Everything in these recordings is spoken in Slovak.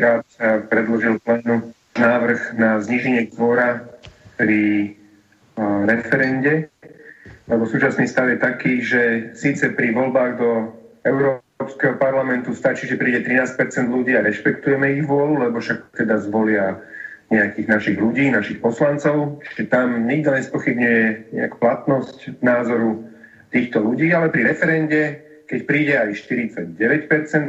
x krát predložil plénu návrh na zniženie kvóra pri referende, lebo súčasný stav je taký, že síce pri voľbách do Európskeho parlamentu stačí, že príde 13% ľudí a rešpektujeme ich vôľu, lebo však teda zvolia nejakých našich ľudí, našich poslancov, čiže tam nikto nespochybňuje nejak platnosť názoru týchto ľudí, ale pri referende, keď príde aj 49%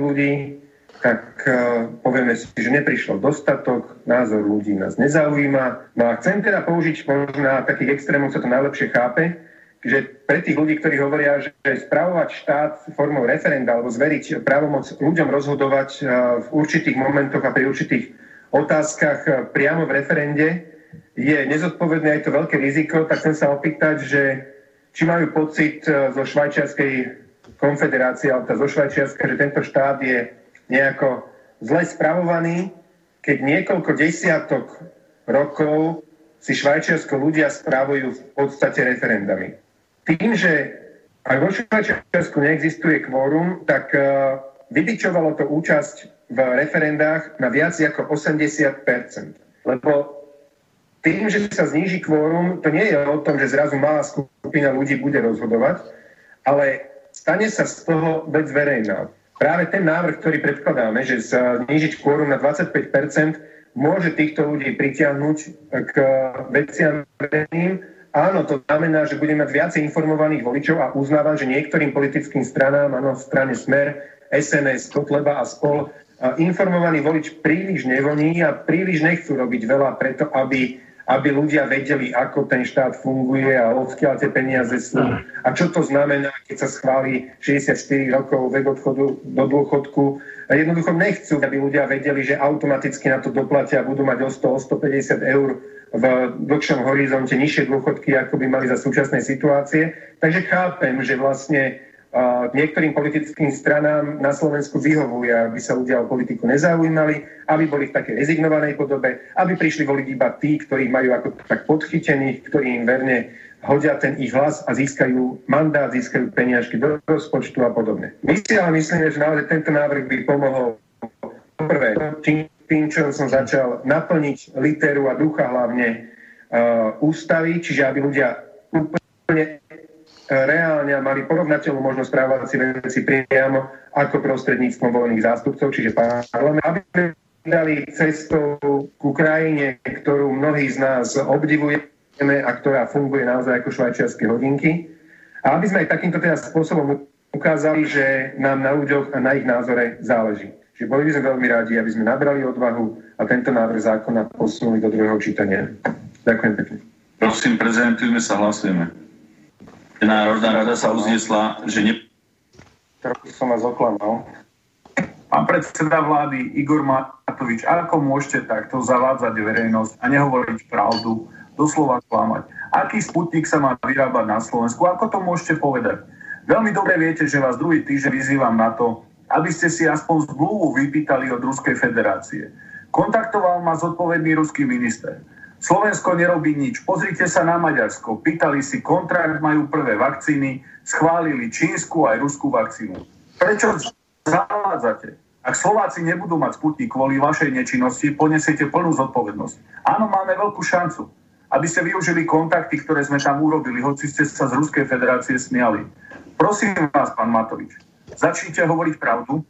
ľudí, tak uh, povieme si, že neprišlo dostatok, názor ľudí nás nezaujíma. No a chcem teda použiť možno takých extrémov sa to najlepšie chápe, že pre tých ľudí, ktorí hovoria, že spravovať štát formou referenda alebo zveriť právomoc ľuďom rozhodovať uh, v určitých momentoch a pri určitých otázkach uh, priamo v referende je nezodpovedné aj to veľké riziko, tak chcem sa opýtať, že či majú pocit zo švajčiarskej konfederácie alebo zo Švajčiarska, že tento štát je nejako zle spravovaný, keď niekoľko desiatok rokov si Švajčiarsko ľudia spravujú v podstate referendami. Tým, že ak vo Švajčiarsku neexistuje kvórum, tak uh, vybičovalo to účasť v referendách na viac ako 80% Lebo tým, že sa zníži kvórum, to nie je o tom, že zrazu malá skupina ľudí bude rozhodovať, ale stane sa z toho vec verejná práve ten návrh, ktorý predkladáme, že znižiť kvórum na 25% môže týchto ľudí pritiahnuť k veciam verejným. Áno, to znamená, že budeme mať viacej informovaných voličov a uznávam, že niektorým politickým stranám, áno, v strane Smer, SNS, Kotleba a spol, informovaný volič príliš nevoní a príliš nechcú robiť veľa preto, aby aby ľudia vedeli, ako ten štát funguje a odkiaľ tie peniaze sú. A čo to znamená, keď sa schváli 64 rokov vek odchodu do dôchodku. A jednoducho nechcú, aby ľudia vedeli, že automaticky na to doplatia a budú mať o 100, o 150 eur v dlhšom horizonte nižšie dôchodky, ako by mali za súčasnej situácie. Takže chápem, že vlastne niektorým politickým stranám na Slovensku vyhovuje, aby sa ľudia o politiku nezaujímali, aby boli v takej rezignovanej podobe, aby prišli voliť iba tí, ktorí majú ako tak podchytených, ktorí im verne hodia ten ich hlas a získajú mandát, získajú peniažky do rozpočtu a podobne. My si ale myslíme, že naozaj tento návrh by pomohol prvé tým, čo som začal naplniť literu a ducha hlavne uh, ústavy, čiže aby ľudia úplne reálne mali porovnateľnú možnosť správať si veci priamo ako prostredníctvom volených zástupcov, čiže parlament, aby dali cestou ku krajine, ktorú mnohí z nás obdivujeme a ktorá funguje naozaj ako švajčiarske hodinky. A aby sme aj takýmto teda spôsobom ukázali, že nám na ľuďoch a na ich názore záleží. Čiže boli by sme veľmi radi, aby sme nabrali odvahu a tento návrh zákona posunuli do druhého čítania. Ďakujem pekne. Prosím, prezentujme sa, hlasujeme. Národná rada sa uznesla, že ne... Trochu som vás oklamal. Pán predseda vlády Igor Matovič, ako môžete takto zavádzať verejnosť a nehovoriť pravdu, doslova klamať? Aký sputnik sa má vyrábať na Slovensku? Ako to môžete povedať? Veľmi dobre viete, že vás druhý týždeň vyzývam na to, aby ste si aspoň zmluvu vypýtali od Ruskej federácie. Kontaktoval ma zodpovedný ruský minister. Slovensko nerobí nič. Pozrite sa na Maďarsko. Pýtali si kontrakt, majú prvé vakcíny, schválili čínsku aj ruskú vakcínu. Prečo zavádzate? Ak Slováci nebudú mať sputnik kvôli vašej nečinnosti, ponesiete plnú zodpovednosť. Áno, máme veľkú šancu, aby ste využili kontakty, ktoré sme tam urobili, hoci ste sa z Ruskej federácie smiali. Prosím vás, pán Matovič, začnite hovoriť pravdu.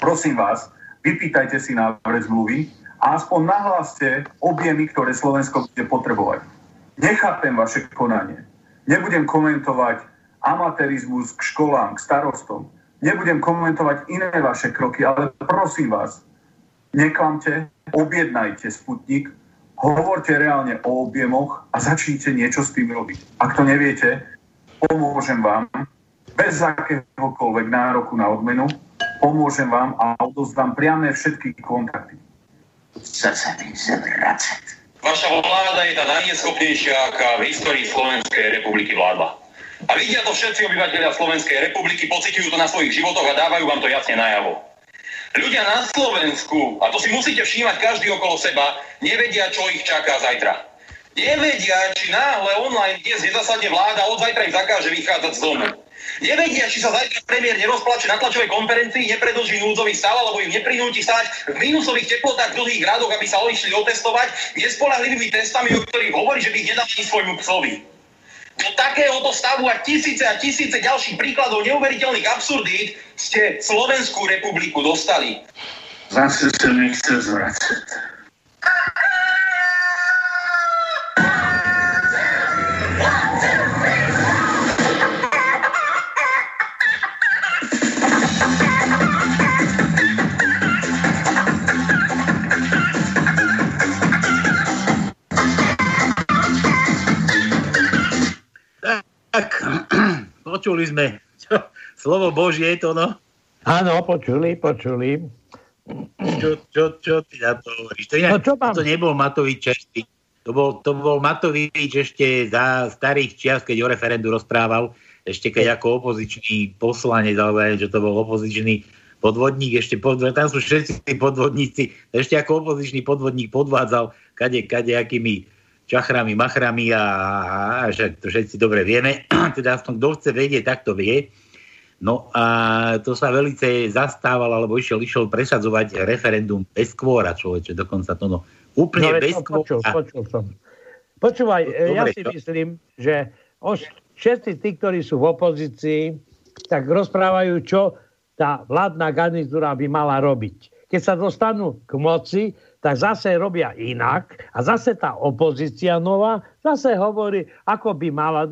Prosím vás, vypýtajte si návrh zmluvy, a aspoň nahláste objemy, ktoré Slovensko bude potrebovať. Nechápem vaše konanie. Nebudem komentovať amatérizmus k školám, k starostom. Nebudem komentovať iné vaše kroky, ale prosím vás, neklamte, objednajte Sputnik, hovorte reálne o objemoch a začnite niečo s tým robiť. Ak to neviete, pomôžem vám bez akéhokoľvek nároku na odmenu pomôžem vám a odozdám priame všetky kontakty. Vaša vláda je tá najneschopnejšia, aká v histórii Slovenskej republiky vládla. A vidia to všetci obyvateľia Slovenskej republiky, pociťujú to na svojich životoch a dávajú vám to jasne najavo. Ľudia na Slovensku, a to si musíte všímať každý okolo seba, nevedia, čo ich čaká zajtra. Nevedia, či náhle online dnes nezasadne vláda, od zajtra im zakáže vychádzať z domu. Nevedia, či sa zajtra premiér nerozplače na tlačovej konferencii, nepredlží núdzový stav, alebo im neprinúti stať v minusových teplotách v dlhých radoch, aby sa odišli otestovať nespolahlivými testami, o ktorých hovorí, že by ich nedali svojmu psovi do takéhoto stavu a tisíce a tisíce ďalších príkladov neuveriteľných absurdít ste Slovenskú republiku dostali. Zase sa mi chce zvracať. Počuli sme. Slovo Božie je to, no? Áno, počuli, počuli. Čo, čo, čo ty na to hovoríš? To, inak, No, čo mám? to nebol Matovič ešte. To bol, to bol Matovič ešte za starých čias, keď o referendu rozprával, ešte keď ako opozičný poslanec, alebo že to bol opozičný podvodník, ešte pod, tam sú všetci podvodníci, ešte ako opozičný podvodník podvádzal kade, kade akými čachrami, machrami a, a, a však to všetci dobre vieme. teda aspoň kto chce vedieť, tak to vie. No a to sa velice zastával, alebo išiel, išiel presadzovať referendum bez kvóra, človeče, dokonca to no. Úplne No, bez som počul, kvóra. počul som. Počúvaj, No, e, ja dobre, si to- myslím, že os, všetci tí, ktorí sú v opozícii, tak rozprávajú, čo tá vládna garnitúra by mala robiť. Keď sa dostanú k moci, tak zase robia inak a zase tá opozícia nová zase hovorí, ako by mala...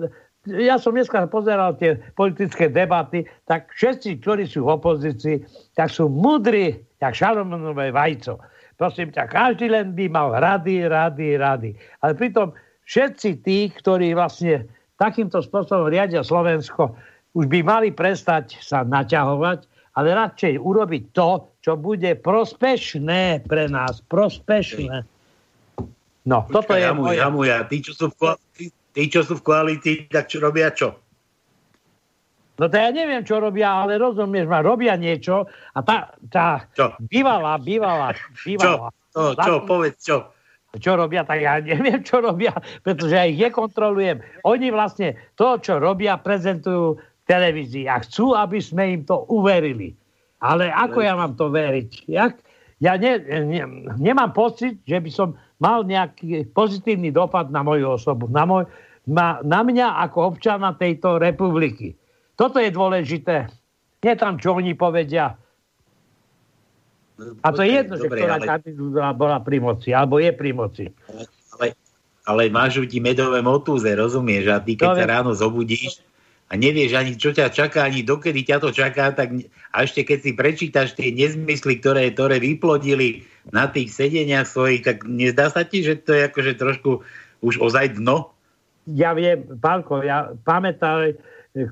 Ja som dneska pozeral tie politické debaty, tak všetci, ktorí sú v opozícii, tak sú mudrí, jak šalomonové vajco. Prosím ťa, každý len by mal rady, rady, rady. Ale pritom všetci tí, ktorí vlastne takýmto spôsobom riadia Slovensko, už by mali prestať sa naťahovať, ale radšej urobiť to, čo bude prospešné pre nás. Prospešné. No, toto je Jamuj, moja... jamuj, a tí, čo sú v koalícii, tí, čo sú v koalícii, tak čo robia čo? No to ja neviem, čo robia, ale rozumieš ma, robia niečo a tá, tá Čo? bývalá, bývalá, Čo? bývalá. To, čo? Povedz čo? čo robia, tak ja neviem, čo robia, pretože ja ich nekontrolujem. Oni vlastne to, čo robia, prezentujú televízii a chcú, aby sme im to uverili. Ale ako ja mám to veriť? Jak? Ja ne, ne, nemám pocit, že by som mal nejaký pozitívny dopad na moju osobu, na, môj, na, na mňa ako občana tejto republiky. Toto je dôležité. Nie tam, čo oni povedia. A to je jedno, že Dobre, ktorá ale- bola pri moci, alebo je pri moci. ale, ale máš ti medové motúze, rozumieš? A ty, keď No, sa ráno zobudíš a nevieš ani, čo ťa čaká, ani dokedy ťa to čaká, tak a ešte keď si prečítaš tie nezmysly, ktoré, ktoré vyplodili na tých sedeniach svojich, tak nezdá sa ti, že to je akože trošku už ozaj dno? ja viem, Pálko, ja pamätám,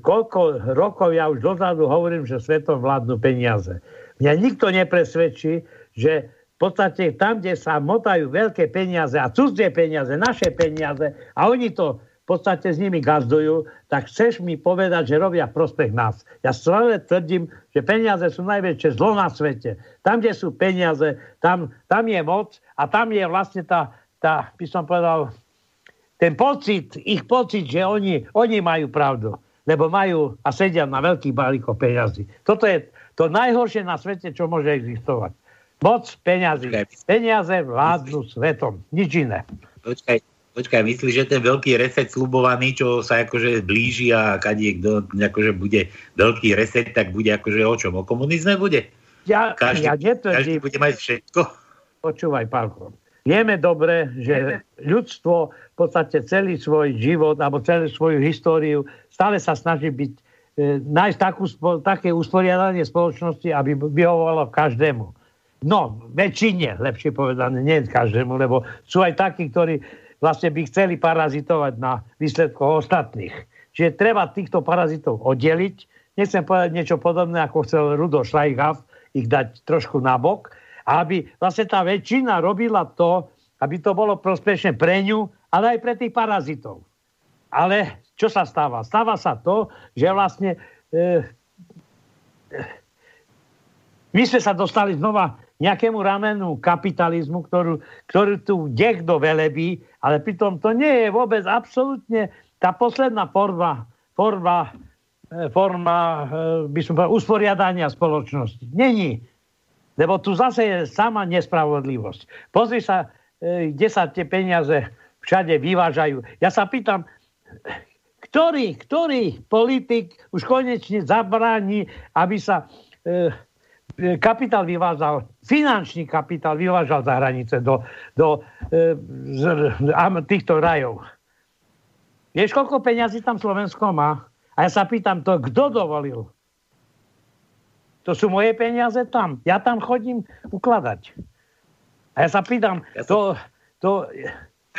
koľko rokov ja už dozadu hovorím, že svetom vládnu peniaze. Mňa nikto nepresvedčí, že v podstate tam, kde sa motajú veľké peniaze a cudzie peniaze, naše peniaze a oni to podstate s nimi gazdujú, tak chceš mi povedať, že robia prospech nás. Ja stále tvrdím, že peniaze sú najväčšie zlo na svete. Tam, kde sú peniaze, tam, tam je moc a tam je vlastne tá, tá by som povedal, ten pocit, ich pocit, že oni, oni majú pravdu, lebo majú a sedia na veľkých balíkoch peňazí. Toto je to najhoršie na svete, čo môže existovať. Moc peňazí. Peniaze vládnu svetom. Nič iné. Počkaj, počkaj, myslíš, že ten veľký reset slubovaný, čo sa akože blíži a kadie, kto akože bude veľký reset, tak bude akože o čom? O komunizme bude? Ja, Každý, ja každý netvrdím, bude mať všetko? počúvaj, Pálko. Vieme dobre, že ľudstvo v podstate celý svoj život alebo celú svoju históriu stále sa snaží byť, e, nájsť takú, také usporiadanie spoločnosti, aby vyhovovalo každému. No, väčšine, lepšie povedané, nie každému, lebo sú aj takí, ktorí vlastne by chceli parazitovať na výsledkoch ostatných. Čiže treba týchto parazitov oddeliť. Nechcem povedať niečo podobné, ako chcel Rudo Šlajhav, ich dať trošku nabok, aby vlastne tá väčšina robila to, aby to bolo prospešné pre ňu, ale aj pre tých parazitov. Ale čo sa stáva? Stáva sa to, že vlastne e, e, my sme sa dostali znova nejakému ramenu kapitalizmu, ktorú, ktorú tu niekto velebí, ale pritom to nie je vôbec absolútne tá posledná forma, forma, e, forma e, by som povedal, usporiadania spoločnosti. Není. Lebo tu zase je sama nespravodlivosť. Pozri sa, e, kde sa tie peniaze všade vyvážajú. Ja sa pýtam, ktorý, ktorý politik už konečne zabráni, aby sa kapitál vyvážal, finančný kapitál vyvážal za hranice do, do e, z, týchto rajov. Vieš, koľko peňazí tam Slovensko má? A ja sa pýtam to, kto dovolil? To sú moje peniaze tam. Ja tam chodím ukladať. A ja sa pýtam, ja to, to,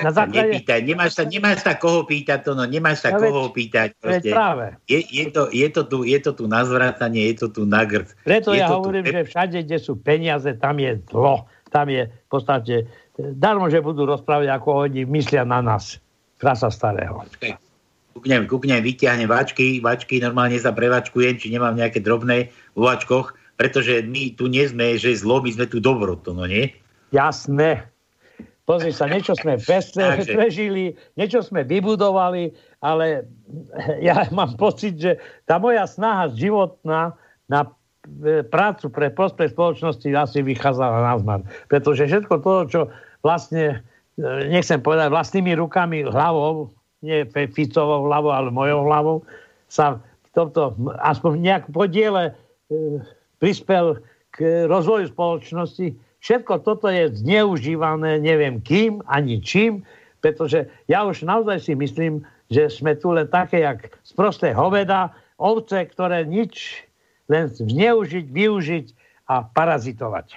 na základe... Nepýtaj, nemáš sa, nemáš sa koho pýtať, to no, nemáš sa ja koho veď, pýtať. Proste. práve. Je, je, to, je, to tu, je to tu na zvratanie, je to tu na grd. Preto je ja hovorím, tu... že všade, kde sú peniaze, tam je zlo. Tam je v podstate, darmo, že budú rozprávať, ako oni myslia na nás. Krasa starého. Kúknem, kúknem, vyťahnem váčky, váčky, normálne sa prevačkujem, či nemám nejaké drobné v váčkoch, pretože my tu nie sme, že zlo, my sme tu dobro, to no nie? Jasné. Pozri sa, niečo sme prežili, niečo sme vybudovali, ale ja mám pocit, že tá moja snaha životná na e, prácu pre prospech spoločnosti asi vychádzala na zmar. Pretože všetko to, čo vlastne, e, nechcem povedať, vlastnými rukami, hlavou, nie Ficovou hlavou, ale mojou hlavou, sa v tomto aspoň nejak podiele e, prispel k rozvoju spoločnosti. Všetko toto je zneužívané neviem kým ani čím, pretože ja už naozaj si myslím, že sme tu len také, jak sprosté hoveda, ovce, ktoré nič len zneužiť, využiť a parazitovať.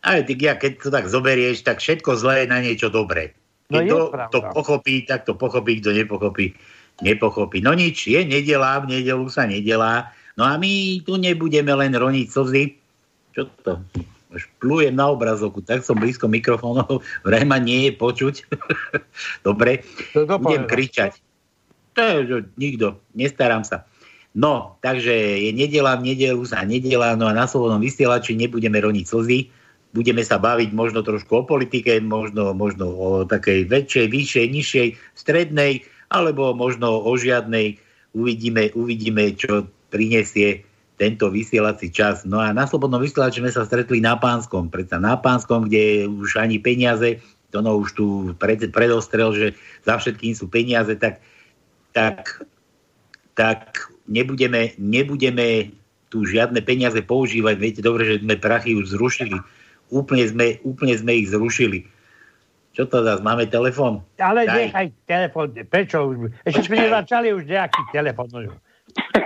Ale ty, ja, keď to tak zoberieš, tak všetko zlé je na niečo dobré. No Keď no to, to pochopí, tak to pochopí, kto nepochopí, nepochopí. No nič, je nedela, v nedelu sa nedelá. No a my tu nebudeme len roniť slzy. Čo to? Už plujem na obrazovku, tak som blízko mikrofónov, vraj ma nie je počuť. Dobre, budem kričať. To je, že nikto, nestarám sa. No, takže je nedela, v nedelu sa nedela, no a na slobodnom vysielači nebudeme roniť slzy budeme sa baviť možno trošku o politike, možno, možno o takej väčšej, vyššej, nižšej, strednej, alebo možno o žiadnej. Uvidíme, uvidíme, čo prinesie tento vysielací čas. No a na Slobodnom vysielači sme sa stretli na Pánskom, predsa na Pánskom, kde už ani peniaze, to no už tu pred, predostrel, že za všetkým sú peniaze, tak, tak, tak nebudeme, nebudeme tu žiadne peniaze používať. Viete dobre, že sme prachy už zrušili úplne sme, úplne sme ich zrušili. Čo to zase, máme telefon? Ale Daj. nechaj telefon, prečo? Ešte sme nezačali už nejaký telefon.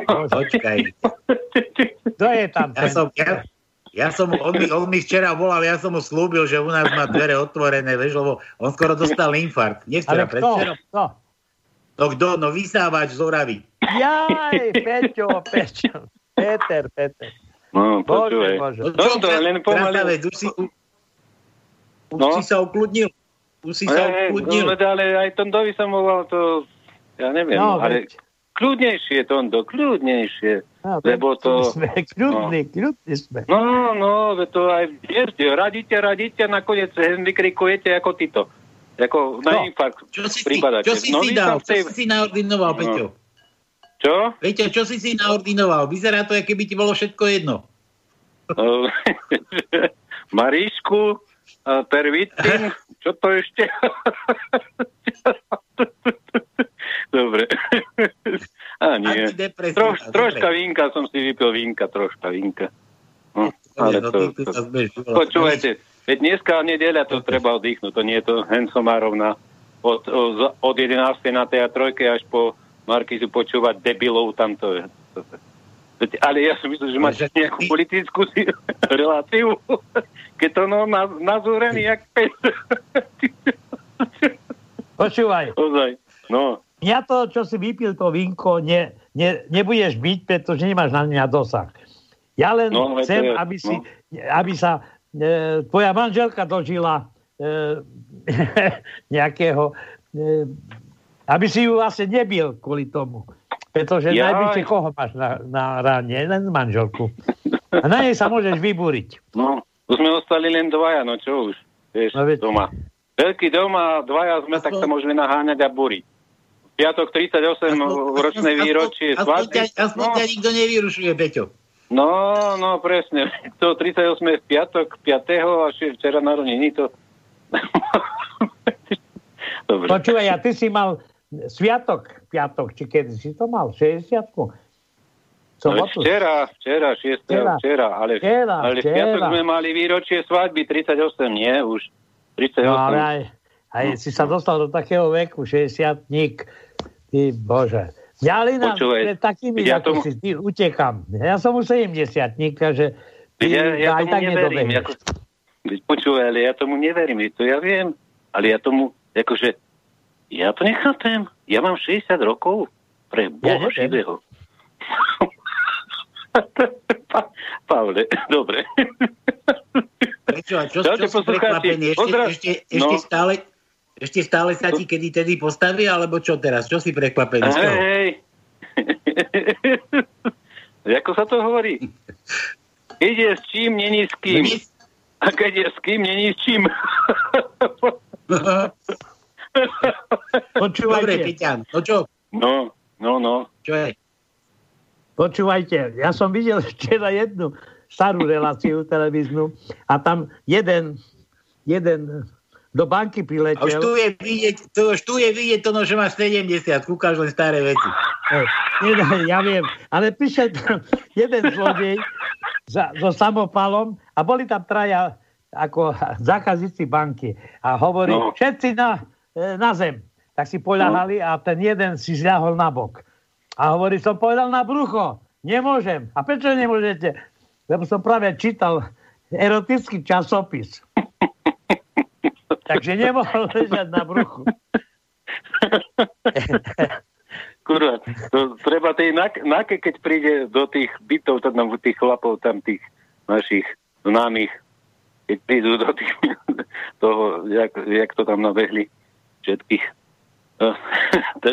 Počkaj. Kto je tam? Ja som, ja, ja som, on mi, on mi včera volal, ja som mu slúbil, že u nás má dvere otvorené, vieš, lebo on skoro dostal infarkt. Nie včera, Ale kto? No kto? No vysávač z Oravy. Jaj, Peťo, Peťo. Peter, Peter. No, počúvaj. No, čo to, len pomaly... Už si, už no? si sa ukludnil. Už si sa ukludnil. No, ale aj Tondovi som volal to, ja neviem, no, ale veď. Kľudnejšie, Tondo, kľudnejšie. No, lebo to... Sme, kľudní, no. kľudní sme. No, no, to aj vierte, radíte, radíte, nakoniec vykrikujete ako tyto. Ako na no. infarkt čo si, Čo si no, si dal? Čo si si naordinoval, no. Peťo? Čo? Viete, čo si si naordinoval? Vyzerá to, keby ti bolo všetko jedno. Maríšku, pervitin, čo to ešte? Dobre. A nie. Troš, troška vínka som si vypil vínka, troška vínka. No, ale to, to, to, počúvajte, veď dneska nedeľa to treba oddychnúť, to nie je to Hensomárov na od, od 11. na tej trojke až po Markizu počúvať debilov tamto. Ale ja si myslím, že máš nejakú politickú reláciu, keď to no na, nazúrený jak pes. Počúvaj. Ozaj, no. Ja to, čo si vypil to vínko, ne, ne, nebudeš byť, pretože nemáš na mňa dosah. Ja len no, chcem, je, aby, si, no. aby sa e, tvoja manželka dožila e, nejakého... E, aby si ju vlastne nebil kvôli tomu. Pretože ja... najbližšie koho máš na, na ráne? Len manželku. A na nej sa môžeš vybúriť. No, už sme ostali len dvaja, no čo už, vieš, no, doma. Veľký dom a dvaja sme, tak sa môžeme naháňať a búriť. Piatok 38 ročné výročie svadby. Aspoň ťa no. nikto nevyrušuje, Peťo. No, no, presne. To 38 je v piatok, 5. a včera narodení to... Dobre. Počúvaj, a ty si mal sviatok, piatok, či kedy si to mal? 60 No, včera, včera, 6. Včera, včera ale, včera, ale včera. v piatok sme mali výročie svadby, 38, nie už. 38. No, ale aj, aj si sa dostal do takého veku, 60 nik. Ty Bože. Ja len pred takými, ja tomu... si ty, utekam. Ja som už 70 nik, takže ty ja, ja aj tak neverím. Ako, počúvaj, ale ja tomu neverím, to ja viem. Ale ja tomu, akože, ja to nechápem. Ja mám 60 rokov pre Boha ja živého. pa, Pavle, dobre. Prečo? A čo, čo, čo si prekvapený? Ešte, ešte, ešte, no. stále, ešte stále sa ti kedy tedy postaví, alebo čo teraz? Čo si prekvapený? Hej, hej. Ako sa to hovorí? Ide s čím, není s kým. A keď je s kým, není s čím. Počúvajte. Dobre, Peťan, no čo? No, no, no. Čo je? Počúvajte, ja som videl včera jednu starú reláciu televíznu a tam jeden, jeden do banky priletel. A už tu je vidieť, to, už tu je vidieť to, no, že máš 70, kúkaš len staré veci. Nie, ja viem, ale prišiel tam jeden zlodej za, so samopalom a boli tam traja ako zákazníci banky a hovorí, no. všetci na, E, na zem. Tak si poľahali a ten jeden si zľahol na bok. A hovorí, som povedal na brucho. Nemôžem. A prečo nemôžete? Lebo som práve čítal erotický časopis. Takže nemohol ležať na bruchu. Kurva, to treba tej nake, keď príde do tých bytov, tam tých chlapov, tam tých našich známych, keď prídu do tých, toho, jak, jak to tam nabehli, všetkých.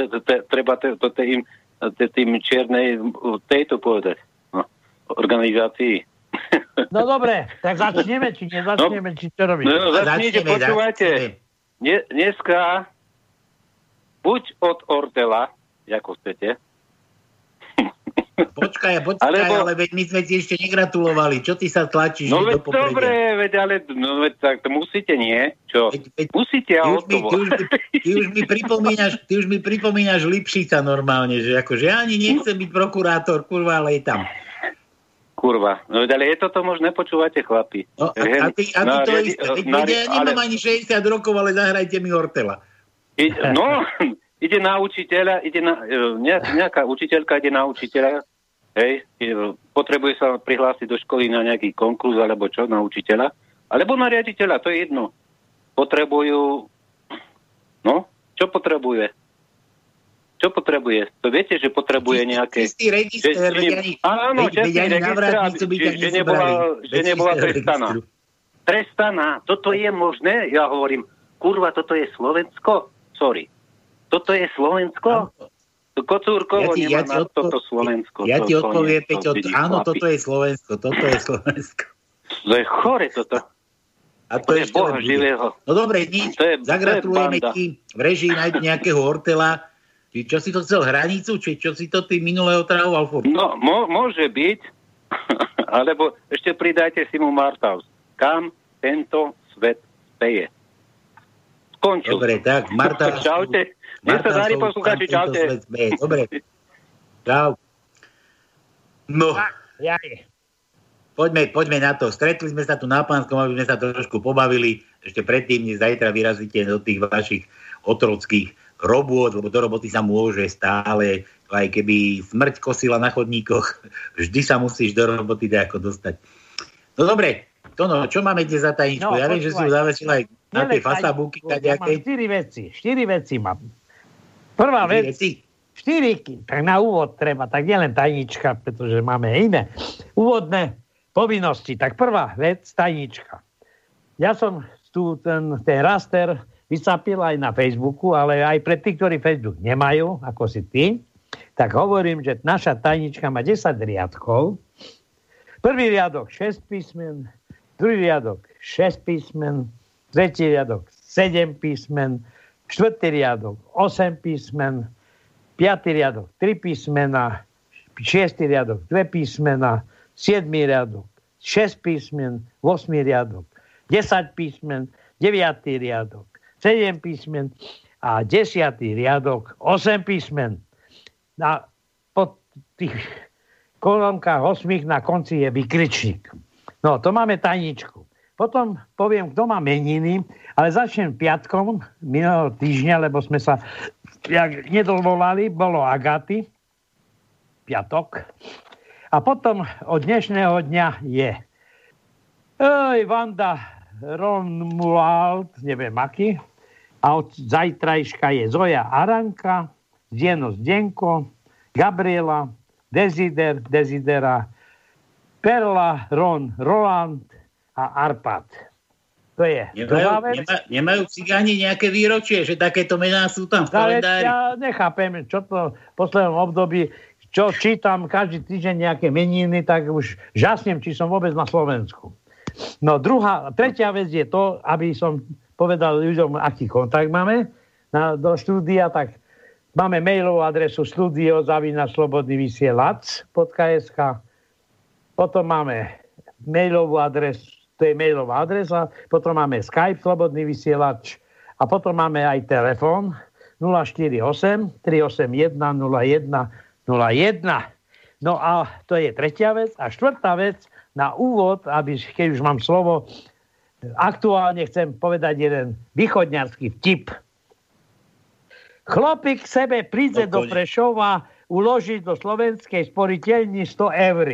Treba to tým, tým čiernej tejto povedať. No, organizácii. No dobre, tak začneme, či nezačneme, no, či čo robíš? No, začnite, počúvajte. Dneska buď od Ortela, ako chcete, Počkaj, počkaj, Alebo... ale veď my sme ti ešte negratulovali. Čo ty sa tlačíš no veď do dobre, veď ale no veď tak to musíte, nie? Čo? Veď, veď, musíte ty už, mi, ty, už ty, už mi pripomínaš, ty už mi pripomínaš Lipšica normálne, že akože ja ani nechcem byť prokurátor, kurva, ale je tam. Kurva, no ale je toto možné, počúvate chlapi. No, a, a, ty, a ty no, to riadi, isté. Na, ja nemám ale... ani 60 rokov, ale zahrajte mi Hortela. I, no, ide na učiteľa, ide na, e, nejaká učiteľka ide na učiteľa, hej, potrebuje sa prihlásiť do školy na nejaký konkurs alebo čo, na učiteľa, alebo na riaditeľa, to je jedno. Potrebujú, no, čo potrebuje? Čo potrebuje? To viete, že potrebuje nejaké... Čistý register, že, ne, áno, čistý register, že, že, nebola, že nebola trestaná. Trestaná, toto je možné? Ja hovorím, kurva, toto je Slovensko? Sorry. Toto je Slovensko? Kocúrkovo ja ti, ja ti toto Slovensko. Ja to, ti odpoviem, Peťo, to áno, toto je Slovensko, toto je Slovensko. To je chore toto. A to, to je Boha živého. No dobre, nič, to je, zagratulujeme ti v režii nájsť nejakého hortela. Či čo si to chcel, hranicu? Či čo si to ty minulé otravoval? Furt? No, mo, môže byť, alebo ešte pridajte si mu Martaus. Kam tento svet speje? Skončil. Dobre, tak, Marta. Čaute. Nech sa darí poslúchači, čaute. Dobre. Čau. No. Poďme, poďme na to. Stretli sme sa tu na Pánskom, aby sme sa trošku pobavili. Ešte predtým, než zajtra vyrazíte do tých vašich otrockých robôt, lebo do roboty sa môže stále, aj keby smrť kosila na chodníkoch, vždy sa musíš do roboty ako dostať. No dobre, to no, čo máme dnes za tajničku? No, ja viem, že si ju zavesila aj na tie fasabúky. Mám štyri veci, štyri veci mám. Prvá vec, štyri, tak na úvod treba, tak nielen tajnička, pretože máme iné úvodné povinnosti. Tak prvá vec, tajnička. Ja som tu ten, ten raster vycapil aj na Facebooku, ale aj pre tých, ktorí Facebook nemajú, ako si ty, tak hovorím, že naša tajnička má 10 riadkov. Prvý riadok 6 písmen, druhý riadok 6 písmen, tretí riadok 7 písmen, štvrtý riadok 8 písmen, piatý riadok 3 písmena, šiestý riadok 2 písmena, siedmý riadok 6 písmen, 8 riadok 10 písmen, 9 riadok 7 písmen a 10 riadok 8 písmen. Na, po tých kolonkách 8 na konci je vykričník. No, to máme tajničku. Potom poviem, kto má meniny, ale začnem piatkom minulého týždňa, lebo sme sa jak nedovolali, bolo Agaty, piatok. A potom od dnešného dňa je Ej, Vanda Ronmuald, neviem aký, a od zajtrajška je Zoja Aranka, Zdieno Zdenko, Gabriela, Desider, Desidera, Perla, Ron, Roland a Arpad. To je nemajú, Nema, nemajú cigáni nejaké výročie, že takéto mená sú tam v kalendári? Ja nechápem, čo to v poslednom období, čo čítam každý týždeň nejaké meniny, tak už žasnem, či som vôbec na Slovensku. No druhá, tretia vec je to, aby som povedal ľuďom, aký kontakt máme na, do štúdia, tak máme mailovú adresu studiozavinaslobodnyvysielac.sk potom máme mailovú adresu to je mailová adresa, potom máme Skype, slobodný vysielač a potom máme aj telefón 048 381 01 01. No a to je tretia vec. A štvrtá vec, na úvod, aby, keď už mám slovo, aktuálne chcem povedať jeden východňarský vtip. Chlopík k sebe príde no, do Prešova uložiť do slovenskej sporiteľni 100 eur.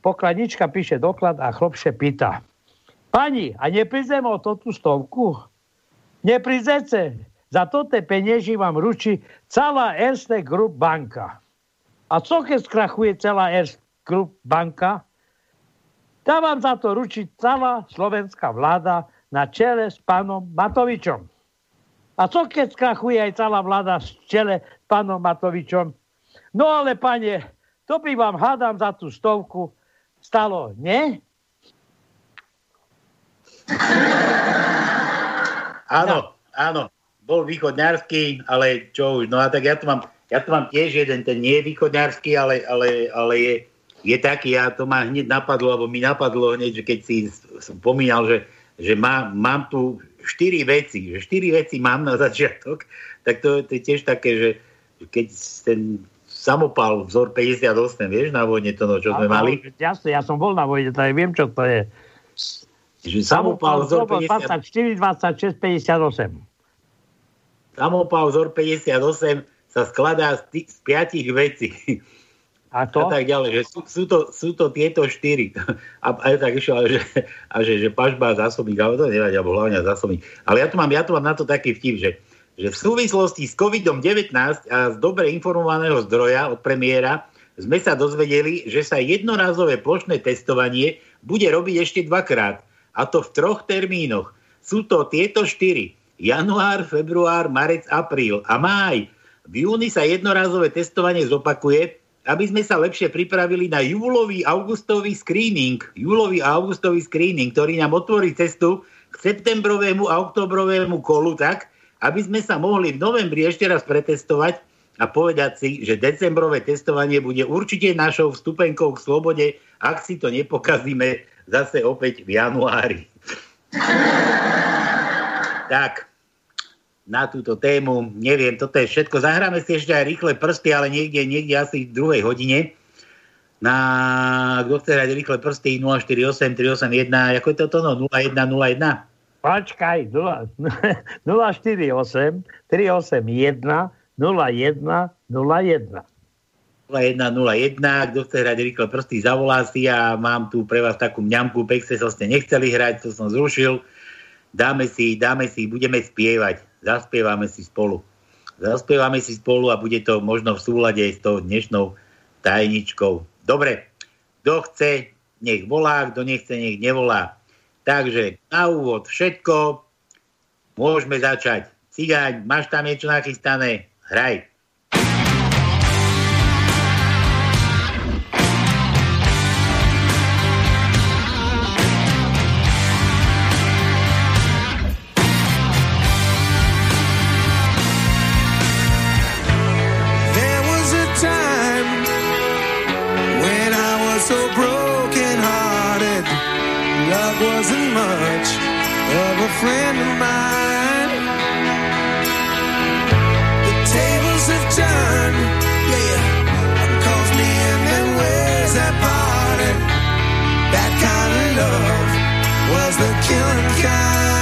Pokladnička píše doklad a chlopše pýta. Pani, a neprídem o tú stovku? Neprídete. Za toto penieži vám ručí celá Erste Group banka. A co keď skrachuje celá Erste Group banka? Tá vám za to ručí celá slovenská vláda na čele s pánom Matovičom. A co keď skrachuje aj celá vláda v čele s pánom Matovičom? No ale pane, to by vám hádam za tú stovku stalo, nie? Áno, áno, bol východňarský, ale čo už, no a tak ja tu mám, ja tu mám tiež jeden, ten nie je východňarský, ale, ale, ale je, je taký, a to ma hneď napadlo, alebo mi napadlo hneď, že keď si spomínal, že, že má, mám tu štyri veci, že štyri veci mám na začiatok, tak to, to je tiež také, že keď ten samopal vzor 58, vieš, na vojne to, no, čo sme mali. Jasne, ja som bol na vojne, tak viem, čo to je. Že samopal vzor 54, 26, 58. Samopal vzor 58 sa skladá z, tých, z piatich vecí. A to? A tak ďalej, že sú, sú, to, sú to tieto štyri. A, a tak išiel, že, a že, že pažba zásobník, ale to nevadí, alebo hlavne zásobník. Ale ja tu mám, ja tu mám na to taký vtip, že, že v súvislosti s COVID-19 a z dobre informovaného zdroja od premiéra sme sa dozvedeli, že sa jednorazové plošné testovanie bude robiť ešte dvakrát a to v troch termínoch. Sú to tieto štyri. Január, február, marec, apríl a máj. V júni sa jednorázové testovanie zopakuje, aby sme sa lepšie pripravili na júlový, augustový screening. Júlový a augustový screening, ktorý nám otvorí cestu k septembrovému a oktobrovému kolu tak, aby sme sa mohli v novembri ešte raz pretestovať a povedať si, že decembrové testovanie bude určite našou vstupenkou k slobode, ak si to nepokazíme zase opäť v januári. tak, na túto tému, neviem, toto je všetko. Zahráme si ešte aj rýchle prsty, ale niekde, niekde asi v druhej hodine. Na, kto chce hrať rýchle prsty 048 381, ako je toto no, 0101? Počkaj, 048 381 0101. 0101, kto chce hrať rýchle prsty, zavolá si a mám tu pre vás takú mňamku, Pexeso ste nechceli hrať, to som zrušil. Dáme si, dáme si, budeme spievať, zaspievame si spolu. zaspievame si spolu a bude to možno v súlade s tou dnešnou tajničkou. Dobre, kto chce, nech volá, kto nechce, nech nevolá. Takže na úvod všetko, môžeme začať. Cigáň, máš tam niečo nachystané? Hraj. Friend of mine. The tables have turned, me and then where's that party? That kind of love was the killing kind.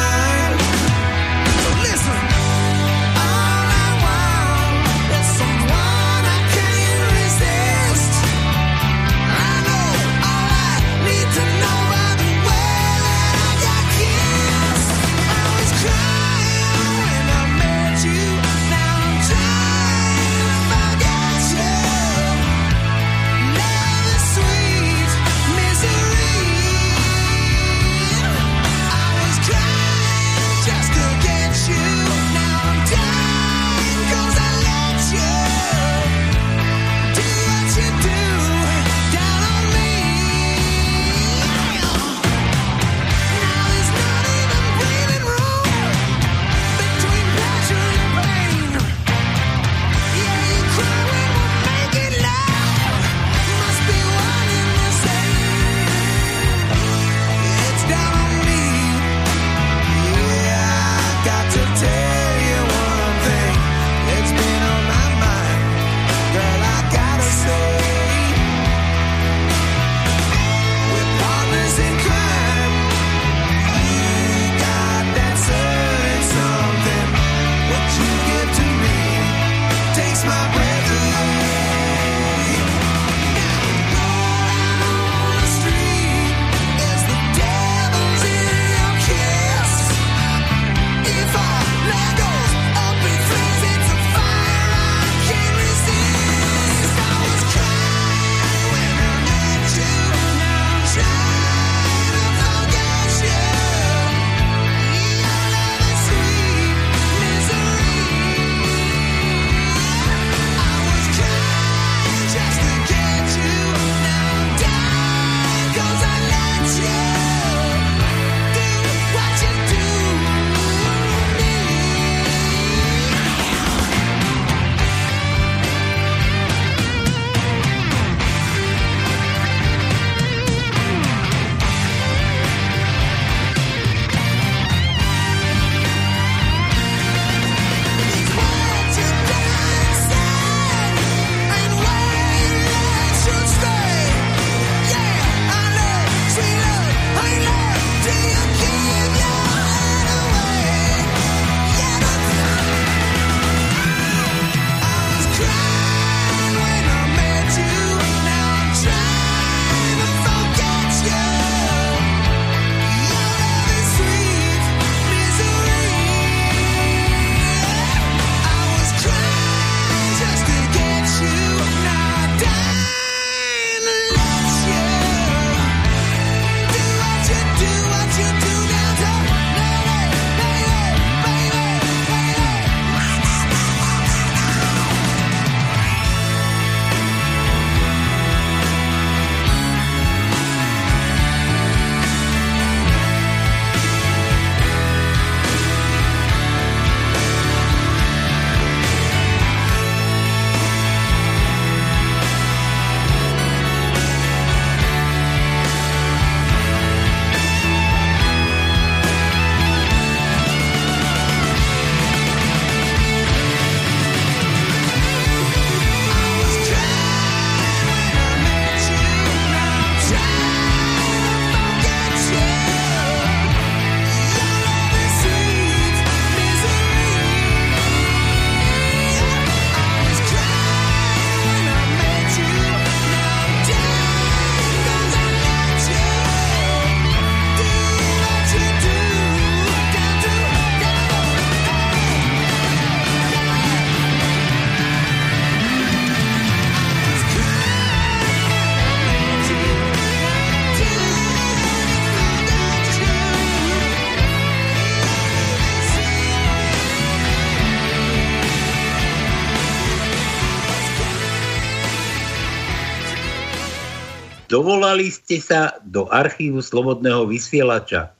Dovolali ste sa do archívu Slobodného vysielača.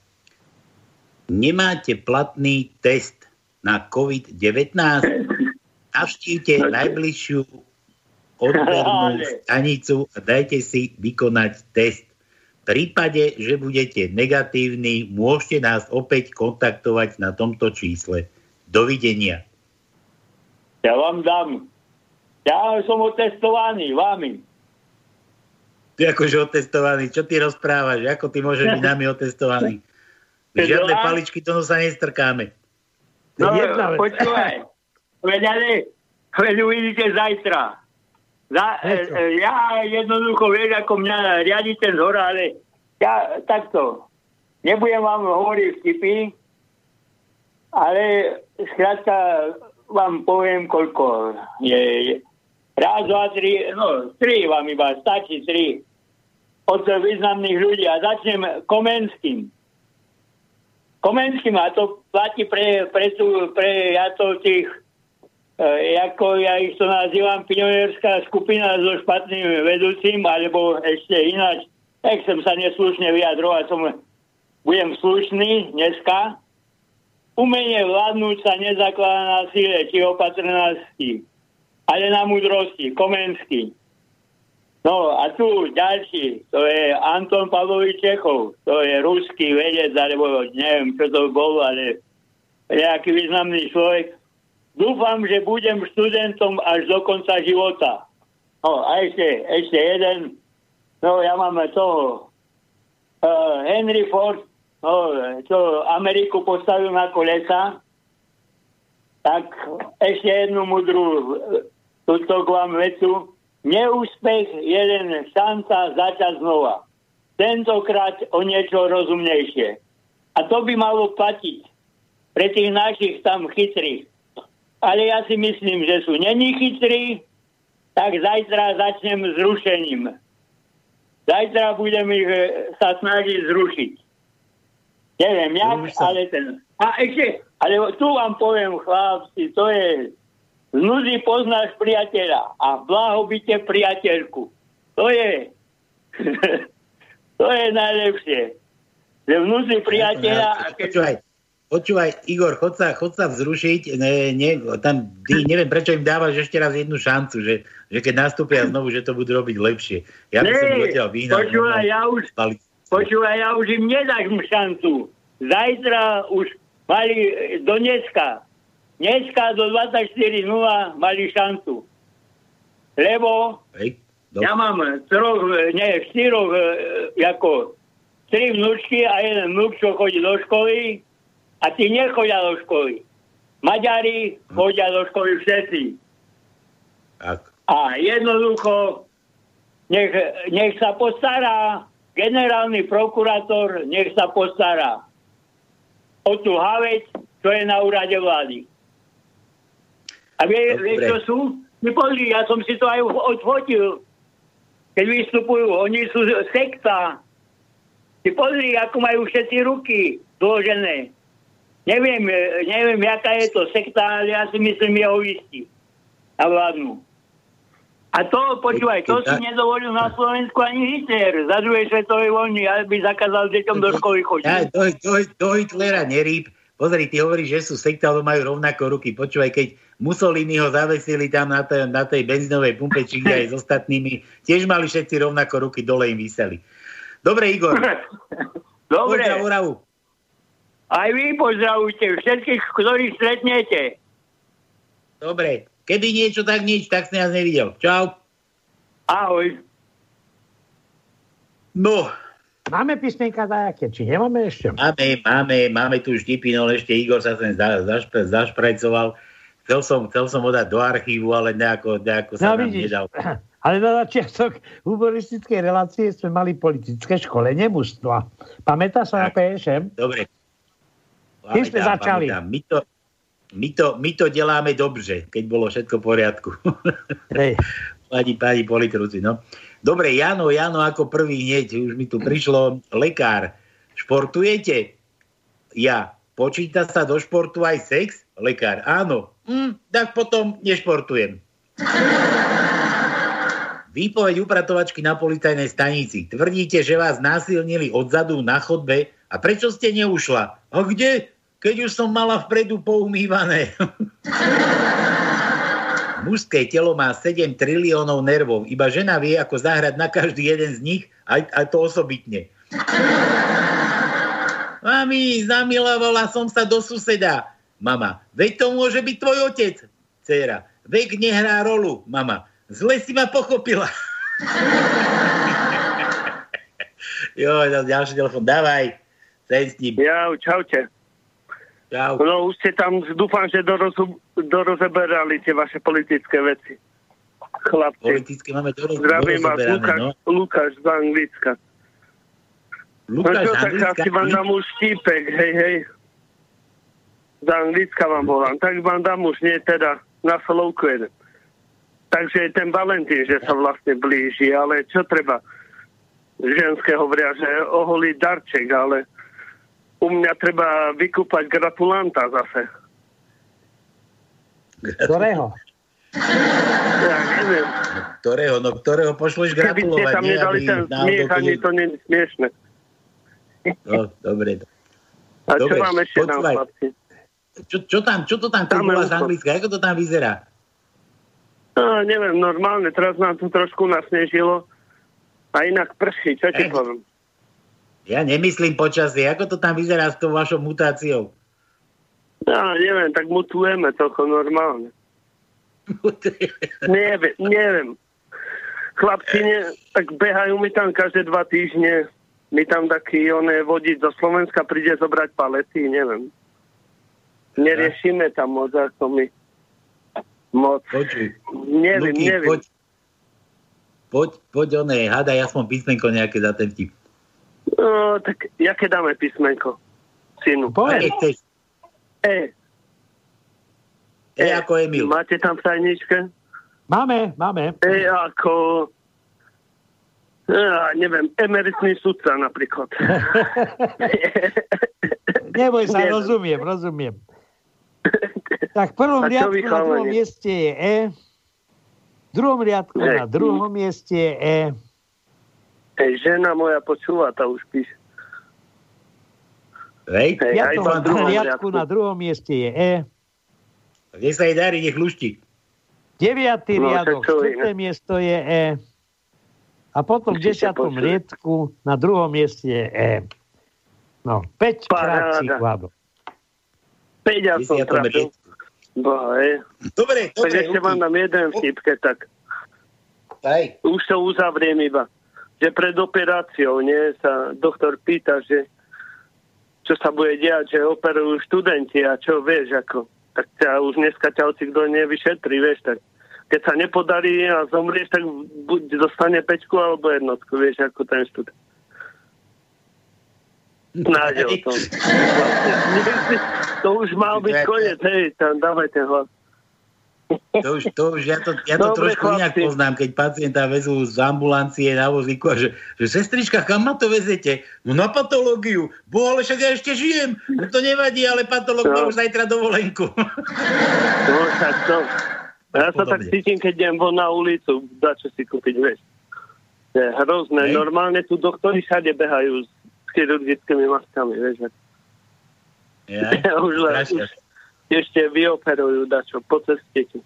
Nemáte platný test na COVID-19? Navštívte najbližšiu odbornú stanicu a dajte si vykonať test. V prípade, že budete negatívni, môžete nás opäť kontaktovať na tomto čísle. Dovidenia. Ja vám dám. Ja som otestovaný vami. Ty akože otestovaný, čo ty rozprávaš? Ako ty môžeš byť nami otestovaný? Žiadne paličky to sa nestrkáme. No, počúvaj. Veď ale, veď uvidíte zajtra. Za, e, e, ja jednoducho vieš, ako mňa riadi ten zhor, ale ja takto. Nebudem vám hovoriť vtipy, ale skrátka vám poviem, koľko je. Raz, dva, tri, no, tri vám iba, stačí tri od významných ľudí. A začnem Komenským. Komenským, a to platí pre, pre, tú, pre ja to tých e, ako ja ich to nazývam, pionierská skupina so špatným vedúcim, alebo ešte ináč, tak som sa neslušne vyjadrovať, som budem slušný dneska. Umenie vládnuť sa nezakladá na síle či opatrnosti, ale na múdrosti, Komenský. No a tu ďalší, to je Anton Pavlovič Čechov, to je ruský vedec, alebo neviem, čo to bol, ale nejaký významný človek. Dúfam, že budem študentom až do konca života. No a ešte, ešte jeden, no ja mám toho, uh, Henry Ford, no, čo Ameriku postavil na kolesa, tak ešte jednu mudrú túto k vám vecu Neúspech je len šanca začať znova. Tentokrát o niečo rozumnejšie. A to by malo platiť pre tých našich tam chytrých. Ale ja si myslím, že sú není chytrí, tak zajtra začnem s rušením. Zajtra budem ich e, sa snažiť zrušiť. Neviem jak, ale ten... A ešte, ale tu vám poviem, chlapci, to je z nudy poznáš priateľa a v blahobite priateľku. To je, to je najlepšie. Že v nudy priateľa... Keď... Počúvaj, počúvaj, Igor, chod sa, chod sa vzrušiť, ne, ne, tam, ty, neviem, prečo im dávaš ešte raz jednu šancu, že, že keď nastúpia znovu, že to budú robiť lepšie. Ja by som odtiaľ vyhnal. Počúvaj, ja už, počúvaj, ja už im nedám šancu. Zajtra už mali do dneska Dneska do 24.0 mali šancu. Lebo Hej, ja mám troch, nie, štyroch, e, ako tri vnúčky a jeden vnúk, čo chodí do školy a tí nechodia do školy. Maďari hm. chodia do školy všetci. Tak. A jednoducho nech, nech sa postará generálny prokurátor, nech sa postará o tú havec, čo je na úrade vlády. A vie, vie čo sú? My pozri, ja som si to aj odfotil. Keď vystupujú, oni sú sekta. Ty pozri, ako majú všetci ruky zložené. Neviem, neviem, jaká je to sekta, ale ja si myslím jehovisti. A vládnu. A to, počúvaj, to si nedovolil na Slovensku ani Hitler. Za druhej svetovej vojny, aby zakázal deťom do školy chodiť. Ja, do, do, do Hitlera nerýb. Pozri, ty hovoríš, že sú sekta, ale majú rovnako ruky. Počúvaj, keď Mussolini ho zavesili tam na, tej, na tej benzínovej pumpe, či aj s ostatnými. Tiež mali všetci rovnako ruky, dole im vyseli. Dobre, Igor. Dobre. Aj vy pozdravujte všetkých, ktorých stretnete. Dobre. Keby niečo, tak nič, tak si nás nevidel. Čau. Ahoj. No. Máme písmenka dajaké, či nemáme ešte? Máme, máme, máme tu štipy, no ešte Igor sa sem zašpe, zašprajcoval. Chcel som, chcel som ho dať do archívu, ale nejako, nejako sa no, nám vidíš, nedal. Ale na začiatok humoristickej relácie sme mali politické školenie mužstva. Pamätá sa na PŠM? Dobre. Keď sme začali. My to, my, to, my to deláme dobře, keď bolo všetko v poriadku. Hej. Pani, pani politruci, no. Dobre, Jano, Jano ako prvý hneď, už mi tu prišlo lekár. Športujete? Ja. Počíta sa do športu aj sex? Lekár. Áno hm, tak potom nešportujem. Výpoveď upratovačky na policajnej stanici. Tvrdíte, že vás násilnili odzadu na chodbe a prečo ste neušla? A kde? Keď už som mala vpredu poumývané. Mužské telo má 7 triliónov nervov. Iba žena vie, ako zahrať na každý jeden z nich, aj, aj to osobitne. Mami, zamilovala som sa do suseda. Mama, veď to môže byť tvoj otec. Cera, vek nehrá rolu. Mama, Zle si ma pochopila. jo, ďalší telefon, dávaj. Sen s ním. Ja, čaute. Čau. No už ste tam, dúfam, že dorozu, dorozeberali tie vaše politické veci. Chlapci. Politické máme doroz, Zdravím vás, Lukáš, no? Lukáš z Anglicka. Lukáš no čo, tak asi vám dám už štípek, hej, hej. Z Anglicka vám volám. Tak vám dám už nie teda na slovku jeden. Takže ten Valentín, že sa vlastne blíži, ale čo treba? Ženské hovoria, že oholí darček, ale u mňa treba vykúpať gratulanta zase. Ktorého? Ja neviem. Ktorého? No ktorého pošleš gratulovať? Keby ste tam nedali ten smiech, ani to nie je smiešne. No, dobre. A dobre, čo vám ešte tam, chlapci? Čo, čo, tam, čo to tam, tam z Anglicka? Ako to tam vyzerá? No, neviem, normálne, teraz nám tu trošku nasnežilo a inak prší, čo ti poviem. Ja nemyslím počasie, ako to tam vyzerá s tou vašou mutáciou? No, neviem, tak mutujeme toľko normálne. neviem, neviem. Chlapci ne, tak behajú mi tam každé dva týždne. My tam taký oné vodiť do Slovenska príde zobrať palety, neviem. Neriešime tam moc ako my moc. Počuj. Neviem, Luky, neviem. Poď, poď, poď oné, hádaj aspoň písmenko nejaké za ten vtip. No, tak jaké dáme písmenko, synu? Povedz. E. E. E ako Emil. Máte tam v tajničke? Máme, máme. E ako... Ja, neviem, emeritný sudca napríklad. Neboj sa, neviem. rozumiem, rozumiem. Tak v prvom riadku na druhom mieste je E. V druhom riadku e. na druhom mieste je E. Hej, žena moja počúva, tá už píše. Hej, Hej aj v druhom riadku na druhom mieste je E. Kde sa jej darí, nech lušti. Deviatý no, riadok, štvrté miesto je E. A potom v desiatom riadku na druhom mieste je E. No, 5 krát si kladol. 5 ja som trafil. Dobre, dobre. Tak ešte vám dám jeden vtip, keď tak. Aj. Už to uzavriem iba. Že pred operáciou, nie, sa doktor pýta, že čo sa bude diať, že operujú študenti a čo vieš, ako. Tak ťa už dneska ťa si kto nevyšetri, vieš, tak keď sa nepodarí a zomrieš, tak buď dostane pečku alebo jednotku, vieš, ako ten študent. Nádej o tom. To už mal byť koniec, hej, tam dávaj ten hlas. To už, to už ja to, ja to Dobre, trošku chlapci. inak poznám, keď pacienta vezú z ambulancie na vozíku a že, že sestrička, kam ma to vezete? No na patológiu. Bo ale však ja ešte žijem. No to nevadí, ale patológ no. má už zajtra dovolenku. No tak to. Ja sa tak cítim, keď idem von na ulicu, dá čo si kúpiť, vieš. Je hrozné. Hej. Normálne tu doktori všade behajú s chirurgickými maskami, vieš. Ja, už len, už ešte vyoperujú dačo po ceste.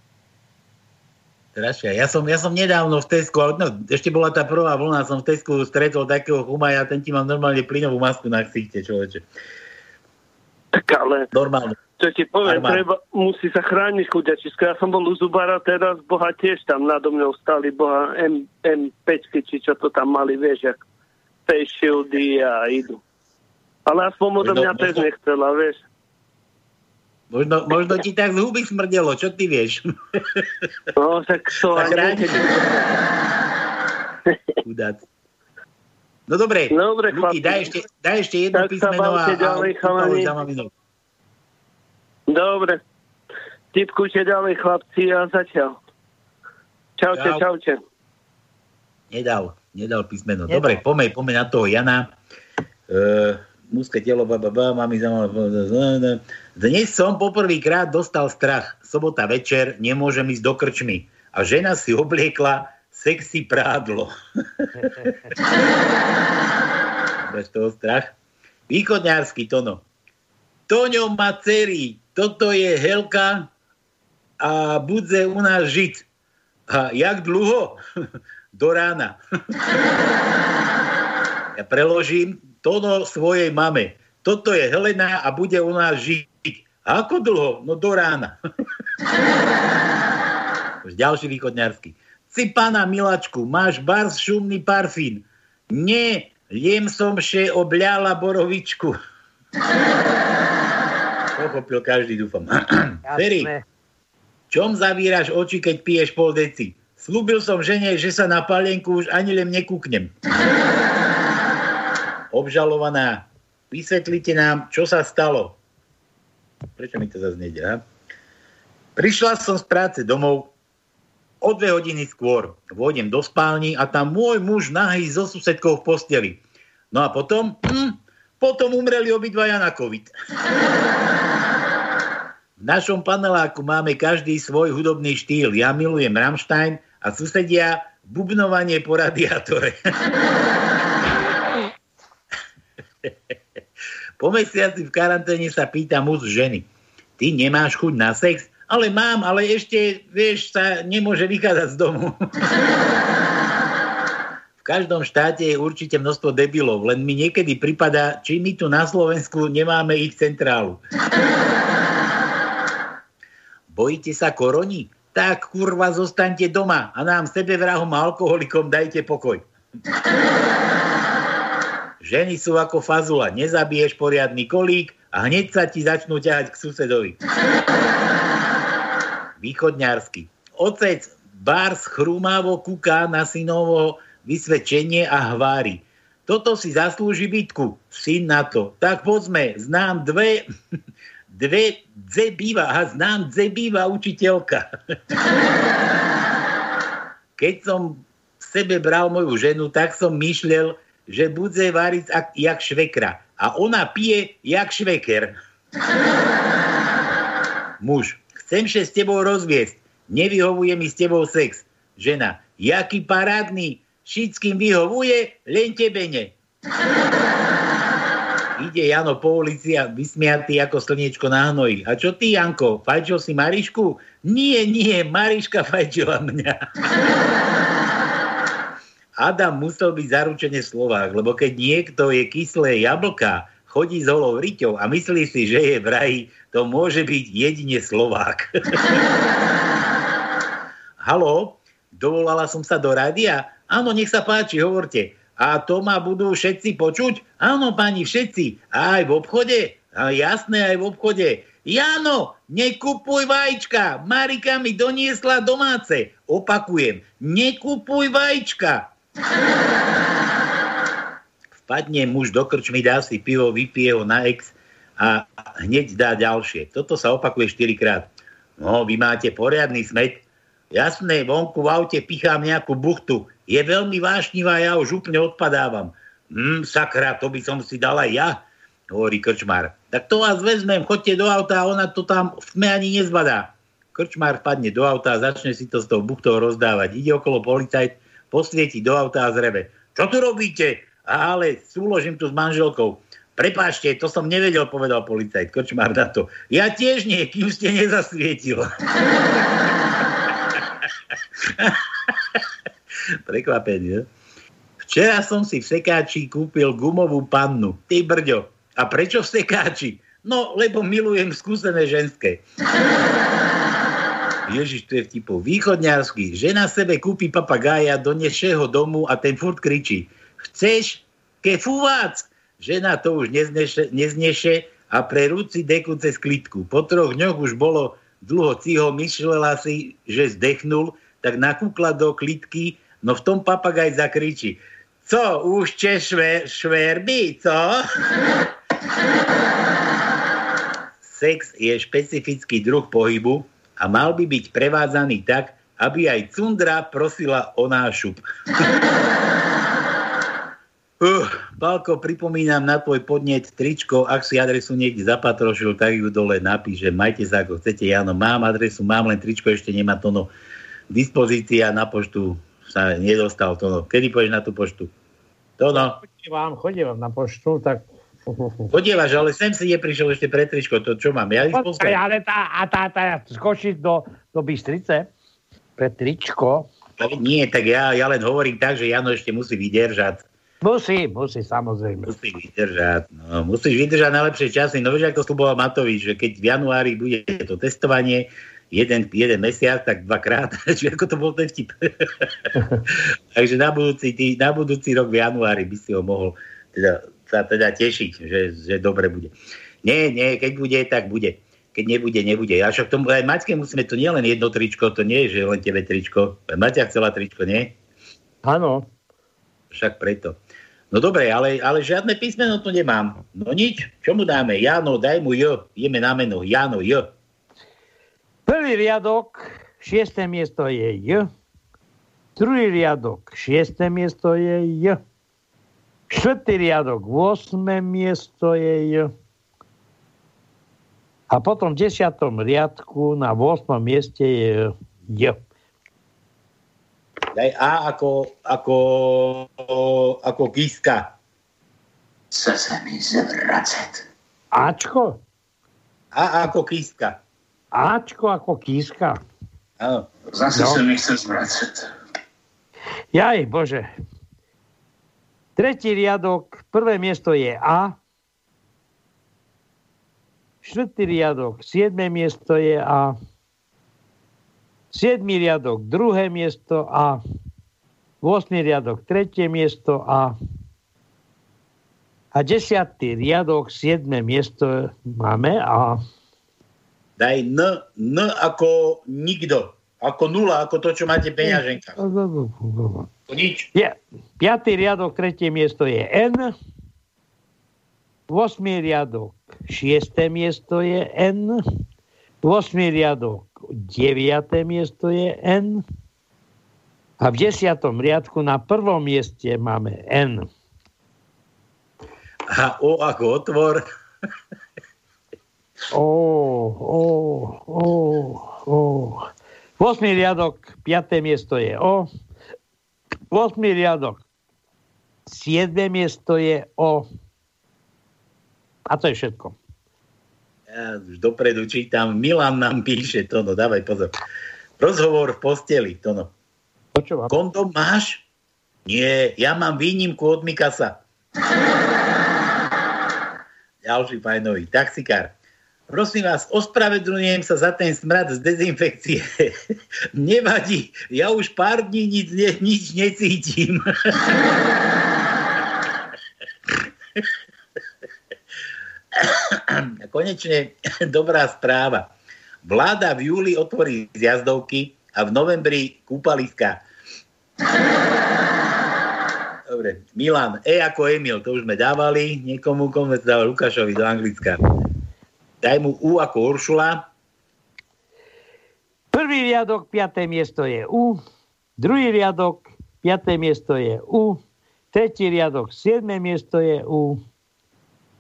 Strašia. Ja som, ja som nedávno v Tesku, no, ešte bola tá prvá vlna, som v Tesku stretol takého chumaja, ten ti mal normálne plynovú masku na ksichte, človeče. Tak ale... Normálne. Čo ti poviem, treba, musí sa chrániť chudiačisko. Ja som bol u Zubara teraz, boha tiež tam nado mnou stali, boha M, M5, či čo to tam mali, vieš, jak face shieldy a idú. Ale aspoň odo mňa no, tiež no, nechcela, vieš. Možno, možno ti tak z huby smrdelo, čo ty vieš? No, tak to ani No dobre, dobre Luky, daj ešte, daj ešte jedno tak písmeno a, ďalej, a, Dobre. Tipkujte ďalej, chlapci, a zatiaľ. Čaute, Čau. čaute. Nedal, nedal písmeno. Nedal. Dobre, pomeň, pomeň na toho Jana. Uh, mužské telo, mami za Dnes som poprvýkrát dostal strach. Sobota večer, nemôžem ísť do krčmy. A žena si obliekla sexy prádlo. Bez toho strach. Východňársky Tono. Toňo má dcery, toto je Helka a budze u nás žiť. A jak dlho? Do rána. ja preložím Tono svojej mame. Toto je Helena a bude u nás žiť. A ako dlho? No do rána. Ďalší východňarský. Pána Milačku, máš bars šumný parfín. Nie, jem som še obľala borovičku. Pochopil každý, dúfam. Ferry, čom zavíraš oči, keď piješ pol deci? Slúbil som žene, že sa na palienku už ani len nekúknem. Obžalovaná, vysvetlite nám, čo sa stalo. Prečo mi to zase nejde? Prišla som z práce domov, o dve hodiny skôr vôjdem do spálni a tam môj muž nahý so susedkou v posteli. No a potom, hm, potom umreli obidvaja na COVID. V našom paneláku máme každý svoj hudobný štýl. Ja milujem Rammstein a susedia bubnovanie po radiátore. po mesiaci v karanténe sa pýta muž ženy. Ty nemáš chuť na sex? ale mám, ale ešte, vieš, sa nemôže vychádzať z domu. v každom štáte je určite množstvo debilov, len mi niekedy prípada, či my tu na Slovensku nemáme ich centrálu. Bojíte sa koroni? Tak kurva, zostaňte doma a nám sebevrahom a alkoholikom dajte pokoj. Ženy sú ako fazula, nezabiješ poriadny kolík a hneď sa ti začnú ťahať k susedovi východňarsky. Otec Bars chrúmavo kúka na synovo vysvedčenie a hvári. Toto si zaslúži bytku, syn na to. Tak poďme, znám dve, dve dze býva, a znám dze býva učiteľka. Keď som v sebe bral moju ženu, tak som myšlel, že bude variť jak švekra. A ona pije jak šveker. Muž chcem sa s tebou rozviesť, nevyhovuje mi s tebou sex. Žena, jaký parádny, všetkým vyhovuje, len tebe ne. Ide Jano po ulici a vysmiatý ako slniečko na hnoji. A čo ty, Janko, fajčil si Marišku? Nie, nie, Mariška fajčila mňa. Adam musel byť zaručene Slovák, lebo keď niekto je kyslé jablka, chodí s holou riťou a myslí si, že je vraj, to môže byť jedine Slovák. Halo, dovolala som sa do rádia? Áno, nech sa páči, hovorte. A to ma budú všetci počuť? Áno, pani, všetci. A aj v obchode? A jasné, aj v obchode. Jano, nekupuj vajíčka. Marika mi doniesla domáce. Opakujem, nekupuj vajíčka padne muž do krčmy, dá si pivo, vypije ho na ex a hneď dá ďalšie. Toto sa opakuje 4 krát. No, vy máte poriadny smet. Jasné, vonku v aute pichám nejakú buchtu. Je veľmi vášnivá, ja už úplne odpadávam. Hm, sakra, to by som si dal aj ja, hovorí krčmár. Tak to vás vezmem, chodte do auta a ona to tam v tme ani nezbadá. Krčmár padne do auta a začne si to s tou buchtou rozdávať. Ide okolo policajt, posvieti do auta a zrebe. Čo tu robíte? ale súložím tu s manželkou. Prepáčte, to som nevedel, povedal policajt Kočmár na to. Ja tiež nie, kým ste nezasvietil. Prekvapenie. Včera som si v sekáči kúpil gumovú pannu. Ty brďo. A prečo v sekáči? No, lebo milujem skúsené ženské. Ježiš, to je vtipov. Východňarský. Žena sebe kúpi papagája, donesie ho domu a ten furt kričí chceš kefúvať? Žena to už nezneše, nezneše a pre rúci deku cez klitku. Po troch dňoch už bolo dlho ciho, myšlela si, že zdechnul, tak nakúkla do klitky, no v tom papagaj zakričí. Co, už če šver, šverby, co? Sex je špecifický druh pohybu a mal by byť prevádzaný tak, aby aj cundra prosila o nášup. Uh, Balko, pripomínam na tvoj podnet tričko, ak si adresu niekde zapatrošil, tak ju dole napíše, majte sa ako chcete, Jano, mám adresu, mám len tričko, ešte nemá to no dispozícia na poštu sa nedostal. To no. Kedy pôjdeš na tú poštu? To no. Chodievam, chodievam na poštu, tak... Chodievaš, ale sem si neprišiel ešte pre tričko, to čo mám? Ja Počkaj, ale tá, a tá, tá, skočiť do, do Bystrice pre tričko. Nie, tak ja, ja len hovorím tak, že Jano ešte musí vydržať. Musí, musí, samozrejme. Musí vydržať. No, musíš vydržať najlepšie časy. No vieš, ako sluboval Matovič, že keď v januári bude to testovanie, jeden, jeden mesiac, tak dvakrát. Čiže ako to bol ten vtip. Takže na budúci, tý, na budúci rok v januári by si ho mohol teda, sa teda tešiť, že, že dobre bude. Nie, nie, keď bude, tak bude. Keď nebude, nebude. A však tomu aj Maťke musíme, to nie len jedno tričko, to nie je, že len tebe tričko. Maťa chcela tričko, nie? Áno. Však preto. No dobre, ale, ale žiadne písmeno tu nemám. No nič, čo mu dáme? Jano, daj mu J. Ideme na meno. Jano, J. Prvý riadok, šiesté miesto je J. Druhý riadok, šiesté miesto je J. Štvrtý riadok, 8. miesto je J. A potom v desiatom riadku na 8. mieste je J. Daj A ako, ako, ako kiska. Chce sa mi zvracet. Ačko? A ako kiska. Ačko ako kiska. Áno. Zase no. sa mi chce zvracet. Jaj, bože. Tretí riadok, prvé miesto je A. Štvrtý riadok, siedme miesto je A. 7. riadok, druhé miesto A. 8. riadok, tretie miesto A. A 10. riadok, 7. miesto máme A. Daj N, N ako nikto. Ako nula, ako to, čo máte peňaženka. Nič. Je, 5. riadok, tretie miesto je N. 8. riadok, 6. miesto je N. 8. riadok, 9. miesto je N. A v 10. riadku na prvom mieste máme N. A O ako otvor. O, O, O, O. 8. riadok, 5. miesto je O. 8. riadok, 7. miesto je O. A to je všetko ja už dopredu čítam, Milan nám píše, Tono, dávaj pozor. Rozhovor v posteli, Tono. Počúvam. Kondom máš? Nie, ja mám výnimku od Mikasa. Ďalší fajnový. Taxikár. Prosím vás, ospravedlňujem sa za ten smrad z dezinfekcie. Nevadí, ja už pár dní nič, ne, nič necítim. Konečne dobrá správa. Vláda v júli otvorí zjazdovky a v novembri kúpaliska. Dobre, Milan, E ako Emil, to už sme dávali niekomu, komu sme dávali Lukášovi do Anglicka. Daj mu U ako Uršula. Prvý riadok, piaté miesto je U. Druhý riadok, piaté miesto je U. Tretí riadok, siedme miesto je U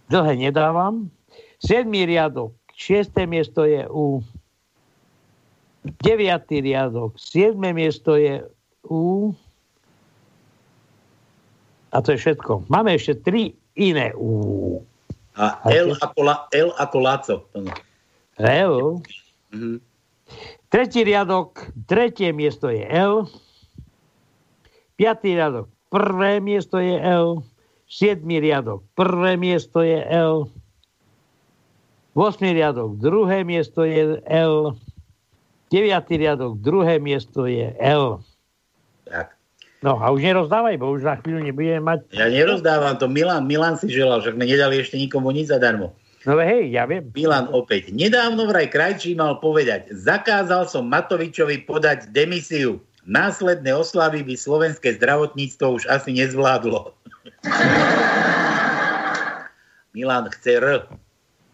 dlhé nedávam. 7. riadok, 6. miesto je u 9. riadok, 7. miesto je u a to je všetko. Máme ešte tri iné u. A L ako, la, L ako Laco. L. Mm-hmm. Tretí riadok, tretie miesto je L. Piatý riadok, prvé miesto je L. 7. riadok, prvé miesto je L. 8. riadok, druhé miesto je L. 9. riadok, druhé miesto je L. Tak. No a už nerozdávaj, bo už za chvíľu nebudeme mať... Ja nerozdávam, to Milan, Milan si želal, však sme nedali ešte nikomu nič zadarmo. No hej, ja viem. Milan opäť. Nedávno vraj krajčí mal povedať, zakázal som Matovičovi podať demisiu. Následné oslavy by slovenské zdravotníctvo už asi nezvládlo. Milan chce R.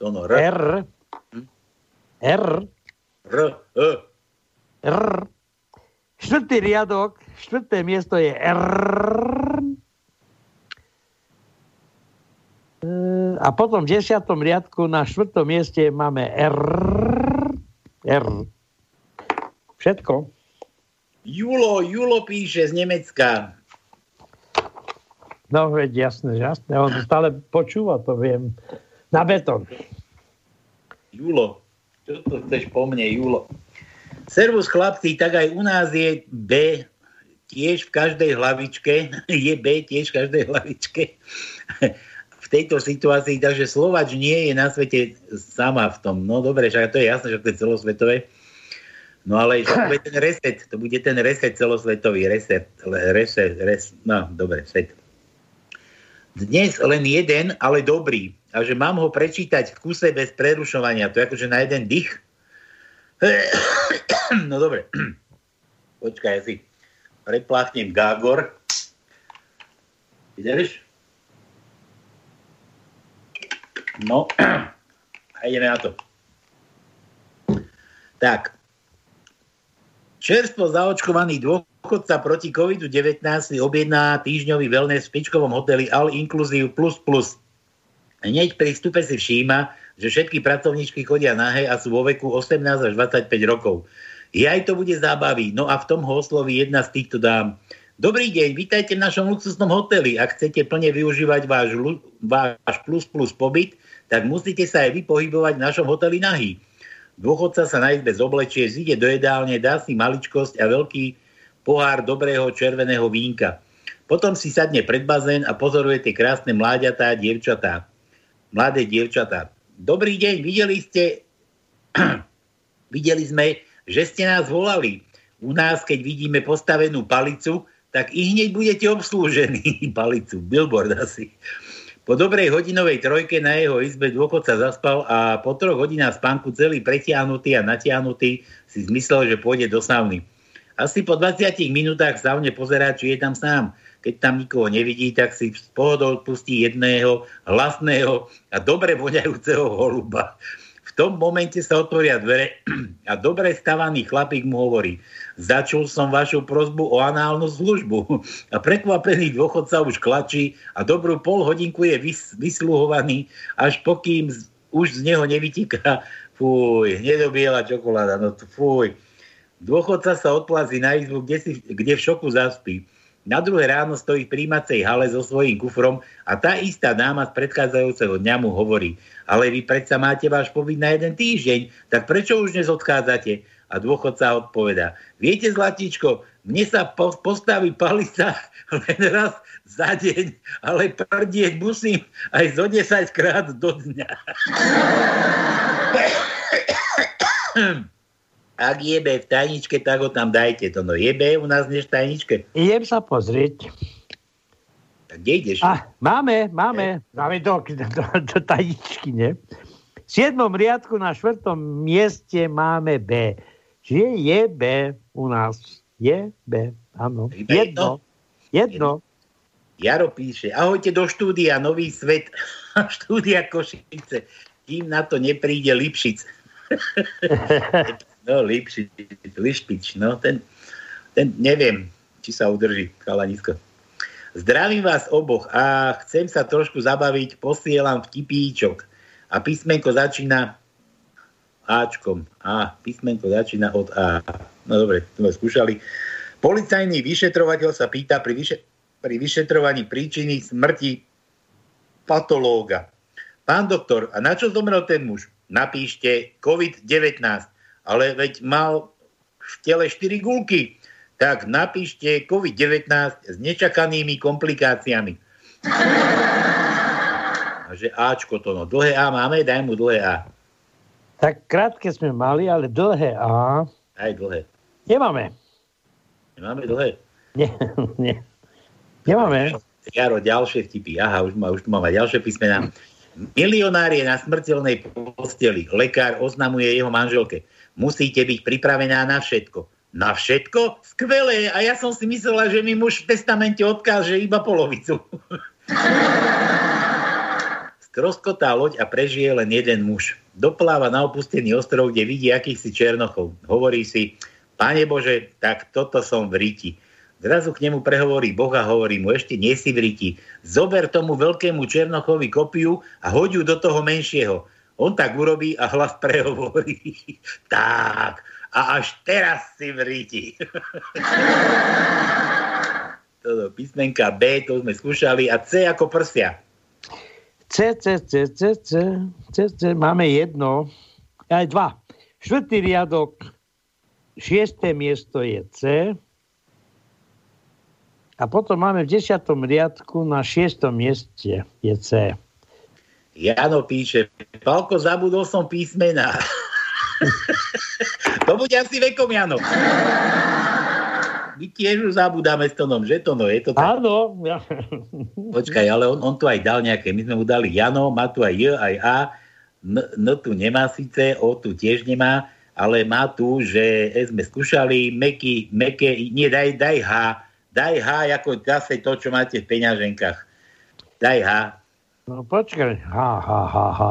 Tono, R. R. Hm? R. R. E. R. Štvrtý riadok, štvrté miesto je R. A potom v desiatom riadku na štvrtom mieste máme R. R. Všetko. Julo, Julo píše z Nemecka. No veď jasné, jasné. On stále počúva, to viem. Na betón. Julo. Čo to chceš po mne, Julo? Servus chlapci, tak aj u nás je B tiež v každej hlavičke. Je B tiež v každej hlavičke. v tejto situácii, takže Slovač nie je na svete sama v tom. No dobre, však to je jasné, že to je celosvetové. No ale to bude ten reset, to bude ten reset celosvetový, reset, reset, reset, no dobre, set. Dnes len jeden, ale dobrý. A že mám ho prečítať v kuse bez prerušovania. To je akože na jeden dých. No dobre. Počkaj, ja si prepláchnem Gágor. Vidíš? No, a ideme na to. Tak, Čerstvo zaočkovaný dôchodca proti COVID-19 si objedná týždňový wellness v špičkovom hoteli All Inclusive. Hneď pri vstupe si všíma, že všetky pracovníčky chodia nahé a sú vo veku 18 až 25 rokov. aj to bude zábavy, no a v tom ho osloví jedna z týchto dám. Dobrý deň, vítajte v našom luxusnom hoteli. Ak chcete plne využívať váš, váš plus plus pobyt, tak musíte sa aj vy pohybovať v našom hoteli nahý. Dôchodca sa na izbe zoblečie, zíde do jedálne, dá si maličkosť a veľký pohár dobrého červeného vínka. Potom si sadne pred bazén a pozoruje tie krásne mláďatá, dievčatá. Mladé dievčatá. Dobrý deň, videli ste, videli sme, že ste nás volali. U nás, keď vidíme postavenú palicu, tak i hneď budete obslúžení. palicu, billboard asi. Po dobrej hodinovej trojke na jeho izbe dôchodca zaspal a po troch hodinách spánku celý pretiahnutý a natiahnutý si zmyslel, že pôjde do sauny. Asi po 20 minútach saune pozerá, či je tam sám. Keď tam nikoho nevidí, tak si z pohodou pustí jedného hlasného a dobre voňajúceho holuba. V tom momente sa otvoria dvere a dobre stavaný chlapík mu hovorí – Začul som vašu prozbu o análnu službu. A prekvapený dôchodca už klačí a dobrú pol hodinku je vys- vysluhovaný, až pokým z- už z neho nevytíka fuj, nedobiela čokoláda, no fuj. Dôchodca sa odplazí na izbu, kde, si, kde v šoku zaspí. Na druhé ráno stojí v príjmacej hale so svojím kufrom a tá istá dáma z predchádzajúceho dňa mu hovorí, ale vy predsa máte váš pobyt na jeden týždeň, tak prečo už dnes odchádzate? A dôchodca odpoveda, viete Zlatíčko, mne sa po, postaví palica len raz za deň, ale prdieť musím aj zo 10 krát do dňa. Ak jebe v tajničke, tak ho tam dajte. To no jebe u nás než v tajničke. Idem sa pozrieť. Tak kde ideš? Ah, máme, máme. Máme do, do, do, tajničky, ne? V 7. riadku na 4. mieste máme B. Čiže je B u nás. Je B, áno. Jedno. Jedno. Jaro píše, ahojte do štúdia Nový svet, štúdia Košice, kým na to nepríde Lipšic. no, Lipšic, Lišpič, no, ten, ten neviem, či sa udrží, chalanisko. Zdravím vás oboch a chcem sa trošku zabaviť, posielam vtipíčok. A písmenko začína Ačkom. A, písmenko začína od A. No dobre, sme skúšali. Policajný vyšetrovateľ sa pýta pri, vyše, pri vyšetrovaní príčiny smrti patológa. Pán doktor, a na čo zomrel ten muž? Napíšte COVID-19, ale veď mal v tele 4 gulky. Tak napíšte COVID-19 s nečakanými komplikáciami. A že Ačko to, no. Dlhé A máme, daj mu dlhé A. Tak krátke sme mali, ale dlhé A. Aj dlhé. Nemáme. Nemáme dlhé? Nie, nie. Nemáme. Jaro, ďalšie vtipy. Aha, už, má, už tu máme ďalšie písmená. Milionár je na smrteľnej posteli. Lekár oznamuje jeho manželke. Musíte byť pripravená na všetko. Na všetko? Skvelé. A ja som si myslela, že mi muž v testamente odkáže iba polovicu. Stroskotá loď a prežije len jeden muž. Dopláva na opustený ostrov, kde vidí akýchsi černochov. Hovorí si, Pane Bože, tak toto som v ríti. Zrazu k nemu prehovorí Boh a hovorí mu, ešte nie si v ríti. Zober tomu veľkému černochovi kopiu a hoď ju do toho menšieho. On tak urobí a hlas prehovorí. tak, a až teraz si v ríti. Toto písmenka B, to sme skúšali a C ako prsia. C, C, C, C, C, C, C, máme jedno, aj dva. Štvrtý riadok, šiesté miesto je C. A potom máme v desiatom riadku na šiestom mieste je C. Jano píše, Palko, zabudol som písmena. to bude asi vekom, Jano. My tiež už zabudáme s tonom, že to no, je to tak? Áno. Počkaj, ale on, on tu aj dal nejaké, my sme mu dali Jano, má tu aj J, aj A, N, N tu nemá síce, O tu tiež nemá, ale má tu, že sme skúšali meky, meké, nie, daj, daj H, daj H ako zase to, čo máte v peňaženkách. Daj H. No počkaj, H, H, H, H.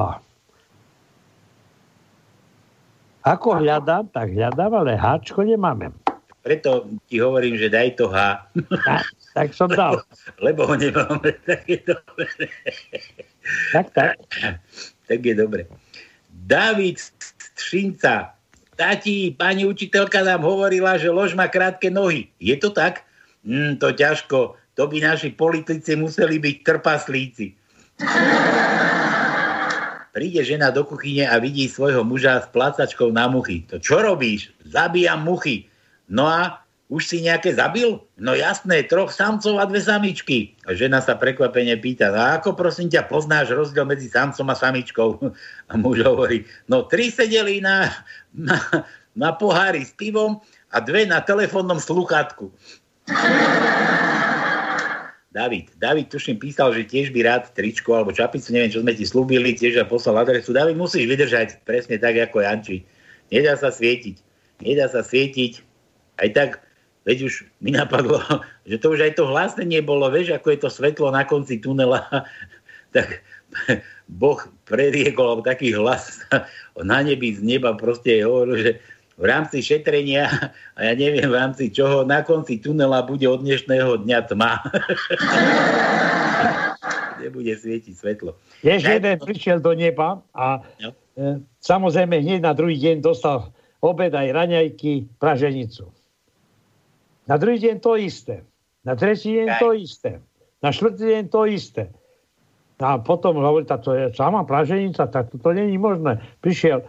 Ako hľadám, tak hľadám, ale Hčko nemáme. Preto ti hovorím, že daj to H. Tak, tak som dal. Lebo, lebo ho nemáme, tak je dobre. Tak, tak. Tak je dobre. David Střinca. Tati, pani učiteľka nám hovorila, že lož má krátke nohy. Je to tak? Mm, to ťažko. To by naši politici museli byť trpaslíci. Príde žena do kuchyne a vidí svojho muža s plácačkou na muchy. To čo robíš? Zabíjam muchy. No a už si nejaké zabil? No jasné, troch samcov a dve samičky. A žena sa prekvapene pýta, a ako prosím ťa poznáš rozdiel medzi samcom a samičkou? A muž hovorí, no tri sedeli na, na, na pohári s pivom a dve na telefónnom sluchátku. David, David tuším písal, že tiež by rád tričko alebo čapicu, neviem, čo sme ti slúbili, tiež a poslal adresu. David, musíš vydržať presne tak, ako Janči. Nedá sa svietiť. Nedá sa svietiť, aj tak, veď už mi napadlo, že to už aj to hlásenie bolo, vieš, ako je to svetlo na konci tunela, tak Boh preriekol, taký hlas na nebi z neba proste hovoril, že v rámci šetrenia, a ja neviem v rámci čoho, na konci tunela bude od dnešného dňa tma. Nebude svietiť svetlo. Jež jeden prišiel do neba a no. e, samozrejme hneď na druhý deň dostal obed aj raňajky, praženicu. Na druhý deň to isté. Na tretí deň to isté. Na štvrtý deň to isté. A potom hovorí, to je sama praženica, tak to, to není možné. Prišiel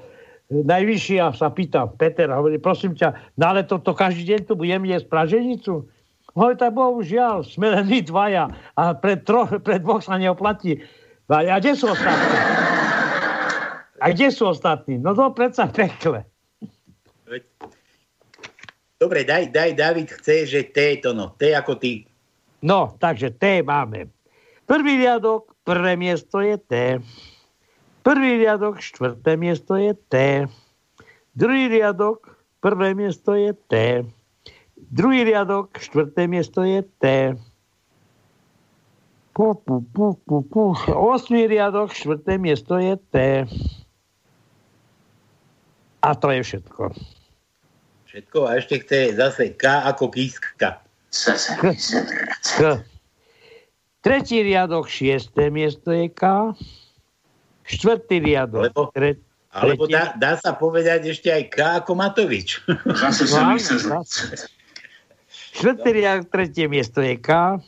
najvyšší a sa pýta Peter, hovorí, prosím ťa, na leto to každý deň tu budem jesť praženicu? Hovorí, tak bohužiaľ, sme len my dvaja a pre, troch, pre dvoch sa neoplatí. A, a kde sú ostatní? A kde sú ostatní? No to predsa pekle. Dobre, daj, daj, David chce, že T to no. T ako ty. No, takže T máme. Prvý riadok, prvé miesto je T. Prvý riadok, štvrté miesto je T. Druhý riadok, prvé miesto je T. Druhý riadok, štvrté miesto je T. Pu, pu, pu, pu, pu. Osmý riadok, štvrté miesto je T. A to je všetko všetko a ešte chce zase K ako kíska. K. Tretí riadok, šiesté miesto je K. Štvrtý riadok. Alebo, tre, alebo dá, dá sa povedať ešte aj K ako Matovič. Zase sa Štvrtý riadok, tretie miesto je K.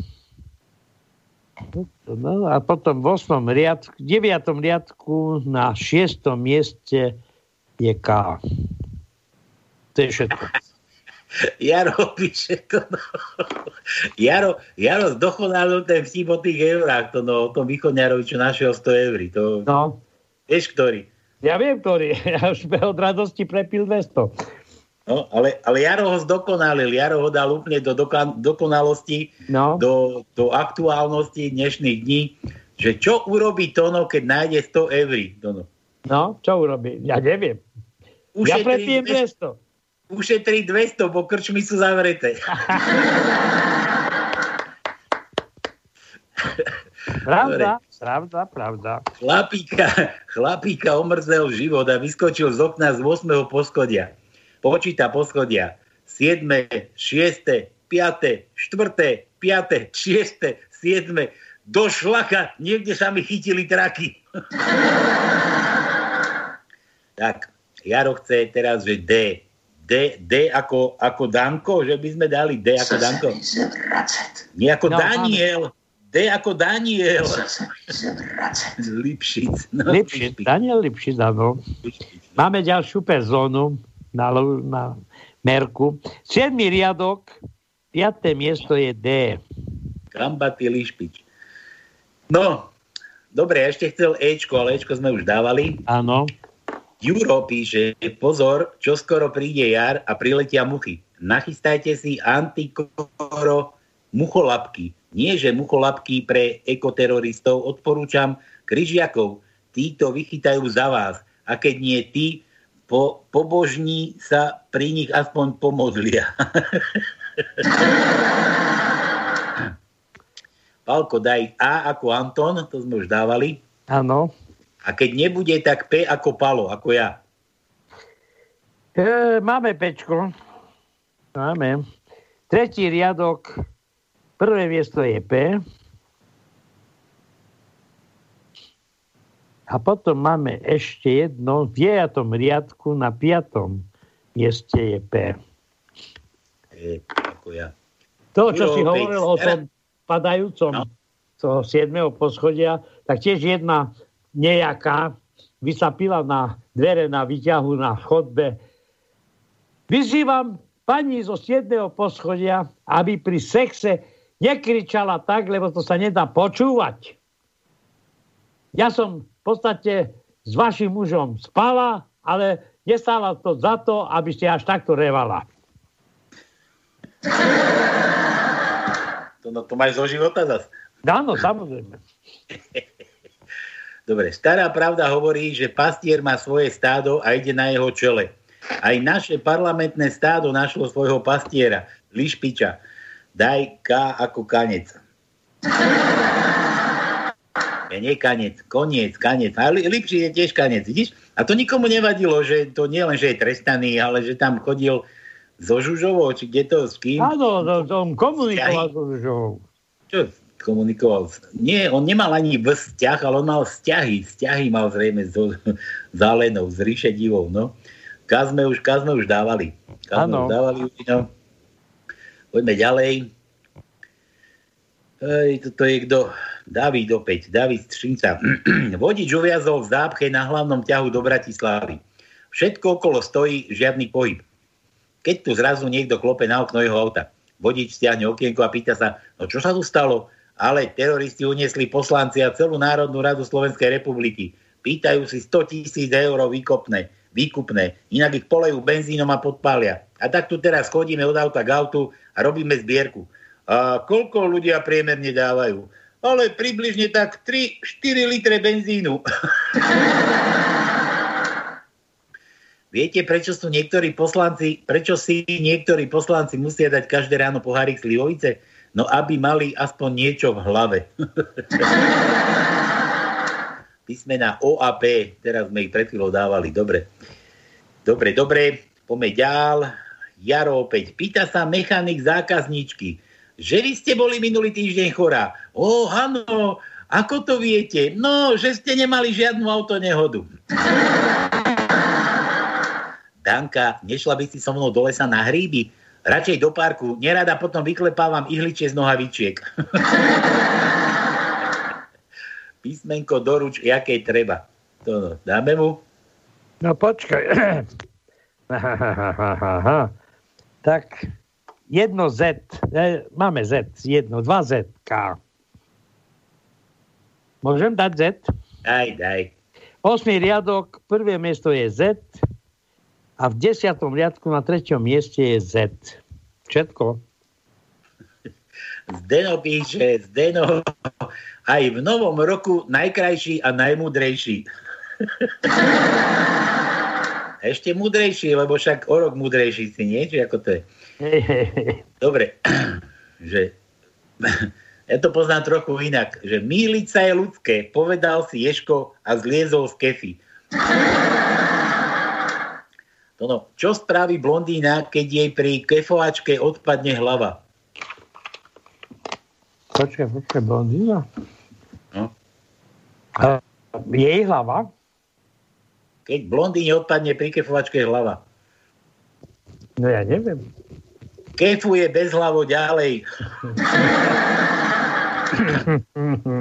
No, a potom v 8. riadku, 9. riadku na 6. mieste je K. To je všetko. Jaro píše to, no. Jaro, Jaro zdochonalil ten vtip o tých eurách, to no, o tom východňarovi, čo našiel 100 eur. To, no. Vieš, ktorý? Ja viem, ktorý. Ja už od radosti prepil 200. No, ale, ale Jaro ho zdokonalil. Jaro ho dal úplne do doka- dokonalosti, no. do, do aktuálnosti dnešných dní, že čo urobí Tono, keď nájde 100 eur. Tono? No, čo urobí? Ja neviem. Ušetrí ja prepijem 200 ušetrí 200, bo krčmy sú zavreté. Pravda, pravda, pravda. Chlapíka, chlapíka omrzel život a vyskočil z okna z 8. poschodia. Počíta poschodia. 7., 6., 5., 4., 5., 6., 7. Do šlaka, niekde sa mi chytili traky. tak, Jaro chce teraz, že D. D D, ako, ako Danko, že by sme dali D ako Danko. Nie ako no, Daniel. D ako Daniel. Lipšic. No, Lipšic. Daniel Lipšic, áno. Máme ďalšiu personu na, na merku. Siedmý riadok, piaté miesto je D. Kambaty Lišpič. No, dobre, ešte chcel Ečko, ale Ečko sme už dávali. Áno. Juro píše, pozor, čo skoro príde jar a priletia muchy. Nachystajte si antikoro mucholapky. Nie, že mucholapky pre ekoteroristov odporúčam kryžiakov. Títo vychytajú za vás. A keď nie tí, po, pobožní sa pri nich aspoň pomodlia. Palko, daj A ako Anton, to sme už dávali. Áno. A keď nebude, tak P ako Palo, ako ja. E, máme Pčko. Máme. Tretí riadok, prvé miesto je P. A potom máme ešte jedno, v dejatom riadku na piatom mieste je P. E, ako ja. To, čo si hovoril o tom padajúcom no. toho 7. poschodia, tak tiež jedna nejaká vysapila na dvere na výťahu na chodbe. Vyzývam pani zo 7. poschodia, aby pri sexe nekričala tak, lebo to sa nedá počúvať. Ja som v podstate s vašim mužom spala, ale nestála to za to, aby ste až takto revala. To, no, to máš zo života zase. Áno, samozrejme. Dobre, stará pravda hovorí, že pastier má svoje stádo a ide na jeho čele. Aj naše parlamentné stádo našlo svojho pastiera, Lišpiča. Daj K ako kanec. Ja, nie kanec, koniec, kanec. A Lipši je tiež kanec, vidíš? A to nikomu nevadilo, že to nie len, že je trestaný, ale že tam chodil so Žužovou, či kde to, s kým? Áno, to, to komunikoval so Žužovou. Čo? Komunikoval. Nie, on nemal ani vzťah, ale on mal vzťahy. Vzťahy mal zrejme so Zálenou, s Ríšedivou. No. Kaz sme už, kaz sme už dávali. Kaz sme už dávali. No. Poďme ďalej. Ej, toto je kto? David opäť. David Střinca. Vodič uviazol v zápche na hlavnom ťahu do Bratislavy. Všetko okolo stojí, žiadny pohyb. Keď tu zrazu niekto klope na okno jeho auta. Vodič stiahne okienko a pýta sa, no čo sa tu stalo? Ale teroristi uniesli poslanci a celú Národnú radu Slovenskej republiky. Pýtajú si 100 tisíc eur výkopné, výkupné, inak ich polejú benzínom a podpália. A tak tu teraz chodíme od auta k autu a robíme zbierku. A koľko ľudia priemerne dávajú? Ale približne tak 3-4 litre benzínu. Viete, prečo sú niektorí poslanci, prečo si niektorí poslanci musia dať každé ráno pohárik slivovice? No aby mali aspoň niečo v hlave. Písmena O a P, teraz sme ich pred chvíľou dávali, dobre. Dobre, dobre, poďme ďal. Jaro opäť. Pýta sa mechanik zákazníčky, že vy ste boli minulý týždeň chorá. O, áno, ako to viete? No, že ste nemali žiadnu autonehodu. Danka, nešla by si so mnou do lesa na hríby? Radšej do parku. Nerada potom vyklepávam ihličie z nohavičiek. Písmenko doruč, jaké treba. To dáme mu? No počkaj. tak jedno Z, e, máme Z, jedno, dva Z, K. Môžem dať Z? Daj, daj. Osmý riadok, prvé miesto je Z, a v desiatom riadku na treťom mieste je Z. Všetko. Zdeno píše, Zdeno aj v novom roku najkrajší a najmudrejší. Ešte mudrejší, lebo však o rok mudrejší si, nie? Či ako to je? Dobre, že ja to poznám trochu inak, že míliť sa je ľudské, povedal si Ješko a zliezol z kefy. No, no, čo spraví blondína, keď jej pri kefovačke odpadne hlava? Počkaj, počkaj, blondína? No. A jej hlava? Keď blondíne odpadne pri kefovačke hlava. No ja neviem. Kefuje bezhlavo ďalej.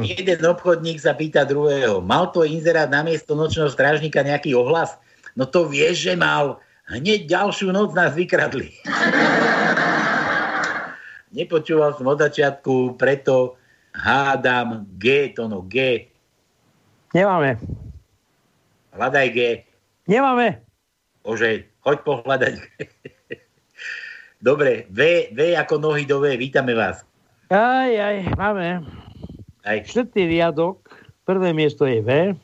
Jeden obchodník sa pýta druhého, mal to inzerát na miesto nočného strážnika nejaký ohlas? No to vieš, že mal. Hneď ďalšiu noc nás vykradli. Nepočúval som od začiatku, preto hádam G, to no G. Nemáme. Hľadaj G. Nemáme. Bože, choď pohľadať. Dobre, v, v ako nohy do V, vítame vás. Aj, aj, máme. Aj. Štvrtý riadok, prvé miesto je V.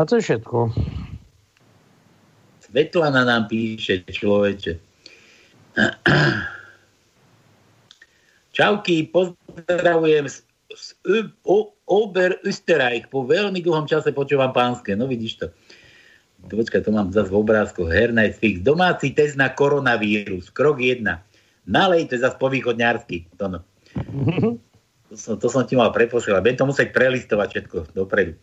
A to je všetko. Svetlana nám píše, človeče. Čauky, pozdravujem z, z Ober Österreich. Po veľmi dlhom čase počúvam pánske. No vidíš to. Počkaj, to mám zase v obrázku. Hernight fix. Domáci test na koronavírus. Krok 1. Nalej, to je zase povychodňársky. To, no. to, som, to som ti mal preposielať. Budem to musieť prelistovať všetko dopredu.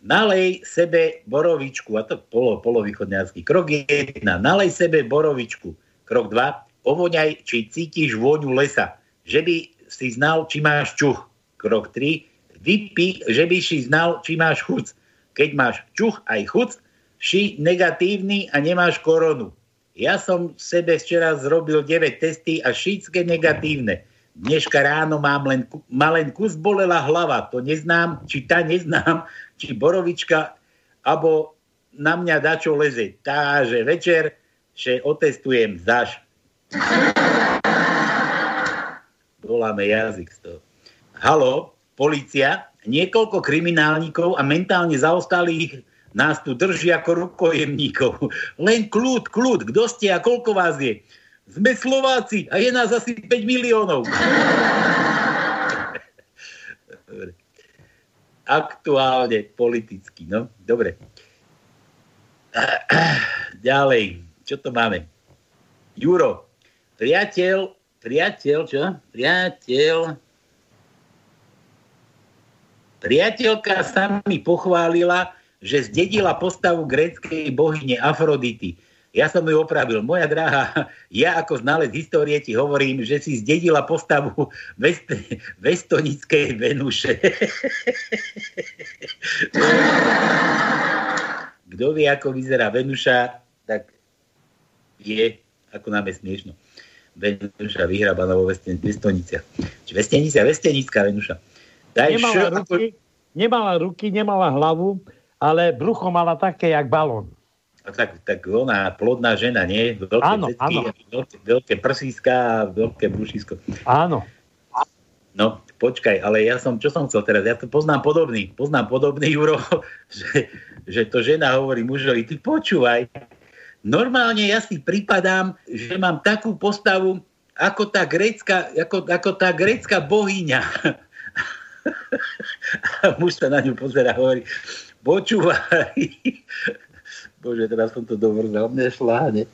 Nalej sebe borovičku, a to polo, polovýchodňársky. Krok 1. Nalej sebe borovičku. Krok 2. Ovoňaj, či cítiš vôňu lesa. Že by si znal, či máš čuch. Krok 3. Vypí, že by si znal, či máš chuc. Keď máš čuch aj chuc, ši negatívny a nemáš koronu. Ja som sebe včera zrobil 9 testy a všetké negatívne. Dneška ráno mám len, ma len kus bolela hlava. To neznám, či tá neznám, či borovička, alebo na mňa dačo leze. Takže večer, že otestujem zaš. Voláme jazyk z toho. Halo, policia, niekoľko kriminálnikov a mentálne zaostalých nás tu drží ako rukojemníkov. Len kľud, kľud. Kto ste a koľko vás je? Sme Slováci a je nás asi 5 miliónov. Aktuálne, politicky. No, dobre. Ďalej. Čo to máme? Juro. Priateľ, priateľ, čo? Priateľ, priateľka sa mi pochválila, že zdedila postavu gréckej bohyne Afrodity. Ja som ju opravil. Moja drahá, ja ako znalec histórie ti hovorím, že si zdedila postavu vest, vestonickej Venuše. Kto vie, ako vyzerá Venuša, tak je, ako nám je smiešno. Venuša vyhrabaná vo Vestoniciach. Či Vestenica, Vestenická Venuša. Daj nemala, š- ruky, nemala ruky, nemala hlavu, ale brucho mala také, jak balón. Tak, tak ona, plodná žena, nie? Veľké áno, zetky, áno. Veľké, veľké prsíska a veľké brušisko. Áno. No, počkaj, ale ja som, čo som chcel teraz? Ja to poznám podobný, poznám podobný, Juro, že, že to žena hovorí mužovi, ty počúvaj, normálne ja si pripadám, že mám takú postavu, ako tá grécka, ako, ako tá grécka bohyňa. A muž sa na ňu pozera a hovorí, počúvaj. Bože, teraz som to dobrzel, mne šláhne.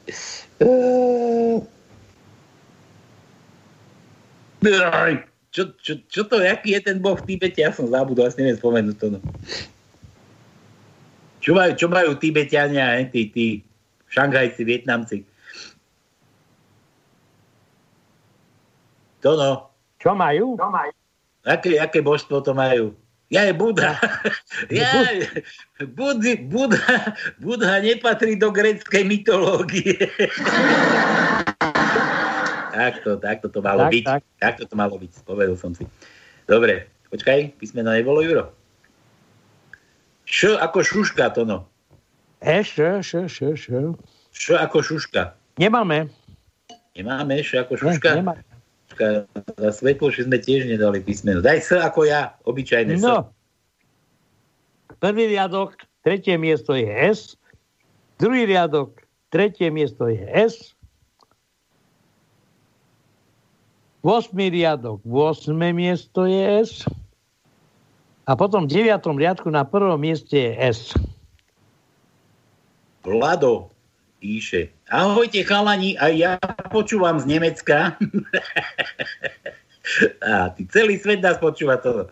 Čo, čo, čo to, aký je ten boh v Tibete? Ja som zabudol, asi neviem spomenúť to. No. Čo majú, čo majú Tibetiania, eh, tí, tí Šanghajci, Vietnamci? To no. Čo majú? Čo majú? Aké, aké božstvo to majú? Ja je Buddha. Ja, Budha, Budha, Budha nepatrí do greckej mytológie. takto, takto to malo tak, byť. Tak. Takto to malo byť, povedal som si. Dobre, počkaj, písmeno nebolo, Juro? Š ako šuška, to no. E, š, š, š, š. Š ako šuška. Nemáme. Nemáme š ako šuška? Ne, nemáme za svetlo, že sme tiež nedali písmeno. Daj sa ako ja, obyčajné no. Prvý riadok, tretie miesto je S. Druhý riadok, tretie miesto je S. Vosmý riadok, 8. miesto je S. A potom v deviatom riadku na prvom mieste je S. Vlado píše, Ahojte chalani, aj ja počúvam z Nemecka. a ty celý svet nás počúva to.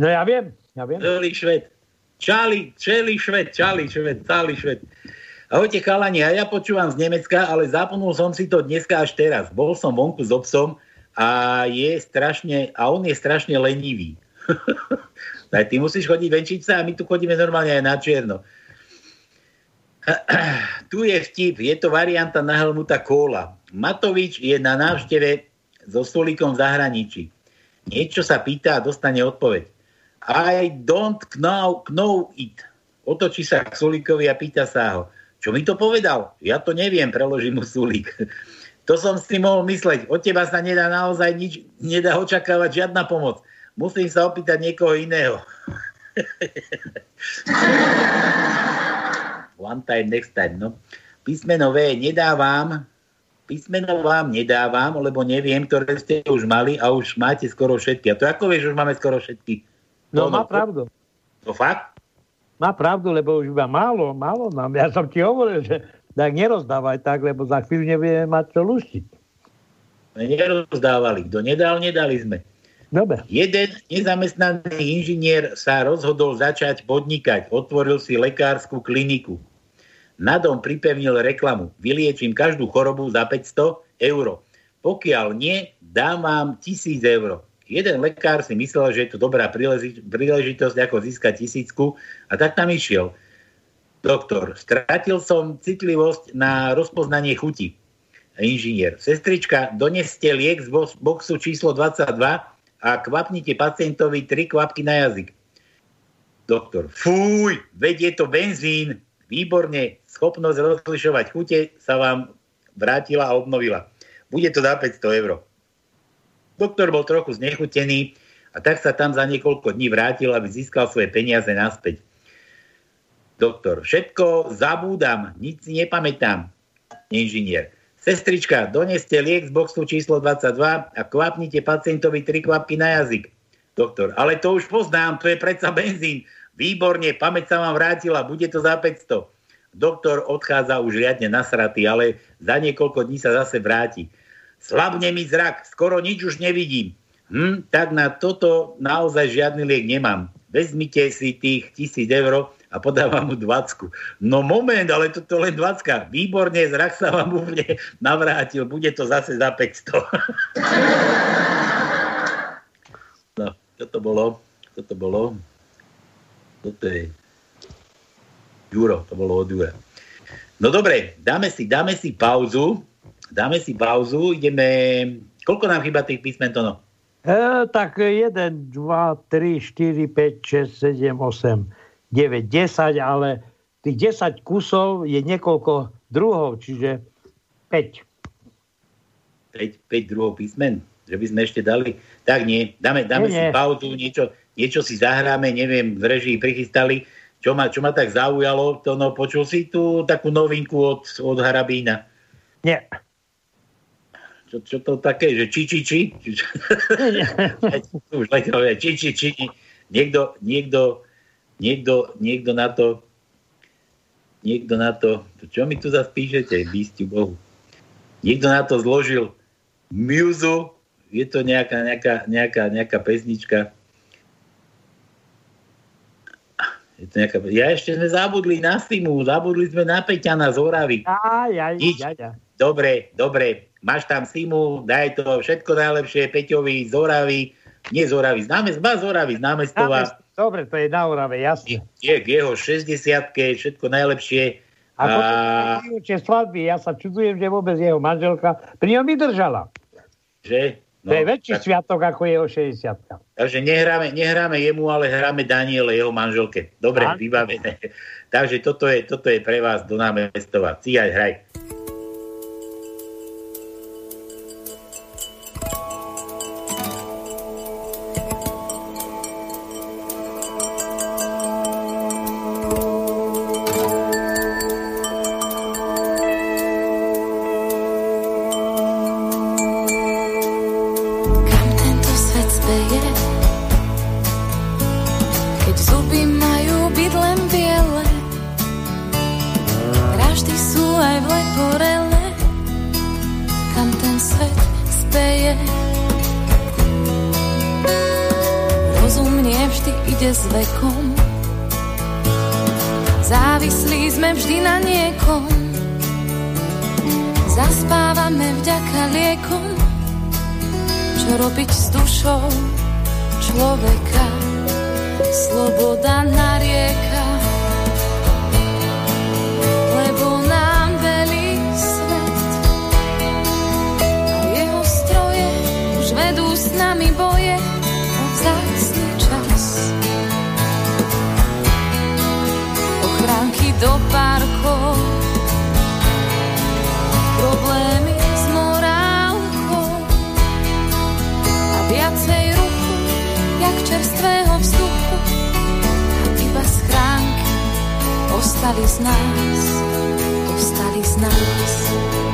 No ja viem, ja viem. Celý svet. Čali, čeli šved, čali šved, čali šved. Ahojte chalani, a ja počúvam z Nemecka, ale zapnul som si to dneska až teraz. Bol som vonku s obsom a je strašne, a on je strašne lenivý. tak ty musíš chodiť venčiť sa a my tu chodíme normálne aj na čierno. tu je vtip, je to varianta na Helmuta Kóla. Matovič je na návšteve so Sulíkom v zahraničí. Niečo sa pýta a dostane odpoveď. I don't know, know it. Otočí sa k Sulíkovi a pýta sa ho, čo mi to povedal? Ja to neviem, preloží mu Sulík. To som si mohol mysleť. Od teba sa nedá naozaj nič, nedá očakávať žiadna pomoc. Musím sa opýtať niekoho iného. One time, next time. No. Písmeno V nedávam, písmeno vám nedávam, lebo neviem, ktoré ste už mali a už máte skoro všetky. A to ako vieš, už máme skoro všetky? No, no má no, pravdu. To fakt? Má pravdu, lebo už iba málo, málo nám. Ja som ti hovoril, že tak nerozdávaj tak, lebo za chvíľu nebudeme mať čo luštiť. Nerozdávali. Kto nedal, nedali sme. Dobre. Jeden nezamestnaný inžinier sa rozhodol začať podnikať. Otvoril si lekárskú kliniku. Na dom pripevnil reklamu. Vyliečím každú chorobu za 500 eur. Pokiaľ nie, dám vám 1000 eur jeden lekár si myslel, že je to dobrá príležitosť, ako získať tisícku a tak tam išiel. Doktor, stratil som citlivosť na rozpoznanie chuti. Inžinier, sestrička, doneste liek z boxu číslo 22 a kvapnite pacientovi tri kvapky na jazyk. Doktor, fúj, veď je to benzín. Výborne, schopnosť rozlišovať chute sa vám vrátila a obnovila. Bude to za 500 eur. Doktor bol trochu znechutený a tak sa tam za niekoľko dní vrátil, aby získal svoje peniaze naspäť. Doktor, všetko zabúdam, nič si nepamätám. Inžinier, sestrička, doneste liek z boxu číslo 22 a kvapnite pacientovi tri kvapky na jazyk. Doktor, ale to už poznám, to je predsa benzín. Výborne, pamäť sa vám vrátila, bude to za 500. Doktor odchádza už riadne nasratý, ale za niekoľko dní sa zase vráti. Slabne mi zrak, skoro nič už nevidím. Hm, tak na toto naozaj žiadny liek nemám. Vezmite si tých tisíc eur a podávam mu 20. No moment, ale toto len 20. Výborne, zrak sa vám úplne navrátil. Bude to zase za 500. no, toto bolo. Toto bolo. Toto je Juro, to bolo od Jura. No dobre, dáme si, dáme si pauzu dáme si pauzu, ideme... Koľko nám chýba tých písmen, Tono? E, tak 1, 2, 3, 4, 5, 6, 7, 8, 9, 10, ale tých 10 kusov je niekoľko druhov, čiže 5. 5, 5 druhov písmen? Že by sme ešte dali? Tak nie, dáme, dáme nie, si nie. pauzu, niečo, niečo si zahráme, neviem, v režii prichystali. Čo ma, čo ma tak zaujalo, to no, počul si tu takú novinku od, od Harabína? Nie čo, čo to také, že či, či, či? Už či, či, či. Niekto, niekto, niekto, niekto na to, niekto na to, čo mi tu zase píšete, bístiu Bohu. Niekto na to zložil muzu, je to nejaká, nejaká, nejaká, nejaká pesnička. Je to nejaká, ja ešte sme zabudli na Simu, zabudli sme na Peťana z Oravy. Aj, aj, aj, aj. Dobre, dobre, máš tam Simu, daj to všetko najlepšie Peťovi z Oravy, nie z Oravy, známe z z Oravy, z. Dobre, to je na Orave, jasne. Je, k jeho 60 všetko najlepšie. A, a... potom svadby, ja sa čudujem, že vôbec jeho manželka pri ňom vydržala. Že? No, to je väčší tak... sviatok ako jeho 60 Takže nehráme, nehráme jemu, ale hráme Daniele, jeho manželke. Dobre, vybavené. Takže toto je, toto je pre vás do námestova. Cíjaj, hraj. ide s vekom. Závislí sme vždy na niekom. Zaspávame vďaka liekom, čo robiť s dušou človeka. Sloboda na rieka, lebo nám velí svet. Jeho stroje už s nami boj. Do parkov, problémy s morálkou a viacej ruchu, jak čerstvého vzduchu iba schránky ostali z nás, ostali z nás.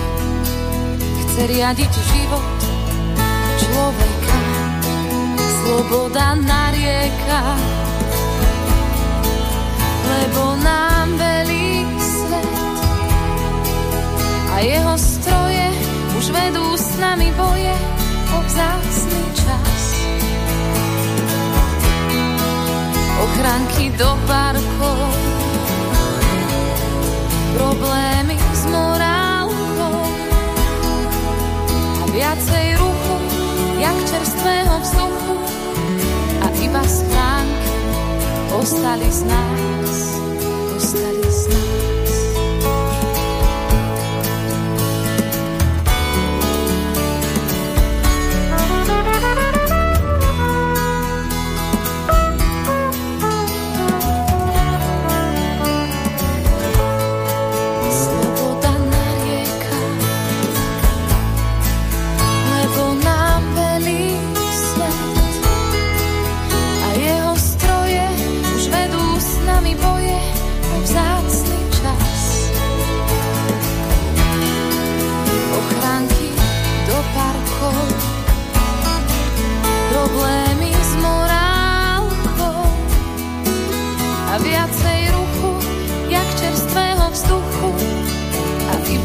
chce riadiť život človeka sloboda na rieka, lebo nám velí svet a jeho stroje už vedú s nami boje o vzácný čas. Ochranky do parkov, problémy s morálkou viacej ruchu, jak čerstvého vzduchu. A iba schránky ostali z nás,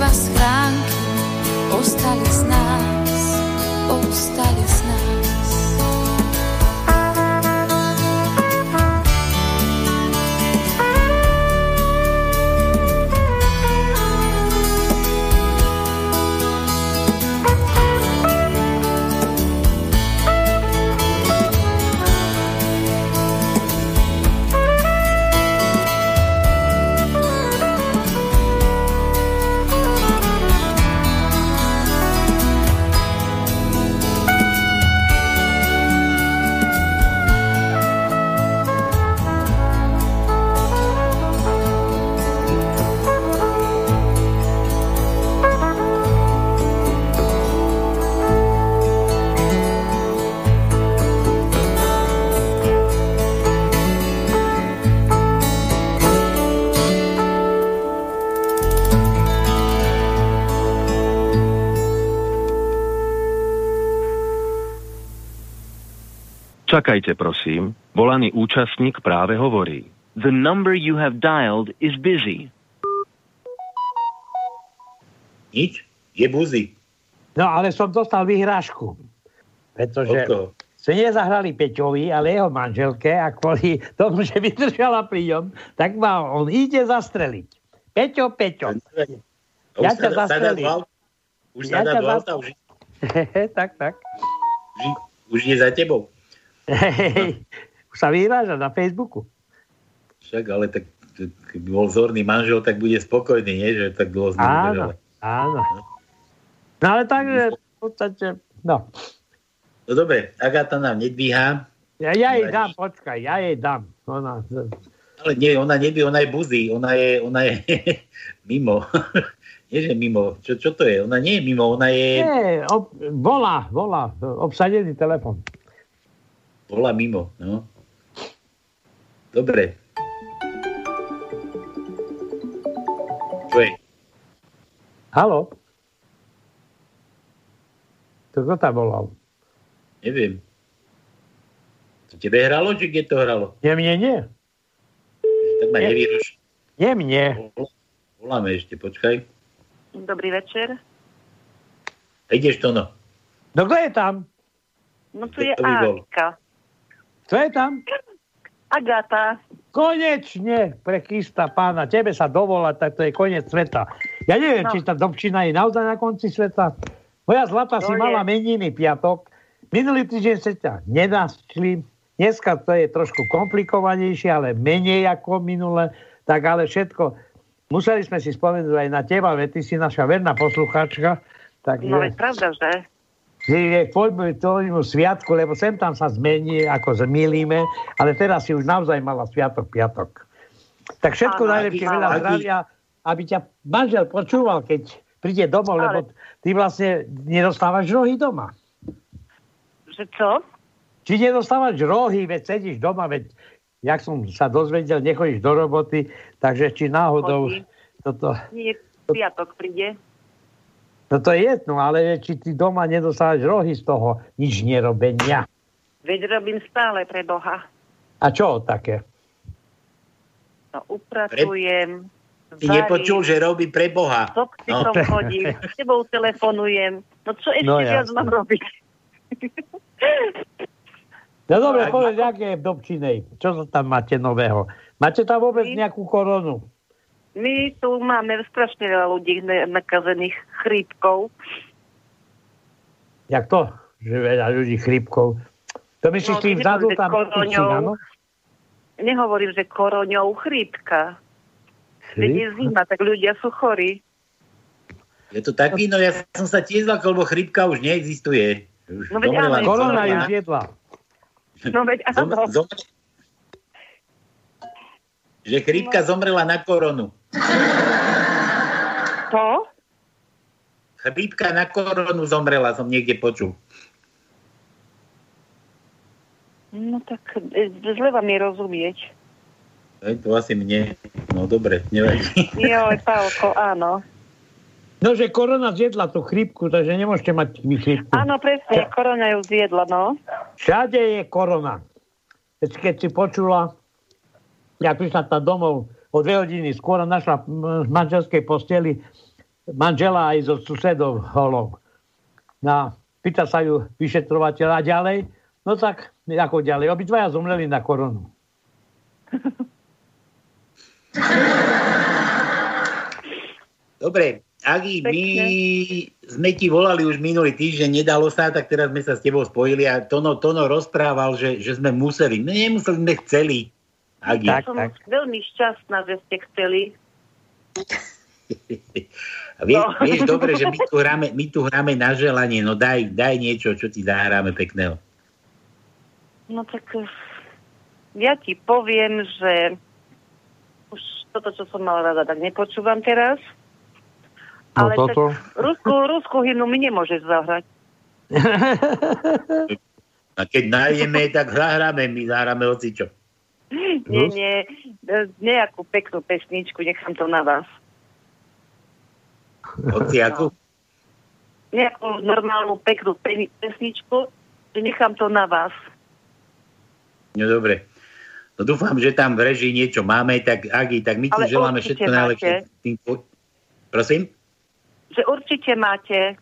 iba schránky ostali z nás, Čakajte, prosím. Volaný účastník práve hovorí. The number you have dialed is busy. Nič? Je buzy. No ale som dostal vyhrážku. Pretože Od sme nezahrali Peťovi, ale jeho manželke a kvôli tomu, že vydržala pri ňom, tak ma on ide zastreliť. Peťo, Peťo. Ja ťa zastrelím. Už sa Ja dá? Už, tak, tak. už, už je za tebou. Hej, už sa vyhráža na Facebooku. Však, ale tak keď bol vzorný manžel, tak bude spokojný, nie? Že tak dlho Áno, áno. No ale takže, v podstate, no. No dobre, Agáta nám nedvíha. Ja, ja jej dám, počkaj, ja jej dám. Ona, Ale nie, ona nebie, ona je buzí, ona je, ona je mimo. nie, že mimo. Čo, čo to je? Ona nie je mimo, ona je... Nie, ob, volá, volá, obsadený telefon. Volá mimo, no. Dobre. Čo je? Halo? To kto tam volal? Neviem. To tebe hralo, či kde to hralo? Nie, mne nie. Tak ma nevyruš. Nie mne. Voláme ešte, počkaj. Dobrý večer. Ideš to, no. No kto je tam? No tu je Anika. Kto je tam? Agata. Konečne, pre Krista pána, tebe sa dovolať, tak to je koniec sveta. Ja neviem, no. či tá dobčina je naozaj na konci sveta. Moja zlata to si je. mala meniny piatok. Minulý týždeň sa ťa nenašli. Dneska to je trošku komplikovanejšie, ale menej ako minule. Tak ale všetko. Museli sme si spomenúť aj na teba, veď ty si naša verná posluchačka. Tak no je pravda, že? Je poďme tomu sviatku, lebo sem tam sa zmení, ako zmýlime, ale teraz si už naozaj mala sviatok, piatok. Tak všetko Áno, najlepšie, veľa zdravia, aby ťa manžel počúval, keď príde domov, ale... lebo ty vlastne nedostávaš rohy doma. Že čo? Či nedostávaš rohy, veď sedíš doma, veď jak som sa dozvedel, nechodíš do roboty, takže či náhodou Chodí. toto... Nie, piatok príde. No to je jedno, ale či ty doma nedostávaš rohy z toho nič nerobenia. Veď robím stále pre Boha. A čo také? No, upratujem. Pre... Ty nepočul, že robí pre Boha. S no. chodím, s tebou telefonujem. No čo ešte no, viac mám robiť? no dobre, povedz, aké je v Dobčinej. Čo tam máte nového? Máte tam vôbec nejakú koronu? My tu máme strašne veľa ľudí nakazených chrípkou. Jak to? Že veľa ľudí chrípkou. To myslíš no, tým vzadu tam áno? Nehovorím, že koroňou chrípka. Keď je zima, tak ľudia sú chorí. Je to taký, no ja som sa tiež zlakol, lebo chrípka už neexistuje. Už no veď áno, korona ju zjedla. No veď áno. Zom, zom, že chrípka no. zomrela na koronu. To? Chrípka na koronu zomrela, som niekde počul. No tak e, zle vám je rozumieť. Aj to asi mne. No dobre, nevadí. Joj, Pálko, áno. No, že korona zjedla tú chrípku, takže nemôžete mať chrípku. Áno, presne, korona ju zjedla, no. Všade je korona. Keď si počula, ja prišla tam domov o dve hodiny skôr našla v manželskej posteli manžela aj so susedov holov. No, pýta sa ju vyšetrovateľa ďalej, no tak ako ďalej, obidvaja zomreli na koronu. Dobre, Agi, my sme ti volali už minulý týždeň, nedalo sa, tak teraz sme sa s tebou spojili a Tono, Tono rozprával, že, že sme museli. My nemuseli, sme chceli. Tak, som tak. veľmi šťastná, že ste chceli. A vie, no. Vieš dobre, že my tu, hráme, my tu hráme na želanie, no daj, daj niečo, čo ti zahráme pekného. No tak ja ti poviem, že už toto, čo som mala rada, tak nepočúvam teraz. No ale toto? tak Rusku, Rusku hymnu mi nemôžeš zahrať. A keď nájdeme, tak zahráme, my zahráme hocičo. Nie, nie, nejakú peknú pesničku, nechám to na vás. Hociakú? Nejakú normálnu peknú pesničku, nechám to na vás. No dobre. No dúfam, že tam v režii niečo máme, tak Agi, tak my ti Ale želáme všetko najlepšie. Prosím? Že určite máte.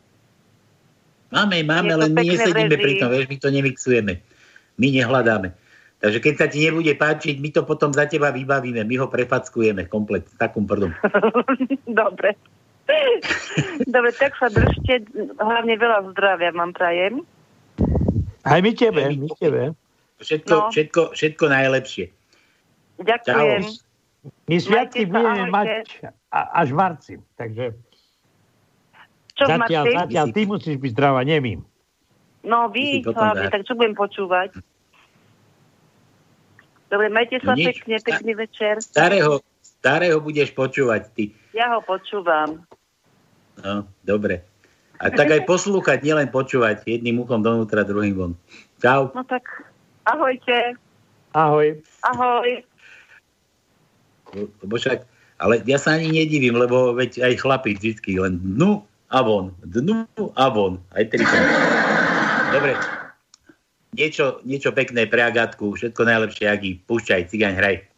Máme, máme, len my nesedíme pri tom, vieš, my to nemixujeme. My nehľadáme. Takže keď sa ti nebude páčiť, my to potom za teba vybavíme, my ho prefackujeme komplet, takom prdom. Dobre. Dobre, tak sa držte, hlavne veľa zdravia vám prajem. Aj my tebe, my tebe. Všetko, no. všetko, všetko najlepšie. Ďakujem. Čau. My sviatky budeme mať až v marci, takže čo zatiaľ, zatiaľ, ty musíš byť zdravá, nemým. No vy, hlavne, tak čo budem počúvať? Dobre, majte sa no pekne, pekný večer. Starého, starého budeš počúvať ty. Ja ho počúvam. No, dobre. A tak aj poslúchať, nielen počúvať. Jedným uchom donútra, druhým von. Čau. No tak, ahojte. Ahoj. Ahoj. Lebo však, ale ja sa ani nedivím, lebo veď aj chlapi vždy len dnu a von, dnu a von. Aj trikrát. Dobre. Niečo, niečo pekné pre Agatku, všetko najlepšie, Agi. Púšťaj, cigaň, hraj.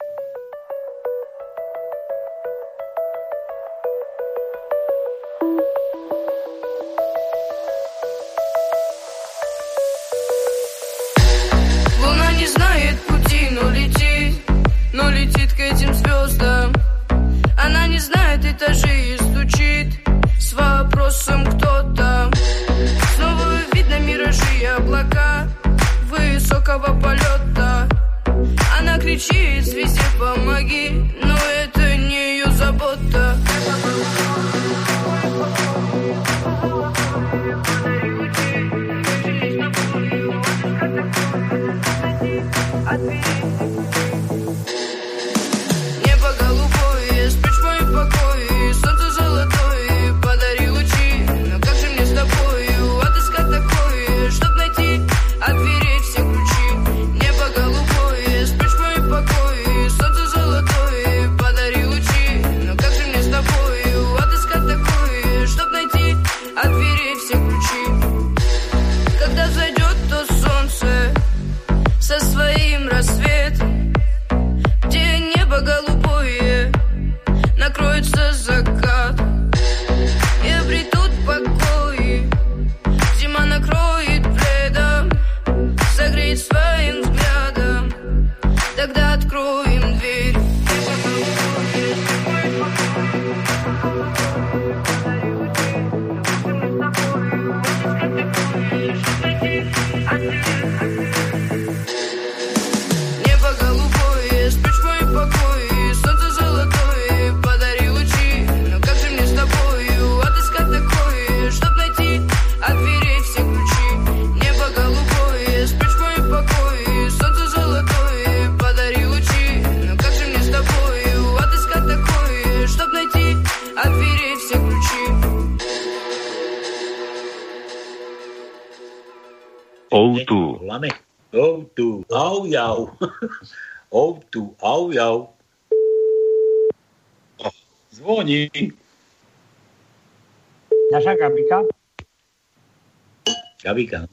Gabika.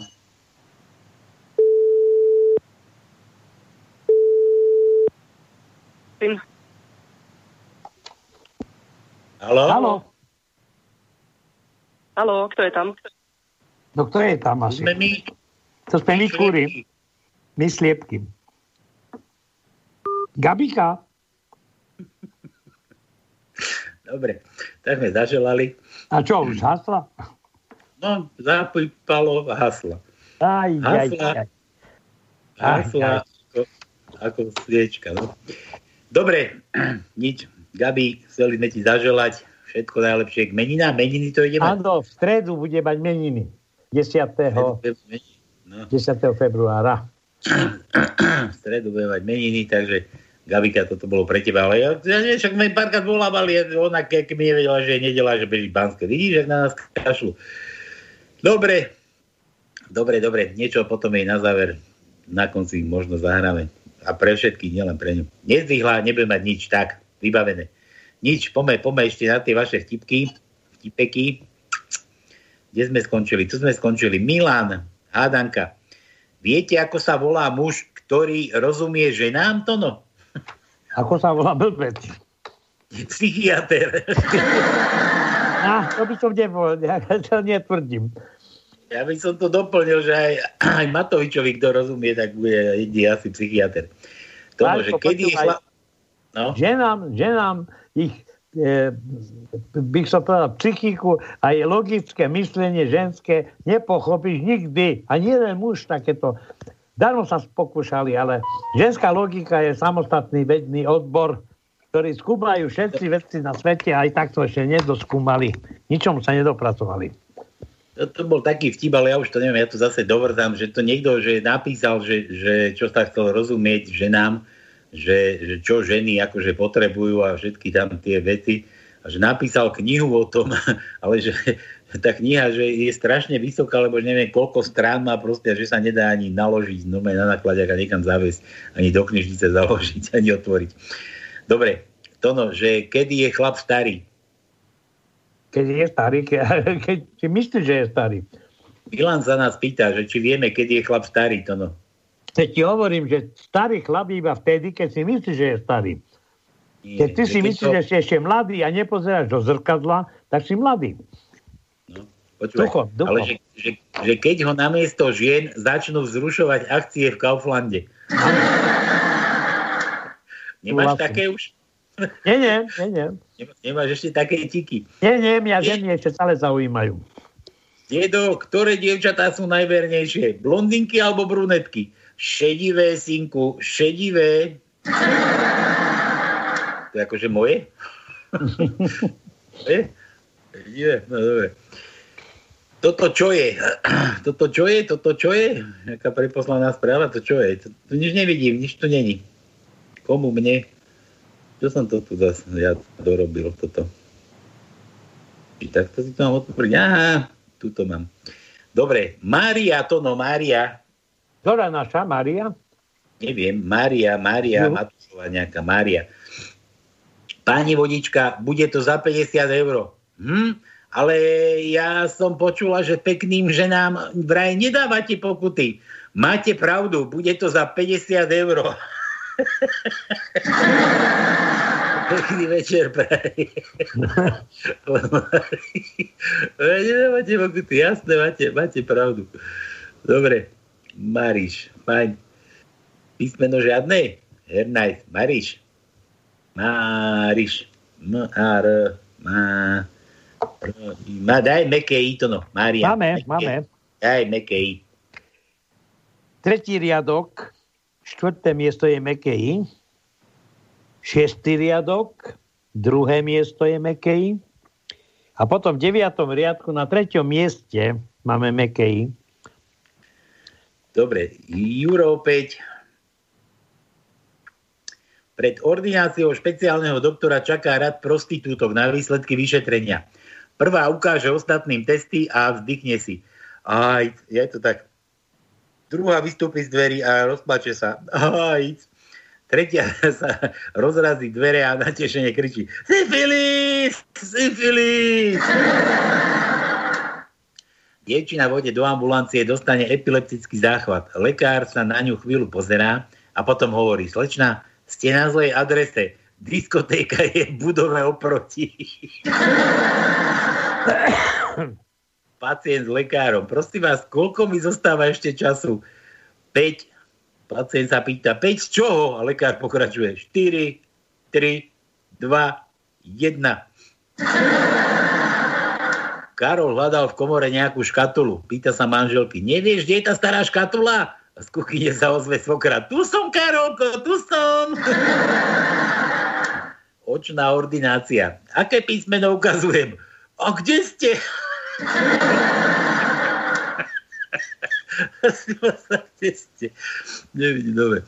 Halo? Halo. Halo, kto je tam? No kto je tam asi? Sme my. To sme my kúry. My sliepky. Gabika. Dobre, tak sme zaželali. A čo, už hasla? No, zapípalo hasla. Aj, hasla, aj, aj. Hasla aj, aj. Ako, ako sviečka. No. Dobre, nič. Gabi, chceli sme ti zaželať všetko najlepšie k meninám. Meniny to ide mať? Áno, v stredu bude mať meniny. 10. No. 10. februára. v stredu bude mať meniny, takže Gabika, toto bolo pre teba, ale ja, ja neviem, však sme párkrát volávali, ona keď mi nevedela, že je nedela, že beží Banské. Vidíš, že na nás kašľú. Dobre, dobre, dobre, niečo potom jej na záver, na konci možno zahráme. A pre všetkých, nielen pre ňu. Nezdvihla, nebude mať nič, tak, vybavené. Nič, pome, pome ešte na tie vaše vtipky, vtipeky. Kde sme skončili? Tu sme skončili. Milan, hádanka. Viete, ako sa volá muž, ktorý rozumie ženám to no? Ako sa volá blbec? Psychiatr. Ah, to by som nebol, ja to netvrdím. Ja by som to doplnil, že aj, aj Matovičovi, kto rozumie, tak bude jediný asi psychiatr. To že kedy... Chla... No? Ženám, ženám ich e, bych som povedal, psychiku aj logické myslenie ženské nepochopíš nikdy. A nie len muž takéto. Darmo sa pokúšali, ale ženská logika je samostatný vedný odbor, ktorý skúmajú všetci vedci na svete a aj takto ešte nedoskúmali. Ničom sa nedopracovali to, to bol taký vtip, ale ja už to neviem, ja to zase dovrzám, že to niekto že napísal, že, že čo sa chcel rozumieť ženám že, že čo ženy akože potrebujú a všetky tam tie veci. A že napísal knihu o tom, ale že tá kniha že je strašne vysoká, lebo neviem koľko strán má proste, že sa nedá ani naložiť no na nakladiak a niekam zaviesť, ani do knižnice založiť, ani otvoriť. Dobre, Tono, že kedy je chlap starý? Keď je starý, keď, keď si myslíš, že je starý. Milan sa nás pýta, že či vieme, kedy je chlap starý, Tono. Teď ti hovorím, že starý chlap iba vtedy, keď si myslíš, že je starý. Nie, keď ty si myslíš, to... že si ešte mladý a nepozeráš do zrkadla, tak si mladý. No, počúvaj, ducho, ducho. ale že, že, že keď ho namiesto žien začnú vzrušovať akcie v Kauflande. Nemáš Vlastne. také už? Nie, nie, nie, nie. Nemáš ešte také tiky? Nie, nie, mňa ženy ešte stále zaujímajú. Dedo, ktoré dievčatá sú najvernejšie? Blondinky alebo brunetky? Šedivé, synku, šedivé. To je akože moje? je? No dobre. Toto čo je? Toto čo je? Toto čo je? Jaká preposlaná správa? To čo je? To, tu nič nevidím, nič tu není. Komu? Mne? Čo som to tu zase ja dorobil? Toto. I takto si to mám otvoriť. Aha, tu to mám. Dobre, Mária, to no, Mária, ktorá naša, Mária? Neviem, Mária, Mária, no. Matúšova nejaká Mária. Pani vodička, bude to za 50 eur. Hm? Ale ja som počula, že pekným ženám vraj nedávate pokuty. Máte pravdu, bude to za 50 eur. Pekný večer praje. Nedávate pokuty, jasné, máte, máte pravdu. Dobre. Mariš, fajn. Písmeno žiadne? Hernajs, Mariš. Mariš. M-A-R. Ma... Ma, daj meké i to no, Mária. Máme, meké. máme. Daj meké i. Tretí riadok, štvrté miesto je meké i. Šiestý riadok, druhé miesto je meké i. A potom v deviatom riadku na treťom mieste máme meké i. Dobre, Juro 5. Pred ordináciou špeciálneho doktora čaká rad prostitútok na výsledky vyšetrenia. Prvá ukáže ostatným testy a vzdychne si. Aj, je to tak. Druhá vystúpi z dverí a rozplače sa. Aj, tretia sa rozrazí dvere a natešene kričí Syfilis! Syfilis! Dievčina vode do ambulancie dostane epileptický záchvat. Lekár sa na ňu chvíľu pozerá a potom hovorí, slečna, ste na zlej adrese. Diskotéka je v budove oproti. Pacient s lekárom. Prosím vás, koľko mi zostáva ešte času? 5. Pacient sa pýta, 5 z čoho? A lekár pokračuje. 4, 3, 2, 1. Karol hľadal v komore nejakú škatulu. Pýta sa manželky, nevieš, kde je tá stará škatula? A z kuchyne sa ozve svokra, tu som, Karolko, tu som. Očná ordinácia. Aké písmeno ukazujem? A kde ste? Nevidím, dobre.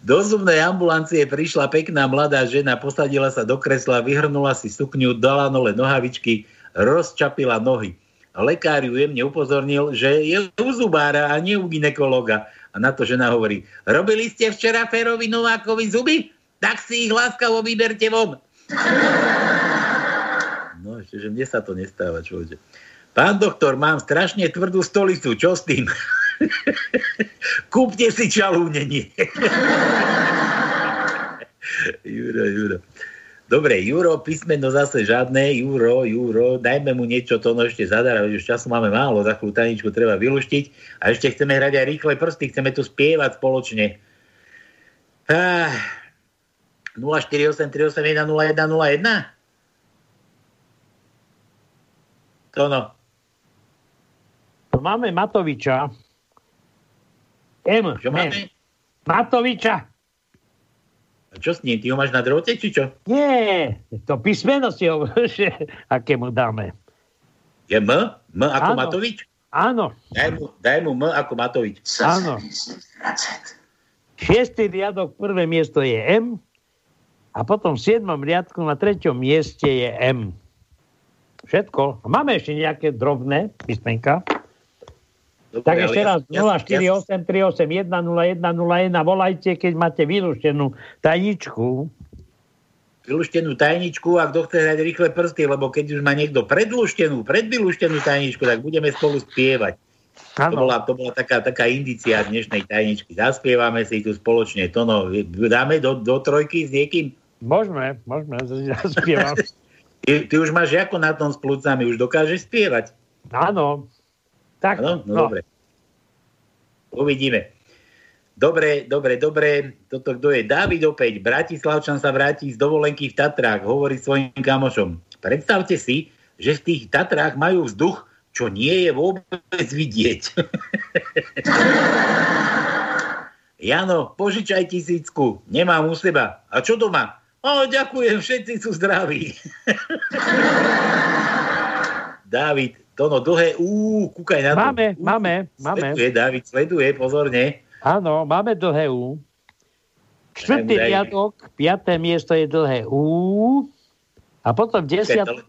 Do zubnej ambulancie prišla pekná mladá žena, posadila sa do kresla, vyhrnula si sukňu, dala nole nohavičky, rozčapila nohy. Lekár ju jemne upozornil, že je u zubára a nie u ginekologa. A na to žena hovorí, robili ste včera Ferovi Novákovi zuby? Tak si ich láskavo vyberte von. No, ešte, že mne sa to nestáva, človeče. Pán doktor, mám strašne tvrdú stolicu, čo s tým? Kúpte si čalúnenie. Juro, Juro. Dobre, Juro, písmeno zase žiadne, Juro, Juro, dajme mu niečo, to no ešte zadara, už času máme málo, za chvíľu taničku treba vyluštiť a ešte chceme hrať aj rýchle prsty, chceme tu spievať spoločne. Ah, 0483810101? To no. Máme Matoviča. M. Čo máme? Matoviča. A čo s ním? Ty ho máš na drote, či čo? Nie, to písmeno si ho, že aké mu dáme. Je M? M ako Áno. Matovič? Áno. Daj mu, daj mu M ako Matovič. Áno. Šiestý riadok, prvé miesto je M a potom v siedmom riadku na treťom mieste je M. Všetko. Máme ešte nejaké drobné písmenka. Dobre, tak ešte raz 0483810101 volajte, keď máte vylúštenú tajničku. Vylúštenú tajničku a kto chce hrať rýchle prsty, lebo keď už má niekto predlúštenú, predvylúštenú tajničku, tak budeme spolu spievať. To bola, to bola taká, taká indícia dnešnej tajničky. Zaspievame si tu spoločne. To no, dáme do, do trojky s niekým? Môžeme, môžeme, zaspievam. Ty, ty už máš ako na tom s plúcami? Už dokážeš spievať? Áno. Tak, Áno? No, no. dobre. Uvidíme. Dobre, dobre, dobre. Toto kto je? David opäť. Bratislavčan sa vráti z dovolenky v Tatrách. Hovorí svojim kamošom. Predstavte si, že v tých Tatrách majú vzduch, čo nie je vôbec vidieť. Jano, požičaj tisícku, nemám u seba. A čo doma? O, ďakujem, všetci sú zdraví. David, to no dlhé, ú, kúkaj na to. Máme, ú, máme, máme. Sleduje, David, sleduje, pozorne. Áno, máme dlhé ú. Štvrtý riadok, piaté miesto je dlhé ú. A potom desiatok,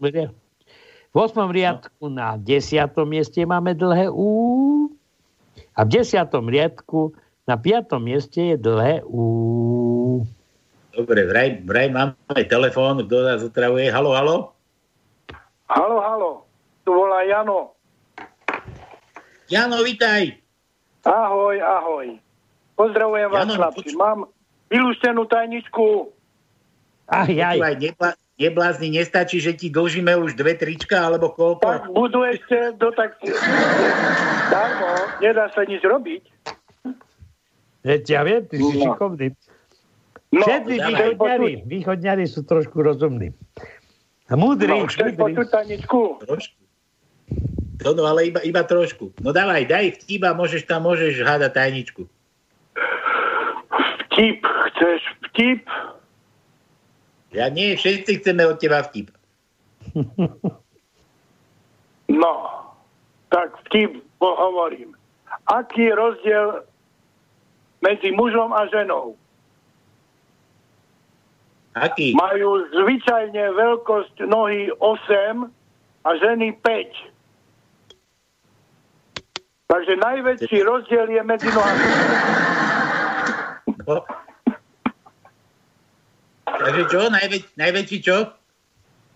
v 8. riadku na 10. mieste máme dlhé U a v 10. riadku na 5. mieste je dlhé U. Dobre, vraj, vraj máme telefón, kto nás otravuje. Halo, halo? Halo, halo, tu volá Jano. Jano, vitaj. Ahoj, ahoj. Pozdravujem vás, Jano, chlapci. Poč- Mám vylúštenú tajničku. Ach, jaj. Počúvaj, neblázni, nestačí, že ti dlžíme už dve trička, alebo koľko? Tak budú ešte do tak... Darmo, nedá sa nič robiť. Veď ja viem, ty si no. šikovný. No, Všetci východňari, východňari sú trošku rozumní. A múdri. No, chceš počuť taničku? Trošku. No, no, ale iba, iba trošku. No dávaj, daj vtip a môžeš tam, môžeš hádať tajničku. Vtip, chceš vtip? Ja nie, všetci chceme od teba vtip. No, tak vtip hovorím. Aký je rozdiel medzi mužom a ženou? Aký? Majú zvyčajne veľkosť nohy 8 a ženy 5. Takže najväčší rozdiel je medzi nohami. No. Takže čo? Najväč, najväčší čo?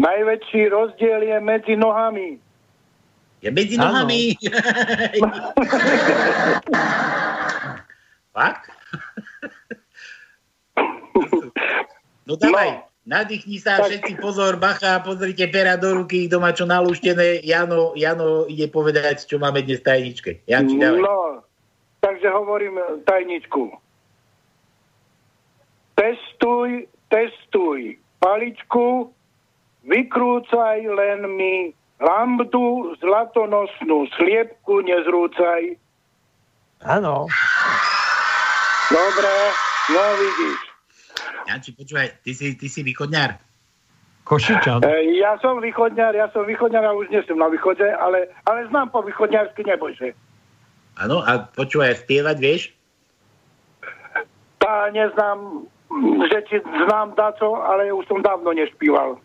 Najväčší rozdiel je medzi nohami. Je medzi nohami? Fakt? No dávaj, no. nadýchni sa tak. všetci, pozor, bacha, pozrite pera do ruky, kto má čo nalúštené. Jano, Jano ide povedať, čo máme dnes v tajničke. Janči, dávaj. No, takže hovorím tajničku. Testuj testuj paličku, vykrúcaj len mi lambdu, zlatonosnú sliepku nezrúcaj. Áno. Dobre, no vidíš. Janči, počúvaj, ty si, ty si východňar. Košičan. E, ja som východňar, ja som východňar a už nie som na východe, ale, ale znám po východňarsky, nebojže. Áno, a počúvaj, spievať vieš? Tá neznám že ti znám daco, ale už som dávno nešpíval.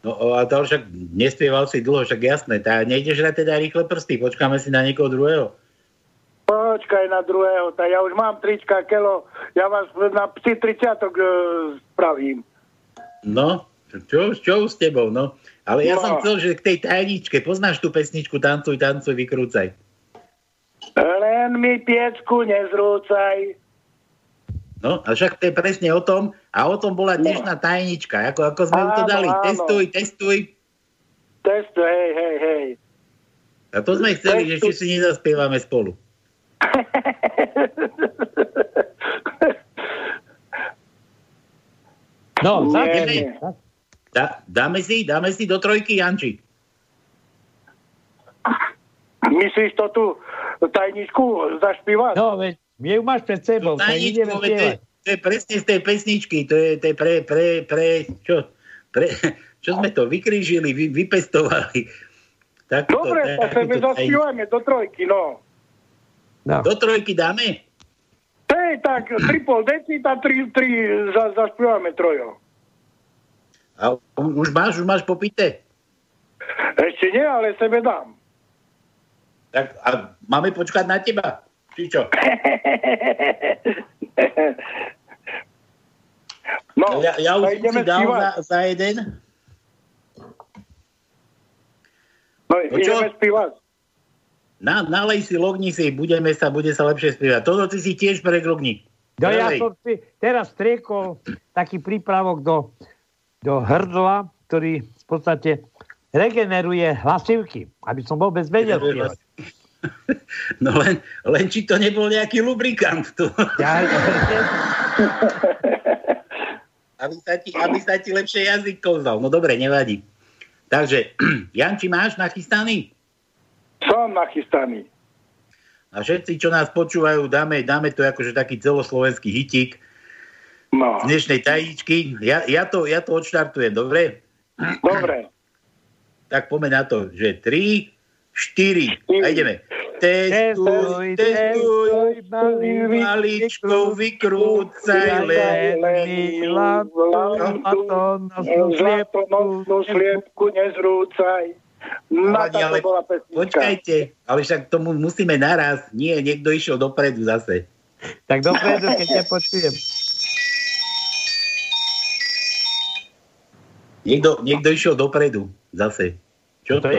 No a to však nespieval si dlho, však jasné. Tá, nejdeš na teda rýchle prsty, počkáme si na niekoho druhého. Počkaj na druhého, tak ja už mám trička, kelo, ja vás na psi tričiatok e, spravím. No, čo, čo s tebou, no. Ale ja no. som chcel, že k tej tajničke, poznáš tú pesničku Tancuj, tancuj, vykrúcaj. Len mi piecku nezrúcaj, No, a však to je presne o tom, a o tom bola dnešná no. tajnička, ako, ako sme áno, to dali. Áno. Testuj, testuj. Testuj, hej, hej, hej. A to sme chceli, testuj. že ešte si nezaspievame spolu. no, nie. Dá, dáme si, dáme si do trojky, Janči. Myslíš to tu tajničku zašpívať? No, veď my ju máš pred sebou. No, ideme to, je, to je presne z tej pesničky. To je, to je pre, pre, pre, čo, pre, čo sme to vykrížili, vy, vypestovali. Takto, Dobre, tak sa my zaspívame do trojky, no. No. Do trojky dáme? Hej, hej, tak 3,5 decita, 3, 3 za, trojo. A už máš, už máš popité? Ešte nie, ale sebe dám. Tak a máme počkať na teba? Či čo? no, ja, ja už si dal za, za jeden. No, no ideme spívať. Na, nalej si, logni si, budeme sa, bude sa lepšie spievať. Toto ty si tiež preglogni. No ja som si teraz striekol taký prípravok do, do hrdla, ktorý v podstate regeneruje hlasivky, aby som vôbec vedel. No len, len či to nebol nejaký lubrikant tu. Ja, aby, sa ti, aby sa ti lepšie jazyk kozal. No dobre, nevadí. Takže, Janči, máš nachystaný? Som nachystaný. A všetci, čo nás počúvajú, dáme, dáme to akože taký celoslovenský hitík no. z dnešnej tajíčky. Ja, ja, to, ja to odštartujem, dobre? Dobre. Tak poďme na to, že 3, 4 a ideme. Testuj, testuj, maličkou vykrúcaj len zlato nosnú sliepku nezrúcaj. Pani, ale počkajte, ale však tomu musíme naraz. Nie, niekto išiel dopredu zase. Tak dopredu, keď ťa počujem. Niekto, niekto išiel dopredu zase. Čo to? to?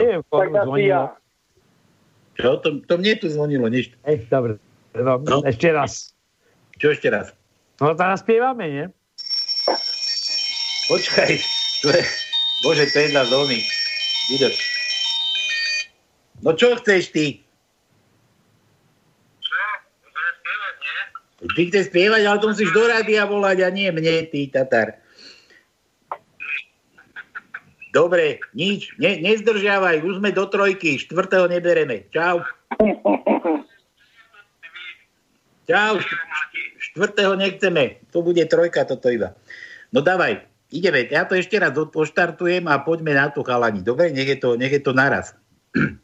je? Čo? To, to mne tu zvonilo. Ej, dobre. No, no. Ešte raz. Čo ešte raz? No teraz spievame, nie? Počkaj. To je, bože, to je na zóny. Vydrž. No čo chceš ty? Ty chceš spievať, ale to musíš do rádia volať a nie mne, ty Tatar. Dobre, nič, ne, nezdržiavaj, už sme do trojky, štvrtého nebereme. Čau. Čau, štvrtého nechceme. To bude trojka toto iba. No dávaj, ideme, ja to ešte raz poštartujem a poďme na to chalani. Dobre, nech je to, nech je to naraz.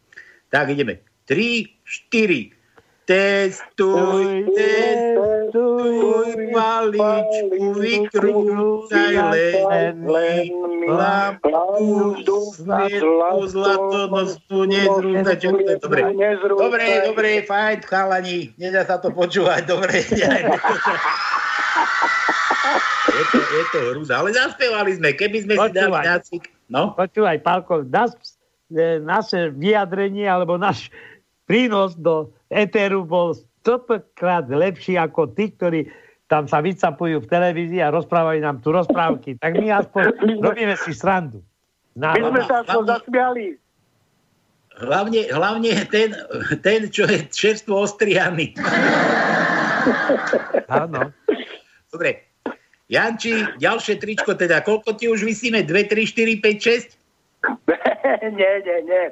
Tak ideme. 3, 4. Testuj, testuj, maličku, vykrúcaj len lampu, svietku, zlatonosnú, nezrúcaj, čo to dobre. Dobre, dobre, fajn, chalani, nedá sa to počúvať, dobre. Je to, je to hrúza, ale zaspievali sme, keby sme si dali nácvik. No? Počúvaj, Pálko, nás naše vyjadrenie alebo náš prínos do eteru bol stokrát lepší ako tí, ktorí tam sa vycapujú v televízii a rozprávajú nám tu rozprávky. Tak my aspoň robíme si srandu. Na, my sme sa aspoň zasmiali. Hlavne, hlavne ten, ten, čo je čerstvo ostrianý. Áno. Dobre. Janči, ďalšie tričko teda. Koľko ti už vysíme? 2, 3, 4, 5, 6? nie, nie, nie.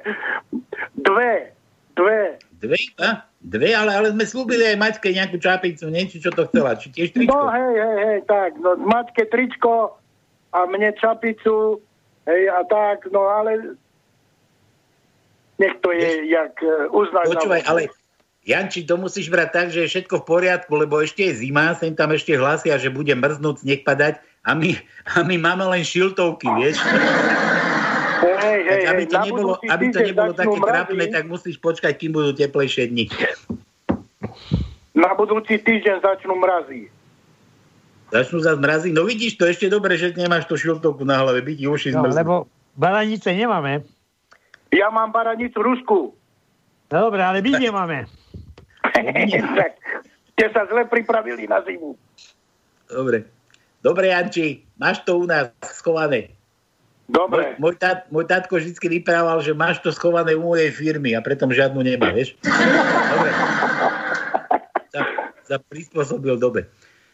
Dve. Dve. Dve? A? Dve, ale, ale sme slúbili aj Maťke nejakú čapicu, niečo, čo to chcela. Či tiež tričko? No hej, hej, hej, tak. No, Maťke tričko a mne čapicu, hej, a tak, no ale nech to je, jak uh, uznať. Počúvaj, ale Janči, to musíš brať tak, že je všetko v poriadku, lebo ešte je zima, sem tam ešte hlasia, že bude mrznúť, sneh padať a my, a my máme len šiltovky, vieš? Hej, hej, aby to nebolo, aby to nebolo také trápne, tak musíš počkať, kým budú teplejšie dni. Na budúci týždeň začnú mrazy. Začnú zase mrazy? No vidíš to, ešte dobre, že nemáš to šiltovku na hlave, byť uši no, lebo baranice nemáme. Ja mám baranicu Rusku. No, dobre, ale my nemáme. Ste sa zle pripravili na zimu. Dobre. Dobre, Janči, máš to u nás schované. Dobre. Môj, môj, tát, môj tátko vždy vyprával, že máš to schované u mojej firmy a preto žiadnu nemá, vieš? Dobre. Sa, sa prispôsobil dobe.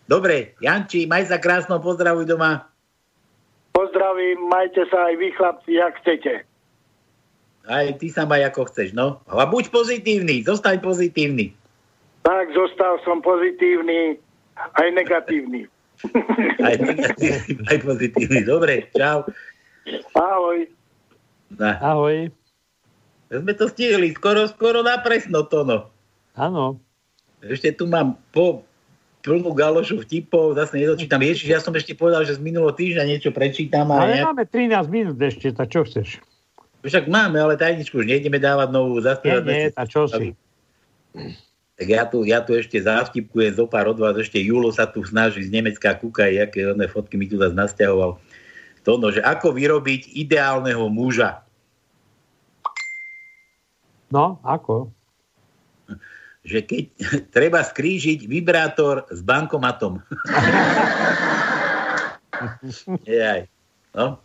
Dobre, Janči, maj sa krásno, pozdravuj doma. Pozdravím, majte sa aj vy chlapci, jak chcete. Aj ty sa maj ako chceš, no. A buď pozitívny, zostaň pozitívny. Tak, zostal som pozitívny, aj negatívny. aj negatívny, aj pozitívny. Dobre, čau. Ahoj. Na. Ahoj. Sme to stihli skoro, skoro na presno, Tono. Áno. Ešte tu mám po, plnú galošu vtipov, zase nedočítam. Ježiš, ja som ešte povedal, že z minulého týždňa niečo prečítam. Ale, ale máme 13 minút ešte, tak čo chceš? Však máme, ale tajničku už nejdeme dávať novú zaspievať. Nie, nie, a čo si? Tak ja tu, ja tu ešte závtipkujem zo pár od vás, ešte Julo sa tu snaží z Nemecka, kúkaj, aké oné fotky mi tu zase nasťahoval. To, no, že ako vyrobiť ideálneho muža. No, ako? Že keď treba skrížiť vibrátor s bankomatom. Jaj. No,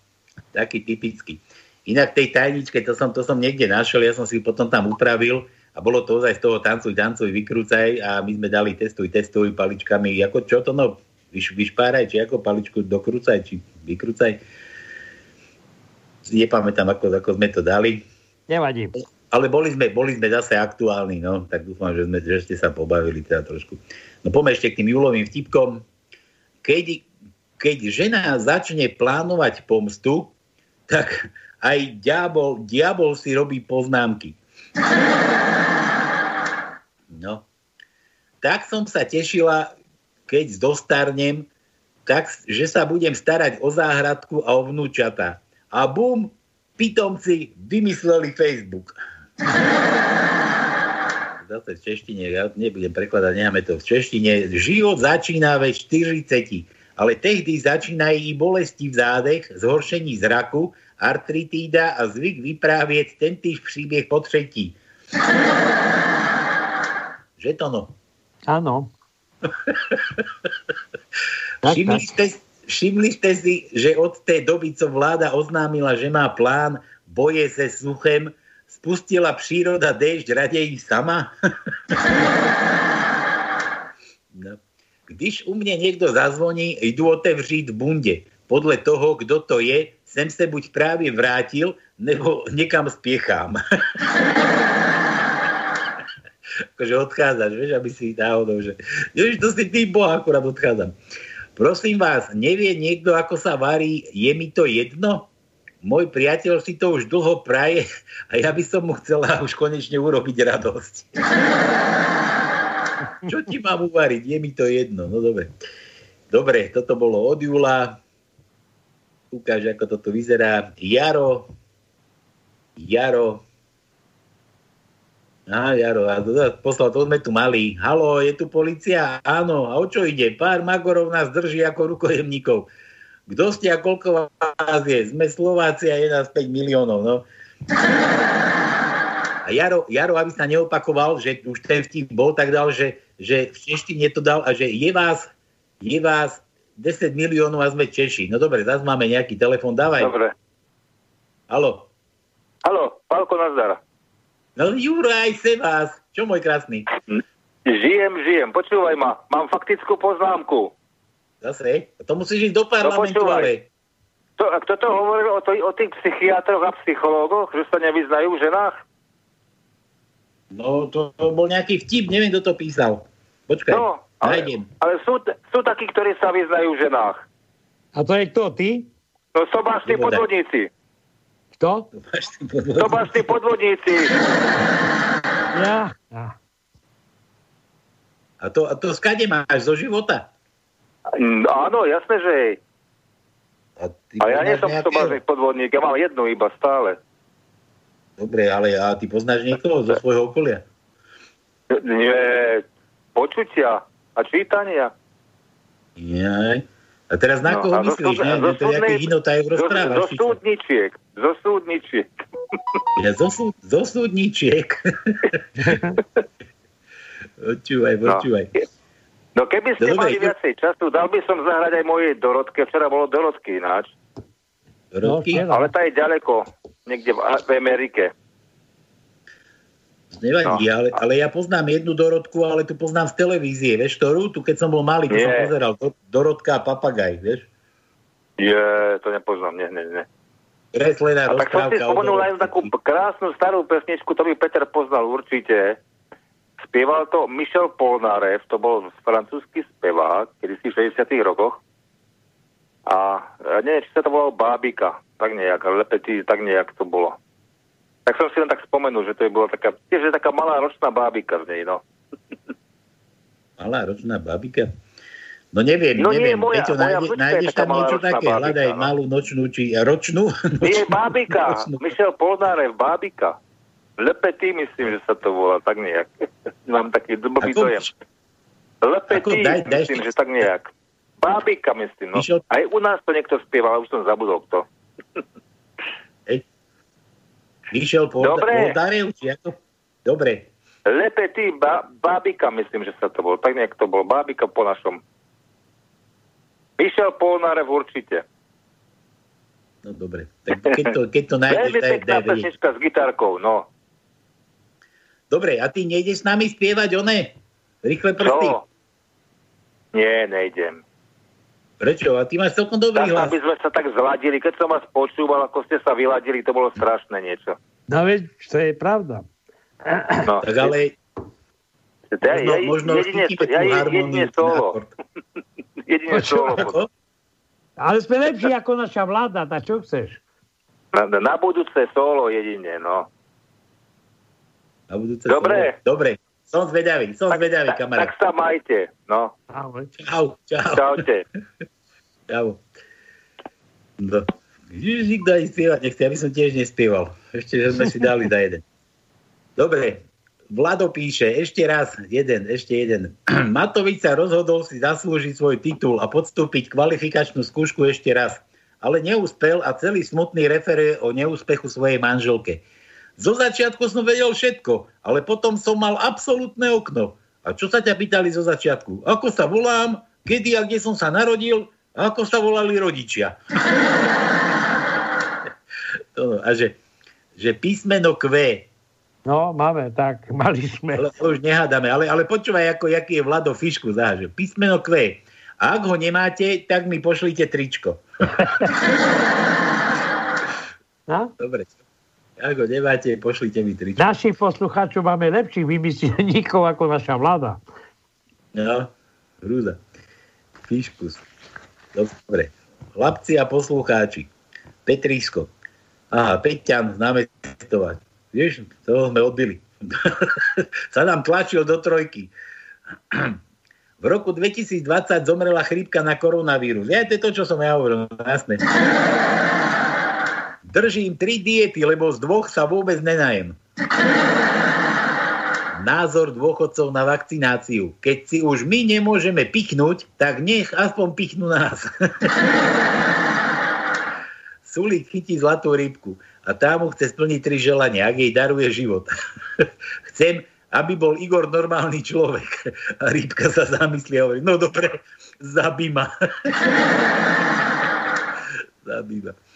taký typický. Inak tej tajničke, to som, to som niekde našiel, ja som si potom tam upravil a bolo to ozaj z toho tancuj, tancuj, vykrúcaj a my sme dali testuj, testuj paličkami, ako čo to no, vyš, vyšpáraj, či ako paličku dokrúcaj, či vykrúcaj. Nepamätám, ako, ako sme to dali. Nevadí. Ale boli sme, boli sme zase aktuálni, no, tak dúfam, že, sme, že ste sa pobavili teda trošku. No poďme ešte k tým júlovým vtipkom. Keď, keď žena začne plánovať pomstu, tak aj diabol, diabol si robí poznámky. No. Tak som sa tešila, keď dostarnem, tak, že sa budem starať o záhradku a o vnúčata. A bum, pitomci vymysleli Facebook. Zase v češtine, ja nebudem prekladať, nemáme to v češtine. Život začína ve 40, ale tehdy začínajú i bolesti v zádech, zhoršení zraku artritída a zvyk vyprávět tentýž příběh po třetí. Že to no? Áno. všimli, ste, všimli ste si, že od tej doby, co vláda oznámila, že má plán boje se suchem, spustila příroda déšť raději sama? no. Když u mne niekto zazvoní, jdu otevřít bunde. Podle toho, kdo to je, sem se buď právě vrátil, nebo někam spiechám. akože odchádzaš, vieš, aby si náhodou, že Ježiš, to si ty boha, akurát odchádzam. Prosím vás, nevie niekto, ako sa varí, je mi to jedno? Môj priateľ si to už dlho praje a ja by som mu chcela už konečne urobiť radosť. Čo ti mám uvariť? Je mi to jedno. No dobre. Dobre, toto bolo od júla ukáže, ako toto vyzerá. Jaro, Jaro, Á, Jaro, a poslal, to sme tu mali. Halo, je tu policia? Áno, a o čo ide? Pár magorov nás drží ako rukojemníkov. Kto ste a koľko vás je? Sme Slováci a je nás 5 miliónov, no. A Jaro, Jaro, aby sa neopakoval, že už ten vtip bol, tak dal, že, že v češtine to dal a že je vás, je vás 10 miliónov a sme Češi. No dobre, zase máme nejaký telefon, dávaj. Dobre. Halo. Halo, Pálko Nazdar. No Juraj, se vás. Čo môj krásny? Žijem, žijem. Počúvaj ma. Mám faktickú poznámku. Zase? To musíš ísť do parlamentu, no, ale... To, a kto to hovoril o, to, o tých psychiatroch a psychológoch, že sa nevyznajú v ženách? No, to, to bol nejaký vtip, neviem, kto to písal. Počkaj. No, ale, ale sú, sú takí, ktorí sa vyznajú v ženách. A to je kto, ty? No sobášni podvodníci. Kto? Sobášni podvodníci. Ja. ja. A to, a to skade máš zo života? Mm, áno, jasné, že hej. A, a ja nie som sobášny podvodník, ja mám jednu iba stále. Dobre, ale a ty poznáš niekoho zo svojho okolia? Nie, počutia a čítania. Jaj. A teraz na no, koho myslíš, ne? Zo, to nejaký inotaj rozprávaš? Zo, zo súdničiek. Zo súdničiek. Ja zo, súd, zo súdničiek. počúvaj, počúvaj. No, no keby ste no, mali viacej času, dal by som zahrať aj mojej Dorotke. Včera bolo Dorotky ináč. Dorotky? No, ale tá je ďaleko, niekde v, v Amerike. Nevadí, no. ale, ale ja poznám jednu Dorotku, ale tu poznám z televízie, vieš, ktorú, tu keď som bol malý, to som pozeral, do, Dorotka a Papagaj, vieš? Je, to nepoznám, nie, nie, nie. Kreslená a tak som si spomenul aj takú krásnu starú pesničku, to by Peter poznal určite. Spieval to Michel Polnareff, to bol francúzsky spevák, kedy si v 60 rokoch. A neviem, či sa to volalo Bábika, tak nejak, lepetí, tak nejak to bolo. Tak som si len tak spomenul, že to je bola taká, tiež je taká malá ročná bábika z nej, no. Malá ročná bábika? No neviem, no neviem. Nie, moja, Peťo, moja nájde, nájdeš tam niečo také? Bábika, Hľadaj no. malú nočnú, či ročnú? Nie, Bábika. Nočnú. Michel Polnárev, Bábika. Lepety, myslím, že sa to volá, tak nejak. Mám taký drbový dojem. Lepety, daj, daj, myslím, daj, že tak nejak. Bábika, myslím, no. Michel... Aj u nás to niekto spieval, už som zabudol kto. Michel Polnárev, či ako? Dobre. Lepety, ba, Bábika, myslím, že sa to bolo. Tak nejak to bolo. Bábika po našom. Michel Polnarev určite. No dobre, tak keď to, keď to nájdeš, Veľmi pekná pesnička s gitarkou, no. Dobre, a ty nejdeš s nami spievať one? Rýchle prsty? Čo? Nie, nejdem. Prečo? A ty máš celkom dobrý tak, hlas. aby sme sa tak zladili. Keď som vás počúval, ako ste sa vyladili, to bolo strašné niečo. No veď, to je pravda. No, tak ale... možno, možno jedine, ja, jedine solo. jedine solo. Ale sme lepší ako naša vláda, tak čo chceš? Na, na budúce solo jedine, no. Na budúce Dobre. Solo. Dobre. Som zvedavý, som tak, zvedavý, kamarát. Tak sa majte, no. Čau, čau. Čaute. čau. No. Ježiš, nikto aj spievať nechce, ja by som tiež nespieval. Ešte, že sme si dali za jeden. Dobre, Vlado píše, ešte raz, jeden, ešte jeden. Matovič sa rozhodol si zaslúžiť svoj titul a podstúpiť kvalifikačnú skúšku ešte raz. Ale neúspel a celý smutný referuje o neúspechu svojej manželke. Zo začiatku som vedel všetko, ale potom som mal absolútne okno. A čo sa ťa pýtali zo začiatku? Ako sa volám, kedy a kde som sa narodil, a ako sa volali rodičia. a že, že písmeno Q No, máme, tak, mali sme. Ale už nehádame, ale, ale počúvaj, ako, jaký je Vlado Fišku záže. Písmeno Q. A ak ho nemáte, tak mi pošlite tričko. No? Dobre. Ak ho nemáte, pošlite mi tričko. Našich poslucháčov máme lepších vymysleníkov ako naša vláda. No, hrúza. Fiškus. Dobre. Chlapci a poslucháči. Petrisko. Aha, Peťan z námestovať. Vieš, toho sme odbili. sa nám tlačil do trojky. v roku 2020 zomrela chrípka na koronavírus. Ja, to je to, čo som ja hovoril, jasné. Držím tri diety, lebo z dvoch sa vôbec nenajem. Názor dôchodcov na vakcináciu. Keď si už my nemôžeme pichnúť, tak nech aspoň pichnú nás. Sulík chytí zlatú rybku a tá mu chce splniť tri želania, ak jej daruje život. Chcem, aby bol Igor normálny človek. A rybka sa zamyslí a hovorí, no dobre, zabí ma.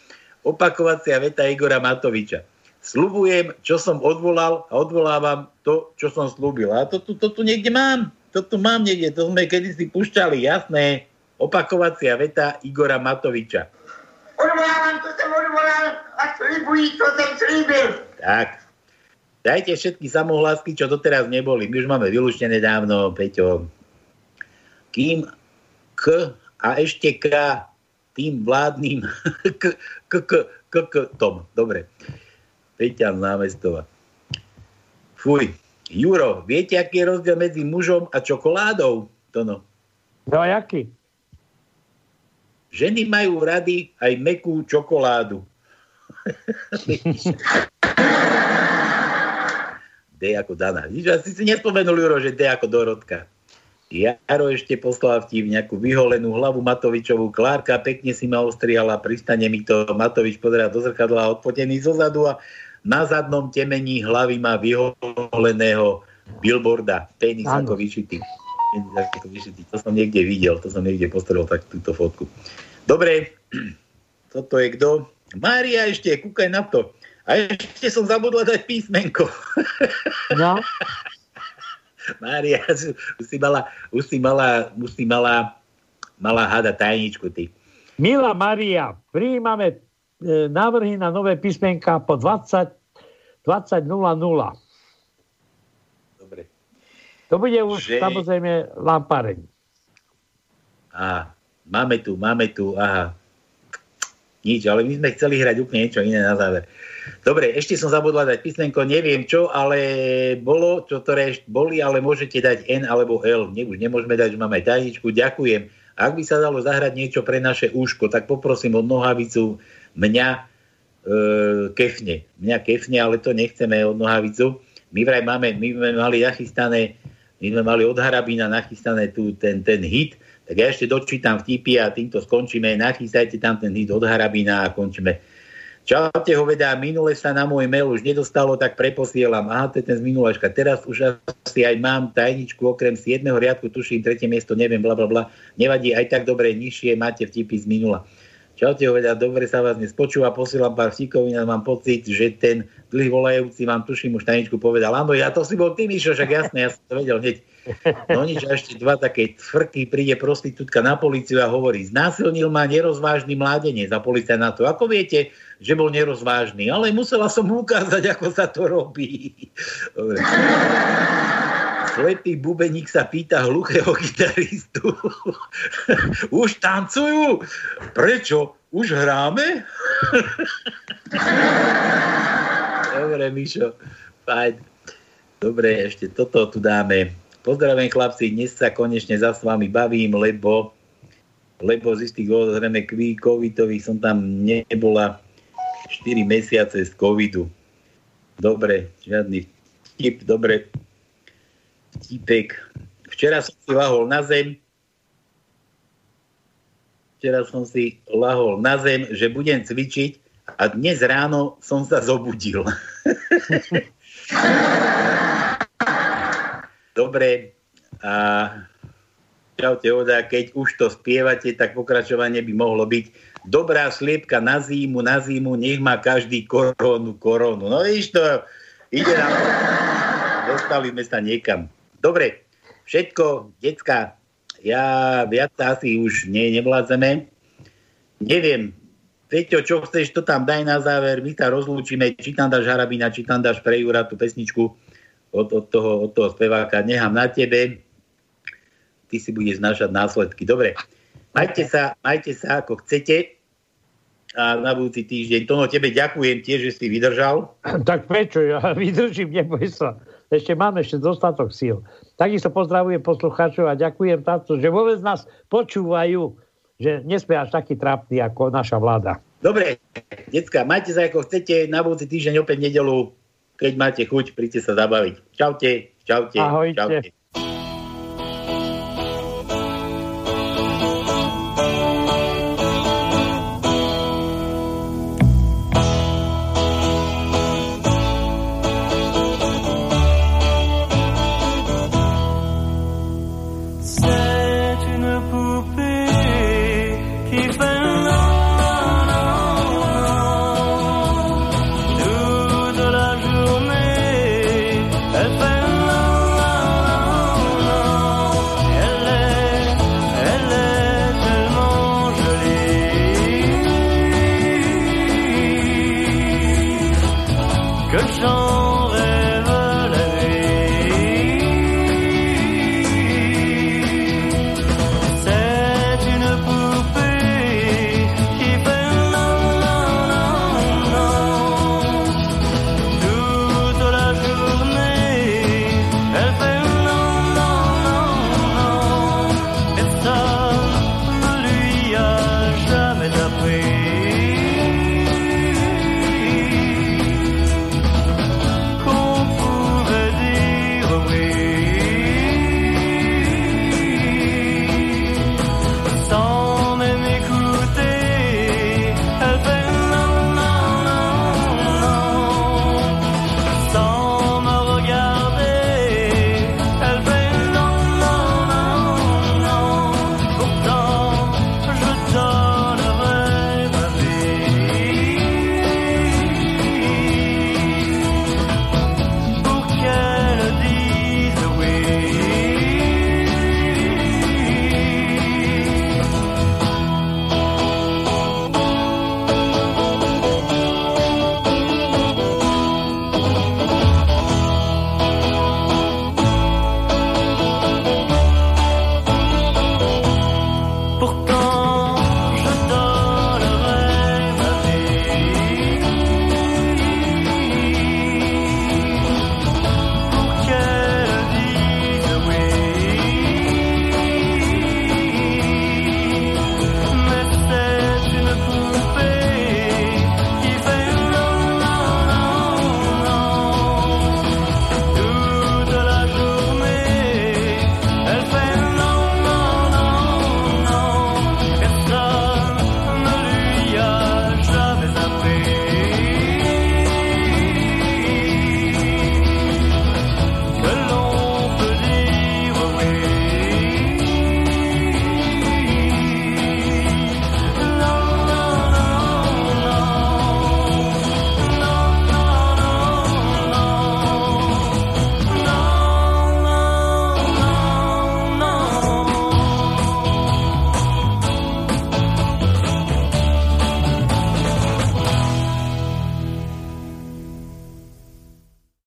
Opakovacia veta Igora Matoviča. Slubujem, čo som odvolal a odvolávam to, čo som slúbil. A to, to, to tu niekde mám. To tu mám niekde. To sme kedysi pušťali, jasné. Opakovacia veta Igora Matoviča Odvolávam, to som odvolal a slibují, to som slíbil. Tak. Dajte všetky samohlásky, čo doteraz neboli. My už máme vylúčené dávno, Peťo. Kým K a ešte K tým vládnym k, k, k, k, k, tom. Dobre. Peťan námestova. Fuj. Juro, viete, aký je rozdiel medzi mužom a čokoládou? To no. No, jaký? Ženy majú rady aj mekú čokoládu. D ako Dana. Víš, asi si nespomenul, Juro, že D ako Dorotka. Jaro ešte poslal vtip nejakú vyholenú hlavu Matovičovú. Klárka pekne si ma ostrihala, pristane mi to. Matovič pozerá do zrkadla odpotený zo zadu a na zadnom temení hlavy má vyholeného billboarda. Penis ako vyšitý. To som niekde videl, to som niekde postrel tak túto fotku. Dobre, toto je kto? Mária ešte, kúkaj na to. A ešte som zabudla dať písmenko. No. Mária, už si mala, už si mala, už si mala, mala hada tajničku ty. Milá Maria, prijímame e, návrhy na nové písmenka po 20 20.00. Dobre. To bude už že... samozrejme lampareň. Á, máme tu, máme tu, aha. Nič, ale my sme chceli hrať úplne niečo iné na záver. Dobre, ešte som zabudla dať písmenko, neviem čo, ale bolo, čo ktoré boli, ale môžete dať N alebo L. Ne, už nemôžeme dať, že máme aj tajničku. Ďakujem. Ak by sa dalo zahrať niečo pre naše úško, tak poprosím od nohavicu mňa e, kefne. Mňa kefne, ale to nechceme od nohavicu. My vraj máme, my sme mali nachystané, my sme mali od Harabína nachystané tu ten, ten hit, tak ja ešte dočítam vtipy a týmto skončíme. Nachystajte tam ten hit od Harabína a končíme. Čaute ho vedá, minule sa na môj mail už nedostalo, tak preposielam. Aha, to je ten z minuleška. Teraz už asi aj mám tajničku, okrem 7. riadku, tuším, tretie miesto, neviem, bla, bla, bla. Nevadí, aj tak dobre, nižšie máte vtipy z minula. Čaute ho vedá, dobre sa vás dnes počúva, posielam pár vtipkov, mám pocit, že ten dlhý volajúci vám, tuším, už tajničku povedal. Áno, ja to si bol ty, Mišo, však jasné, ja som to vedel hneď. No nič, ešte dva také tvrky, príde prostitútka na policiu a hovorí, znásilnil ma nerozvážny mládenec a policia na to. Ako viete, že bol nerozvážny, ale musela som mu ukázať, ako sa to robí. Dobre. Slepý bubeník sa pýta hluchého gitaristu. Už tancujú? Prečo? Už hráme? Dobre, Mišo. Fajn. Dobre, ešte toto tu dáme. Pozdravujem chlapci, dnes sa konečne za s vami bavím, lebo, lebo z istých zrejme covidových som tam nebola 4 mesiace z covidu. Dobre, žiadny vtip, dobre. Vtipek. Včera som si lahol na zem, včera som si lahol na zem, že budem cvičiť a dnes ráno som sa zobudil. Dobre. A čaute Oda, keď už to spievate, tak pokračovanie by mohlo byť dobrá sliepka na zimu, na zimu, nech má každý koronu, koronu. No víš to, ide nám Dostali sme sa niekam. Dobre, všetko, decka, ja viac asi už nie, nevládzeme. Neviem, Peťo, čo chceš, to tam daj na záver, my sa rozlúčime, či tam dáš Harabina, či tam dáš pre Jura tú pesničku od, od, toho, od toho speváka nechám na tebe. Ty si budeš znašať následky. Dobre, majte sa, majte sa ako chcete a na budúci týždeň. Tono, tebe ďakujem tiež, že si vydržal. Tak prečo? Ja vydržím, neboj sa. Ešte máme ešte dostatok síl. Takisto pozdravujem poslucháčov a ďakujem táto, že vôbec nás počúvajú, že nesme až taký trápny ako naša vláda. Dobre, decka, majte sa ako chcete. Na budúci týždeň opäť nedelu keď máte chuť, príďte sa zabaviť. Čaute, čaute, Ahojte. čaute.